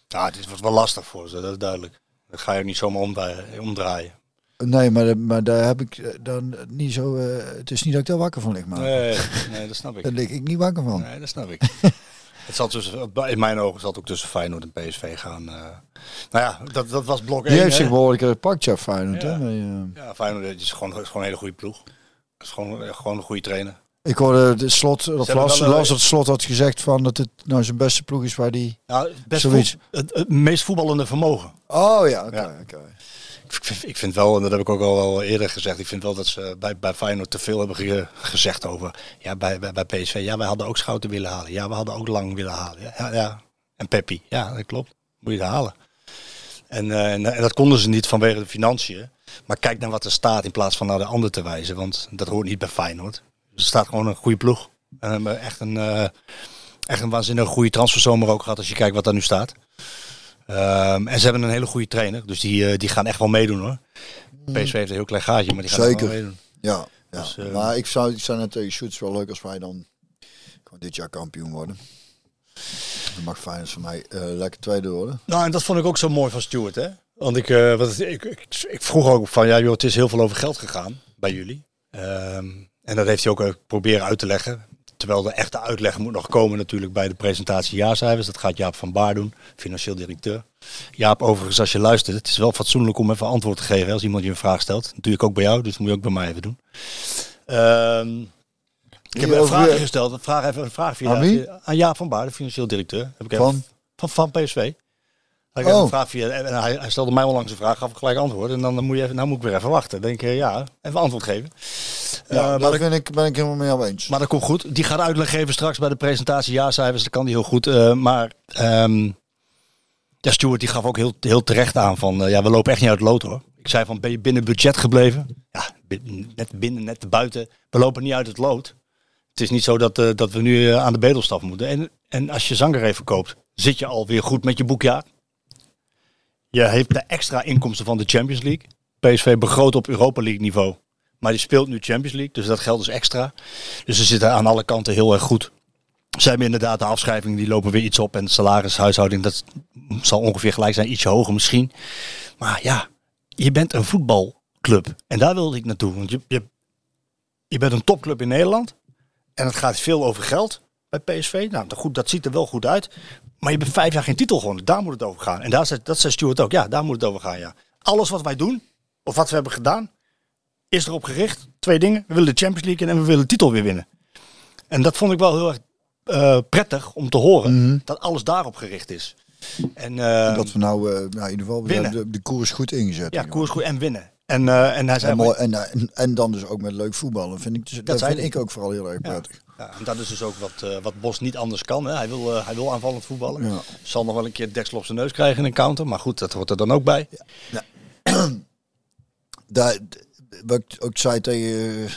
Speaker 7: Ja, het wordt wel lastig voor ze, dat is duidelijk. Dat ga je ook niet zomaar omdraaien.
Speaker 3: Nee, maar, maar daar heb ik eh, dan niet zo. eh, het is niet dat ik daar wakker van lig, maar
Speaker 7: Nee, nee, dat snap ik. [laughs]
Speaker 3: daar lig ik niet wakker van.
Speaker 7: Nee, dat snap ik. [laughs] het zal tussen, in mijn ogen zal het ook tussen Feyenoord en PSV gaan. eh. nou ja, dat, dat was blok 1.
Speaker 3: Die heeft zich behoorlijk gepakt, ja, Feyenoord.
Speaker 7: Ja.
Speaker 3: Hè? Eh,
Speaker 7: Ja, Feyenoord is gewoon, is gewoon een hele goede ploeg. is gewoon, eh, gewoon een goede trainer.
Speaker 3: ik hoorde de slot, dat
Speaker 7: hebben
Speaker 3: las, las dat slot had gezegd van dat het nou zijn beste ploeg is waar die.
Speaker 7: Nou, best
Speaker 3: Zoiets.
Speaker 7: voet- het, het meest voetballende vermogen.
Speaker 3: Oh ja, oké.
Speaker 7: Ja.
Speaker 3: oké.
Speaker 7: Ik vind, wel, en dat heb ik ook al eerder gezegd, ik vind wel dat ze bij, bij Feyenoord te veel hebben ge- gezegd over, ja, bij, bij, PSV, ja, wij hadden ook Schouten willen halen. Ja, we hadden ook Lang willen halen. Ja, ja. En Peppi, ja, dat klopt. Moet je het halen. En, eh, en, en dat konden ze niet vanwege de financiën. Maar kijk naar wat er staat in plaats van naar de ander te wijzen, want dat hoort niet bij Feyenoord. Er staat gewoon een goede ploeg. En hebben echt een, eh, echt een waanzinnig goede transferzomer ook gehad als je kijkt wat daar nu staat. Ehm, en ze hebben een hele goede trainer, dus die, eh, die gaan echt wel meedoen hoor. PSV heeft een heel klein gaatje, maar die gaan
Speaker 3: Zeker.
Speaker 7: wel meedoen.
Speaker 3: Ja, ja.
Speaker 7: Dus, eh,
Speaker 3: maar ik zou, ik zou net tegen Shoots wel leuk als wij dan gewoon dit jaar kampioen worden. Dan mag Feyenoord voor mij eh, lekker tweede worden.
Speaker 7: Nou, en dat vond ik ook zo mooi van Stuart, hè? Want ik, eh, wat, ik, ik, ik vroeg ook van, ja joh, het is heel veel over geld gegaan bij jullie. Ehm, en dat heeft hij ook eh, proberen uit te leggen. Terwijl de echte uitleg moet nog komen natuurlijk bij de presentatie jaarcijfers. Dat gaat Jaap van Baar doen, financieel directeur. Jaap, overigens, als je luistert, het is wel fatsoenlijk om even antwoord te geven als iemand je een vraag stelt. Natuurlijk ook bij jou, dus dat moet je ook bij mij even doen. Ehm, ik heb een vraag gesteld, een vraag, even een vraag via,
Speaker 3: Aan
Speaker 7: aan Jaap van Baar, de financieel directeur. Heb ik even-
Speaker 3: Van?
Speaker 7: van, van PSV. Had ik
Speaker 3: Oh.
Speaker 7: even een vraag via, en hij, hij stelde mij onlangs een vraag, gaf ik gelijk antwoord. En dan, dan moet je even, nou moet ik weer even wachten. Denk ik, ja, even antwoord geven.
Speaker 3: Ja,
Speaker 7: Eh, maar, dat,
Speaker 3: ben ik, ben ik helemaal mee eens.
Speaker 7: maar dat komt goed. Die gaat uitleg geven straks bij de presentatie jaarcijfers. Dat kan die heel goed. Eh, maar ehm ja, Stuart die gaf ook heel, heel terecht aan van, eh, ja, we lopen echt niet uit het lood hoor. Ik zei van, ben je binnen budget gebleven? Ja, net binnen, net buiten. We lopen niet uit het lood. Het is niet zo dat, eh, dat we nu eh, aan de bedelstaf moeten. En, en als je Zanger even koopt, zit je alweer goed met je boekjaar. Je heeft de extra inkomsten van de Champions League. PSV begroot op Europa League niveau. Maar die speelt nu Champions League, dus dat geld is extra. Dus ze zitten aan alle kanten heel erg goed. Ze hebben inderdaad de afschrijvingen, die lopen weer iets op. En de salarishuishouding, dat zal ongeveer gelijk zijn, ietsje hoger misschien. Maar ja, je bent een voetbalclub. En daar wilde ik naartoe. Want je, je, je bent een topclub in Nederland. En het gaat veel over geld bij PSV. Nou, goed, dat ziet er wel goed uit. Maar je bent vijf jaar geen titel gewonnen. Daar moet het over gaan. En daar zei, dat zei Stuart ook. Ja, daar moet het over gaan, ja. Alles wat wij doen, of wat we hebben gedaan, is erop gericht. Twee dingen. We willen de Champions League in en we willen de titel weer winnen. En dat vond ik wel heel erg eh, prettig om te horen. Dat alles daarop gericht is. En, eh,
Speaker 3: dat we nou, eh, nou in ieder geval
Speaker 7: winnen.
Speaker 3: de, de koers goed ingezet.
Speaker 7: ja, koers goed en winnen. En, en hij zei...
Speaker 3: En, mooi, en, en, dan dus ook met leuk voetballen. Vind ik, dus, dat vind ik ook vooral heel erg prettig.
Speaker 7: Ja, en dat is dus ook wat, eh, wat Bos niet anders kan. Hè. Hij, wil, eh, hij wil aanvallend voetballen.
Speaker 3: Ja.
Speaker 7: Zal nog wel een keer deksel op zijn neus krijgen in een counter. Maar goed, dat hoort er dan ook bij. [clears throat]
Speaker 3: Daar, wat ik ook zei tegen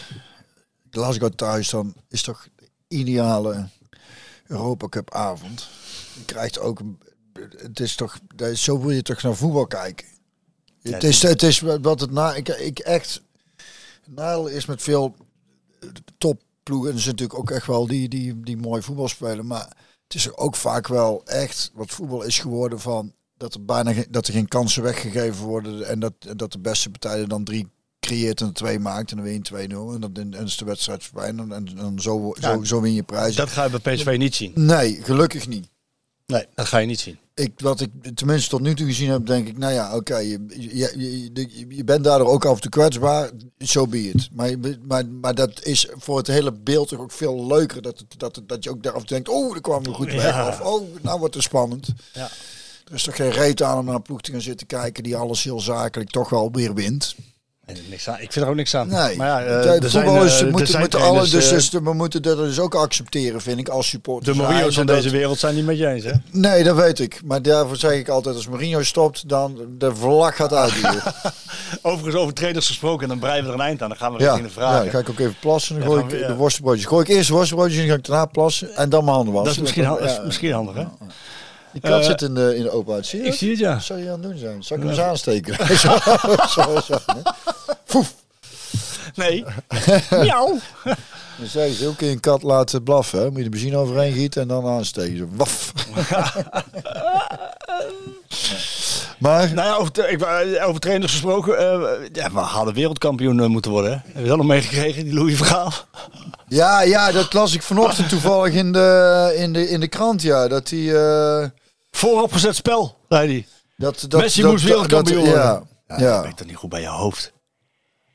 Speaker 3: Glasgow thuis, dan is toch de ideale Europa Cup avond. Je krijgt ook, een- het is toch, zo wil je toch naar voetbal kijken. het, is, het is wat het na, ik, ik echt, nadeel is met veel topploegen, en er zijn natuurlijk ook echt wel die, die, die mooi voetbal spelen, maar het is ook vaak wel echt wat voetbal is geworden van dat er bijna geen, dat er geen kansen weggegeven worden. En dat, dat de beste partij er dan drie creëert en twee maakt. En dan win je 2-0. En dan, en is de wedstrijd voorbij. En dan, en dan zo,
Speaker 7: Ja,
Speaker 3: zo, zo win je prijzen.
Speaker 7: Dat ga je bij PSV niet zien.
Speaker 3: Nee, gelukkig niet.
Speaker 7: Nee, dat ga je niet zien.
Speaker 3: Ik, wat ik tenminste tot nu toe gezien heb, denk ik, nou ja, oké, je, je, je, je- je bent daardoor ook af en toe kwetsbaar, zo be it. Maar, maar, maar dat is voor het hele beeld toch ook veel leuker, dat, dat, dat je ook daar af en toe denkt, oh, daar kwam we goed weg,
Speaker 7: Ja.
Speaker 3: of oh, nou wordt het spannend.
Speaker 7: Ja.
Speaker 3: Er is toch geen reet aan om naar een ploeg te gaan zitten kijken die alles heel zakelijk toch wel weer wint.
Speaker 7: Niks aan. Ik vind er ook niks aan.
Speaker 3: Nee,
Speaker 7: Maar ja, eh,
Speaker 3: de
Speaker 7: zijn, eh,
Speaker 3: moeten, moeten alle, we moeten dat dus ook accepteren, vind ik, als supporter.
Speaker 7: De Mourinho's van deze wereld zijn niet met je eens, hè?
Speaker 3: Nee, dat weet ik. Maar daarvoor zeg ik altijd, als Mourinho stopt, dan de vlag gaat uit. [laughs]
Speaker 7: Overigens over trainers gesproken, en dan breien we er een eind aan. Dan gaan we
Speaker 3: Ja,
Speaker 7: richting de
Speaker 3: ja,
Speaker 7: vragen.
Speaker 3: dan ga ik ook even plassen. Dan
Speaker 7: Ja,
Speaker 3: gooi ik de
Speaker 7: ja.
Speaker 3: worstenbroodjes. Gooi ik eerst de worstenbroodjes en dan ga ik daarna plassen en dan mijn handen wassen.
Speaker 7: dat is misschien, dat is
Speaker 3: ja,
Speaker 7: misschien handig, hè?
Speaker 3: Die kat
Speaker 7: Eh,
Speaker 3: zit in de, in de openheid. Zie je
Speaker 7: Ik zie het, ja.
Speaker 3: Wat zou je aan het doen zijn? Zal ik hem eens aansteken? zo, zo, zo, hè? Foef.
Speaker 7: Nee. [laughs] Miauw.
Speaker 3: Dan zeggen ze, ook een kat laten blaffen. Hè? Moet je de benzine overheen gieten en dan aansteken. Zo, waf. [laughs] maar,
Speaker 7: Nou ja, over, wou- over trainers gesproken. eh, ja, we hadden wereldkampioen eh, moeten worden, hè? Heb je dat nog meegekregen, die Louis Vergaal?
Speaker 3: ja, ja, dat las ik vanochtend toevallig in de, in de, in de krant. Ja, dat hij... eh,
Speaker 7: Vooropgezet spel, zei hij.
Speaker 3: dat, dat,
Speaker 7: Messi
Speaker 3: dat,
Speaker 7: moest wereldkampioen
Speaker 3: dat-
Speaker 7: worden.
Speaker 3: Ja,
Speaker 7: Ja,
Speaker 3: ja.
Speaker 7: Dat weet toch niet goed bij je hoofd?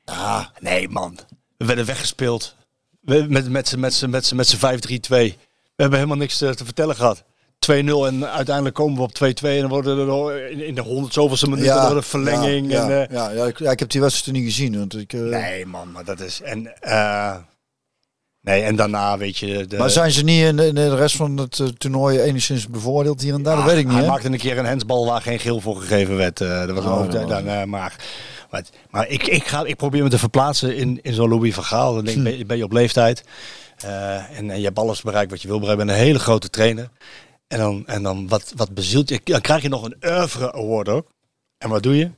Speaker 7: Ja, nee man. We werden weggespeeld. We, met met z'n met met z'n- met z'n 5-3-2. We hebben helemaal niks te, te vertellen gehad. 2-0 en uiteindelijk komen we op 2-2 en dan worden er in, in de 100 zoveelste minuut dan wordt er verlenging.
Speaker 3: Ja,
Speaker 7: en,
Speaker 3: ja,
Speaker 7: eh,
Speaker 3: ja, ja, ik, ja, ik heb die wedstrijd niet gezien. Want ik, eh,
Speaker 7: Nee man, maar dat is... En, eh, nee, en daarna weet je... De,
Speaker 3: maar zijn ze niet in de, in de rest van het eh, toernooi enigszins bevoordeeld hier en daar? dat weet ik niet.
Speaker 7: Hij maakte een keer een hensbal waar geen geel voor gegeven werd. eh, dat was een
Speaker 3: Oh, was
Speaker 7: dan, eh, maar maar, maar ik, ik, ga, ik probeer me te verplaatsen in, in zo'n Louis van Gaal. Dan denk, ik, ben, je- ben je op leeftijd. en, en je hebt alles bereikt wat je wil bereiken. Je bent een hele grote trainer. En dan, en dan wat, wat bezielt je? Dan krijg je nog een oeuvre award ook. En wat doe je?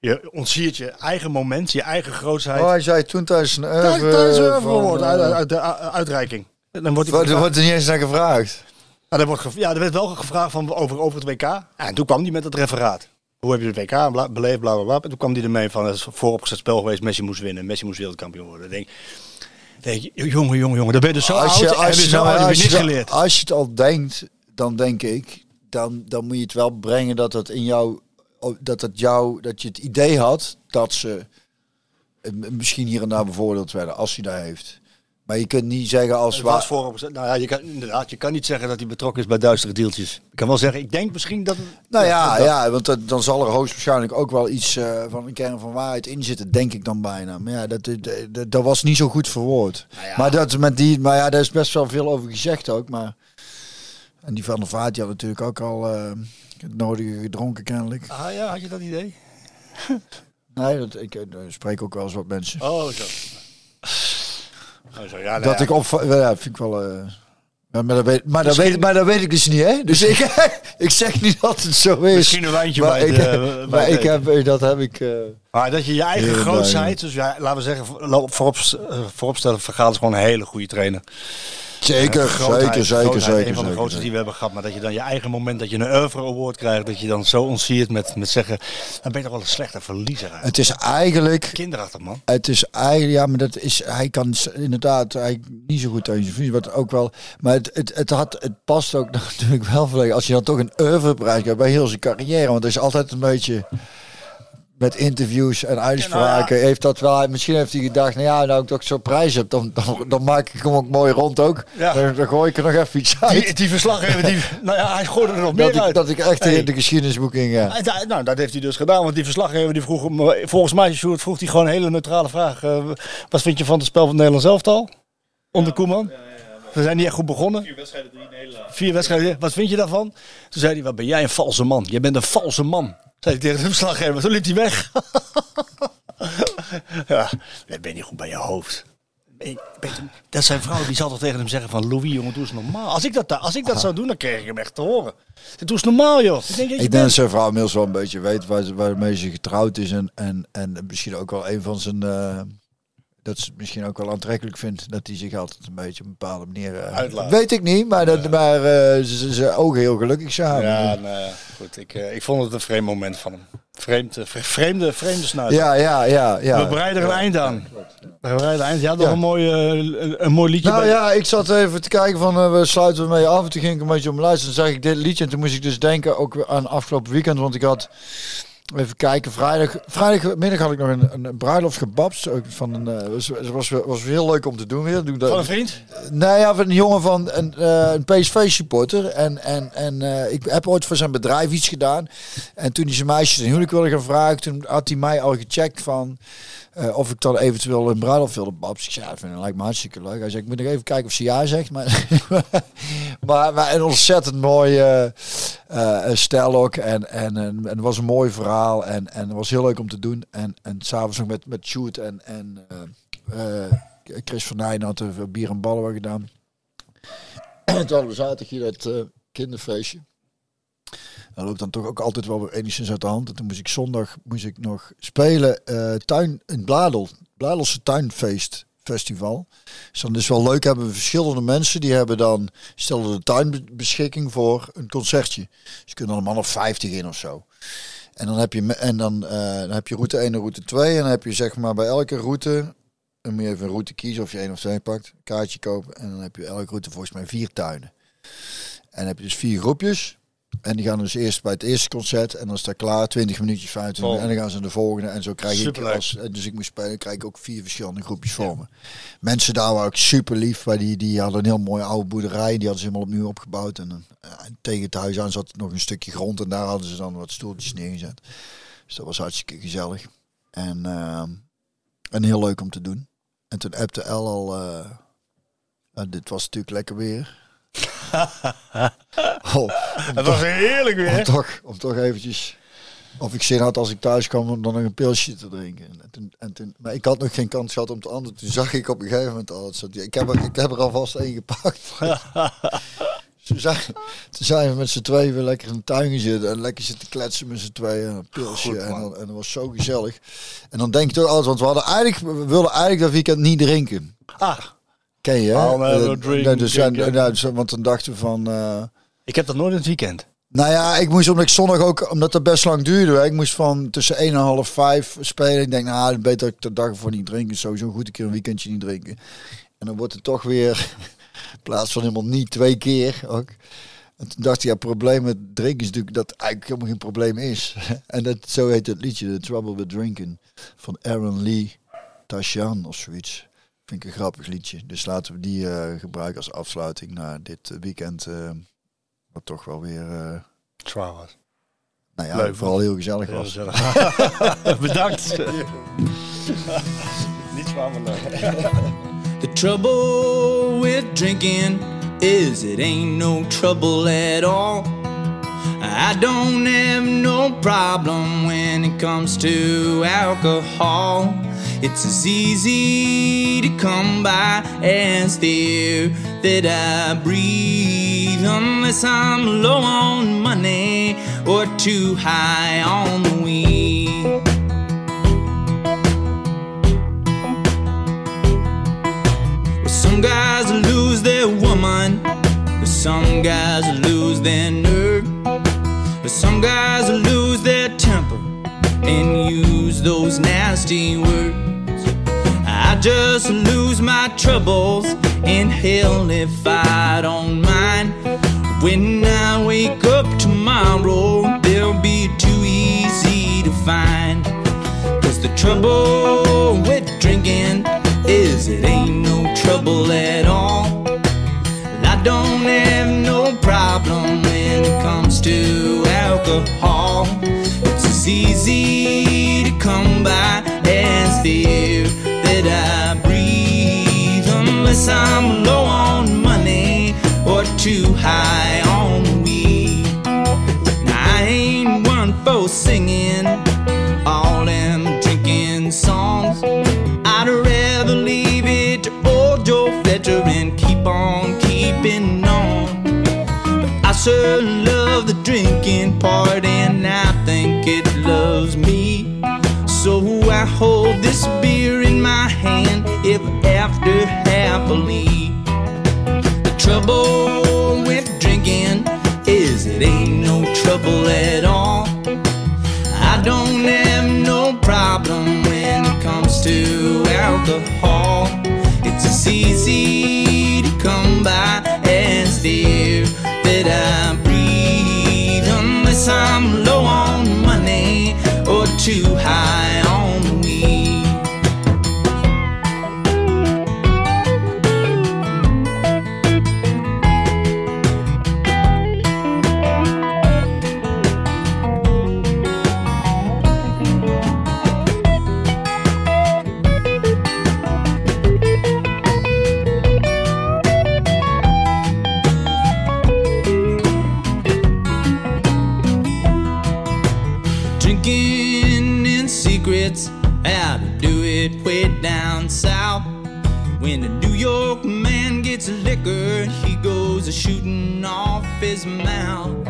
Speaker 7: Je ontsiert je eigen moment, je eigen grootheid.
Speaker 3: Oh, hij zei toen tijdens een
Speaker 7: Tijdens-
Speaker 3: oeuvre
Speaker 7: tijdens een
Speaker 3: van,
Speaker 7: oeuvre award,
Speaker 3: eh,
Speaker 7: uit, uit de uitreiking. Dan wordt hij
Speaker 3: Wordt- Er wordt er niet eens naar gevraagd.
Speaker 7: Nou, er, wordt ja, er werd wel gevraagd van over, over het WK. Ja, en toen kwam hij met het referaat. Hoe heb je het WK bla- beleefd, bla bla bla. En toen kwam hij ermee van het is vooropgezet spel geweest. Messi moest winnen. Messi moest wereldkampioen worden. Denk, denk jongen, jongen, jongen. Dan ben je dus zo heb je oud,
Speaker 3: als,
Speaker 7: niks
Speaker 3: je,
Speaker 7: geleerd.
Speaker 3: als je het al denkt, dan denk ik, dan, dan moet je het wel brengen dat het in jou, dat het jou, dat je het idee had dat ze eh, misschien hier en daar bevoordeeld werden, als hij daar heeft. Maar je kunt niet zeggen als waar.
Speaker 7: vooropgezet. Nou ja, je kan, inderdaad, je kan niet zeggen dat hij betrokken is bij duistere deeltjes. Ik kan wel zeggen, ik denk misschien dat...
Speaker 3: Nou ja,
Speaker 7: dat-
Speaker 3: ja want dat- dan zal er hoogstwaarschijnlijk ook wel iets eh, van een kern van waarheid in zitten, denk ik dan bijna. Maar ja, dat, dat, dat, dat was niet zo goed verwoord.
Speaker 7: Nou ja.
Speaker 3: Maar, dat, met die, maar ja, daar is best wel veel over gezegd ook. Maar, en die van der Vaart, die had natuurlijk ook al eh, het nodige gedronken kennelijk.
Speaker 7: Ah ja, had je dat idee? [laughs]
Speaker 3: Nee, dat, ik eh, spreek ook wel eens wat mensen.
Speaker 7: Oh, zo. Oh, zo ja, nou
Speaker 3: dat
Speaker 7: ja.
Speaker 3: ik op, ja, vind ik wel... eh, maar, maar, dat weet, maar, dat weet, maar dat weet ik dus niet, hè? Dus ik, [laughs] ik zeg niet dat het zo is.
Speaker 7: Misschien een wijntje
Speaker 3: maar
Speaker 7: bij
Speaker 3: ik,
Speaker 7: het, eh, bij
Speaker 3: maar
Speaker 7: het
Speaker 3: ik heb, dat heb ik...
Speaker 7: Maar dat je je eigen grootheid, dus ja, laten we zeggen, voor- voorop, vooropstellen, Vergaal is gewoon een hele goede trainer.
Speaker 3: Zeker,
Speaker 7: Eh, grootheid,
Speaker 3: zeker, zeker,
Speaker 7: grootheid,
Speaker 3: zeker.
Speaker 7: Een van de
Speaker 3: zeker,
Speaker 7: grootste die we hebben gehad. Maar dat je dan je eigen moment, dat je een oeuvre award krijgt, dat je dan zo ontsiert met, met zeggen, dan ben je toch wel een slechte verliezer. eigenlijk.
Speaker 3: Het is eigenlijk,
Speaker 7: Kinderachtig man.
Speaker 3: het is eigenlijk, ja, maar dat is, hij kan inderdaad hij niet zo goed tegen zijn vrienden, wat ook wel, maar het, het, het, had, het past ook [laughs] natuurlijk wel volledig, als je dan toch een oeuvreprijs krijgt bij heel zijn carrière, want er is altijd een beetje met interviews en uitspraken, heeft dat wel, misschien heeft hij gedacht, nou ja, nou ik toch zo'n prijs heb, dan, dan, dan maak ik hem ook mooi rond ook,
Speaker 7: Ja.
Speaker 3: dan, dan gooi ik er nog even iets uit.
Speaker 7: Die, die verslaggever, die, [laughs] nou ja, hij gooide er nog
Speaker 3: dat,
Speaker 7: meer
Speaker 3: ik,
Speaker 7: uit.
Speaker 3: dat ik echt
Speaker 7: Hey.
Speaker 3: in de geschiedenisboek in ga.
Speaker 7: En da- nou, dat heeft hij dus gedaan, want die verslaggever die vroeg hem, eh, volgens mij Sjoerd, vroeg hij gewoon een hele neutrale vraag. eh, wat vind je van het spel van het Nederlands elftal? Onder Koeman? We zijn niet echt goed begonnen. Vier wedstrijden, drie Nederland. Vier wedstrijden, wat vind je daarvan? Toen zei hij, wat ben jij een valse man? Je bent een valse man. Zei tegen de verslaggever, toen liep hij weg. [laughs] ja, dat ben je niet goed bij je hoofd. Dat zijn vrouwen die zal toch tegen hem zeggen van Louis, jongen, doe eens normaal. Als ik dat, als ik dat zou doen, dan kreeg ik hem echt te horen. Doe eens normaal, joh. Ik denk dat je
Speaker 3: Ik denk
Speaker 7: bent-
Speaker 3: dat zijn vrouw inmiddels wel een beetje weet waar, waarmee ze getrouwd is. En, en, en misschien ook wel een van zijn... eh, dat ze het misschien ook wel aantrekkelijk vindt dat hij zich altijd een beetje op een bepaalde manier eh,
Speaker 7: Uitlaat.
Speaker 3: Weet ik niet, maar, dat, maar eh, ze- ogen heel gelukkig samen.
Speaker 7: Ja, nee, goed. Ik, eh, ik vond het een vreemd moment van hem. Vreemd, vre- vreemde, vreemde snuit.
Speaker 3: ja, ja, ja. ja.
Speaker 7: We bereiden er een eind aan. We bereiden een eind. Je had nog
Speaker 3: Ja.
Speaker 7: een mooi, eh, een, een mooi liedje
Speaker 3: Nou
Speaker 7: bij.
Speaker 3: ja, ik zat even te kijken van eh, we sluiten we mee af. En toen ging ik een beetje om luisteren. Toen zag ik dit liedje en toen moest ik dus denken ook aan afgelopen weekend. Want ik had even kijken. Vrijdag, vrijdagmiddag had ik nog een, een bruiloft gebabst. Ook van een, eh, was, was, was, heel leuk om te doen weer. Doe dat-
Speaker 7: Van een vriend?
Speaker 3: Nee, ja, van een jongen van een, eh, een PSV-supporter. En, en, en eh, ik heb ooit voor zijn bedrijf iets gedaan. En toen hij zijn meisje een huwelijk wilde gaan vragen, toen had hij mij al gecheckt van eh, of ik dan eventueel een bruiloft wilde babs. Ik zei, vind ik, lijkt me hartstikke leuk. Hij zei, ik moet nog even kijken of ze ja zegt. Maar, [laughs] maar, een ontzettend mooi eh, eh, stel ook. En, en, en, het was een mooi verhaal. En, en het was heel leuk om te doen. En, en s'avonds nog met, met Sjoerd en, en Chris van Nijnen had er bier en ballen gedaan. En [clears throat] toen hadden we hier dat kinderfeestje. Dat loopt dan toch ook altijd wel weer enigszins uit de hand. En toen moest ik zondag moest ik nog spelen eh, tuin in Bladel. Bladelse tuinfeest festival. Dus dan is wel leuk, hebben we verschillende mensen die hebben dan stellen de tuin be- beschikking voor een concertje. Dus kunt er een man of 50 in of zo. En dan heb je en dan, eh, dan heb je route 1 en route 2 en dan heb je zeg maar bij elke route dan moet je even een route kiezen of je één of twee pakt, kaartje kopen en dan heb je elke route volgens mij vier tuinen. En dan heb je dus vier groepjes. En die gaan dus eerst bij het eerste concert en dan is dat klaar, 20 minuutjes, 25 minuten. En dan gaan ze naar de volgende. En zo krijg ik als, eh, dus ik moest spelen, krijg ik ook vier verschillende groepjes voor me. Mensen daar waren ook super lief, maar die, die hadden een heel mooie oude boerderij, die hadden ze helemaal opnieuw opgebouwd. En, eh, tegen het huis aan zat nog een stukje grond en daar hadden ze dan wat stoeltjes neergezet. Dus dat was hartstikke gezellig. En, en heel leuk om te doen. En toen appte El al, dit was natuurlijk lekker weer. [laughs] oh, om,
Speaker 7: Het was heerlijk
Speaker 3: om
Speaker 7: weer.
Speaker 3: toch, om toch eventjes, of ik zin had als ik thuis kwam om dan nog een pilsje te drinken. En toen, en toen, maar ik had nog geen kans gehad om te antwoorden. Toen zag ik op een gegeven moment al, ik heb er, ik heb er alvast één gepakt. [laughs] Toen zijn, toen zijn we met z'n tweeën weer lekker in de tuin zitten en lekker zitten kletsen met z'n tweeën. Een pilsje
Speaker 7: Goed,
Speaker 3: en, dan, en dat was zo gezellig. En dan denk je toch altijd, want we hadden eigenlijk, we wilden eigenlijk dat weekend niet drinken.
Speaker 7: Ah,
Speaker 3: Ken je? hè?
Speaker 7: I'll never
Speaker 3: Eh,
Speaker 7: drink
Speaker 3: nee, dus, en-
Speaker 7: again.
Speaker 3: nou, dus- want dan dachten we van... eh,
Speaker 7: ik heb dat nooit in het weekend.
Speaker 3: nou ja, ik moest omdat ik zondag ook, omdat het best lang duurde. hè, Ik moest van tussen 1 en half 5 spelen. Ik denk, nou, beter dat ik de dag ervoor niet drinken. Sowieso goed een keer een weekendje niet drinken. En dan wordt het toch weer, [laughs] in plaats van helemaal niet, twee keer ook. En toen dacht ik, ja, het probleem met drinken is natuurlijk dat eigenlijk helemaal geen probleem is. [laughs] en dat, zo heet het liedje, The Trouble with Drinking, van Aaron Lee Tashan of zoiets. Vind ik een grappig liedje. Dus laten we die eh, gebruiken als afsluiting naar dit weekend. eh, wat toch wel weer... eh,
Speaker 7: Zwaar was.
Speaker 3: nou ja,
Speaker 7: Leuk,
Speaker 3: vooral heel gezellig
Speaker 7: Heel
Speaker 3: was.
Speaker 7: gezellig. [laughs] Bedankt. [laughs] Niet zwaar, maar leuk.
Speaker 8: The trouble with drinking is it ain't no trouble at all. I don't have no problem when it comes to alcohol. It's as easy to come by as the air that I breathe, unless I'm low on money or too high on the weed. Some guys lose their woman, some guys lose their nerve. Some guys lose their temper and use those nasty words. I just lose my troubles in hell if I don't mind. When I wake up tomorrow, they'll be too easy to find. Cause the trouble with drinking is it ain't no trouble at all. I don't have no problem when it comes to alcohol. Easy to come by as the air that I breathe, unless I'm low on money or too high on weed. Now, I ain't one for singing all them drinking songs. I'd rather leave it to old Joe Fletcher and keep on keeping on. But I sure love the drinking part, I hold this beer in my hand if after happily. The trouble with drinking is it ain't no trouble at all. I don't have no problem when it comes to alcohol. It's as easy to come by as the air that I breathe, unless I'm low on money or too high When a New York man gets liquor, he goes a shooting off his mouth.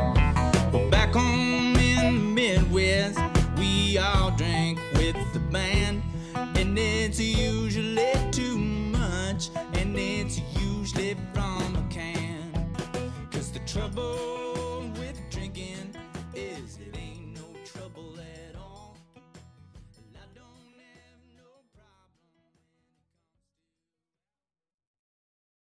Speaker 8: But back home in the Midwest, we all drink with the band, and it's usually too much, and it's usually from a can. Cause the trouble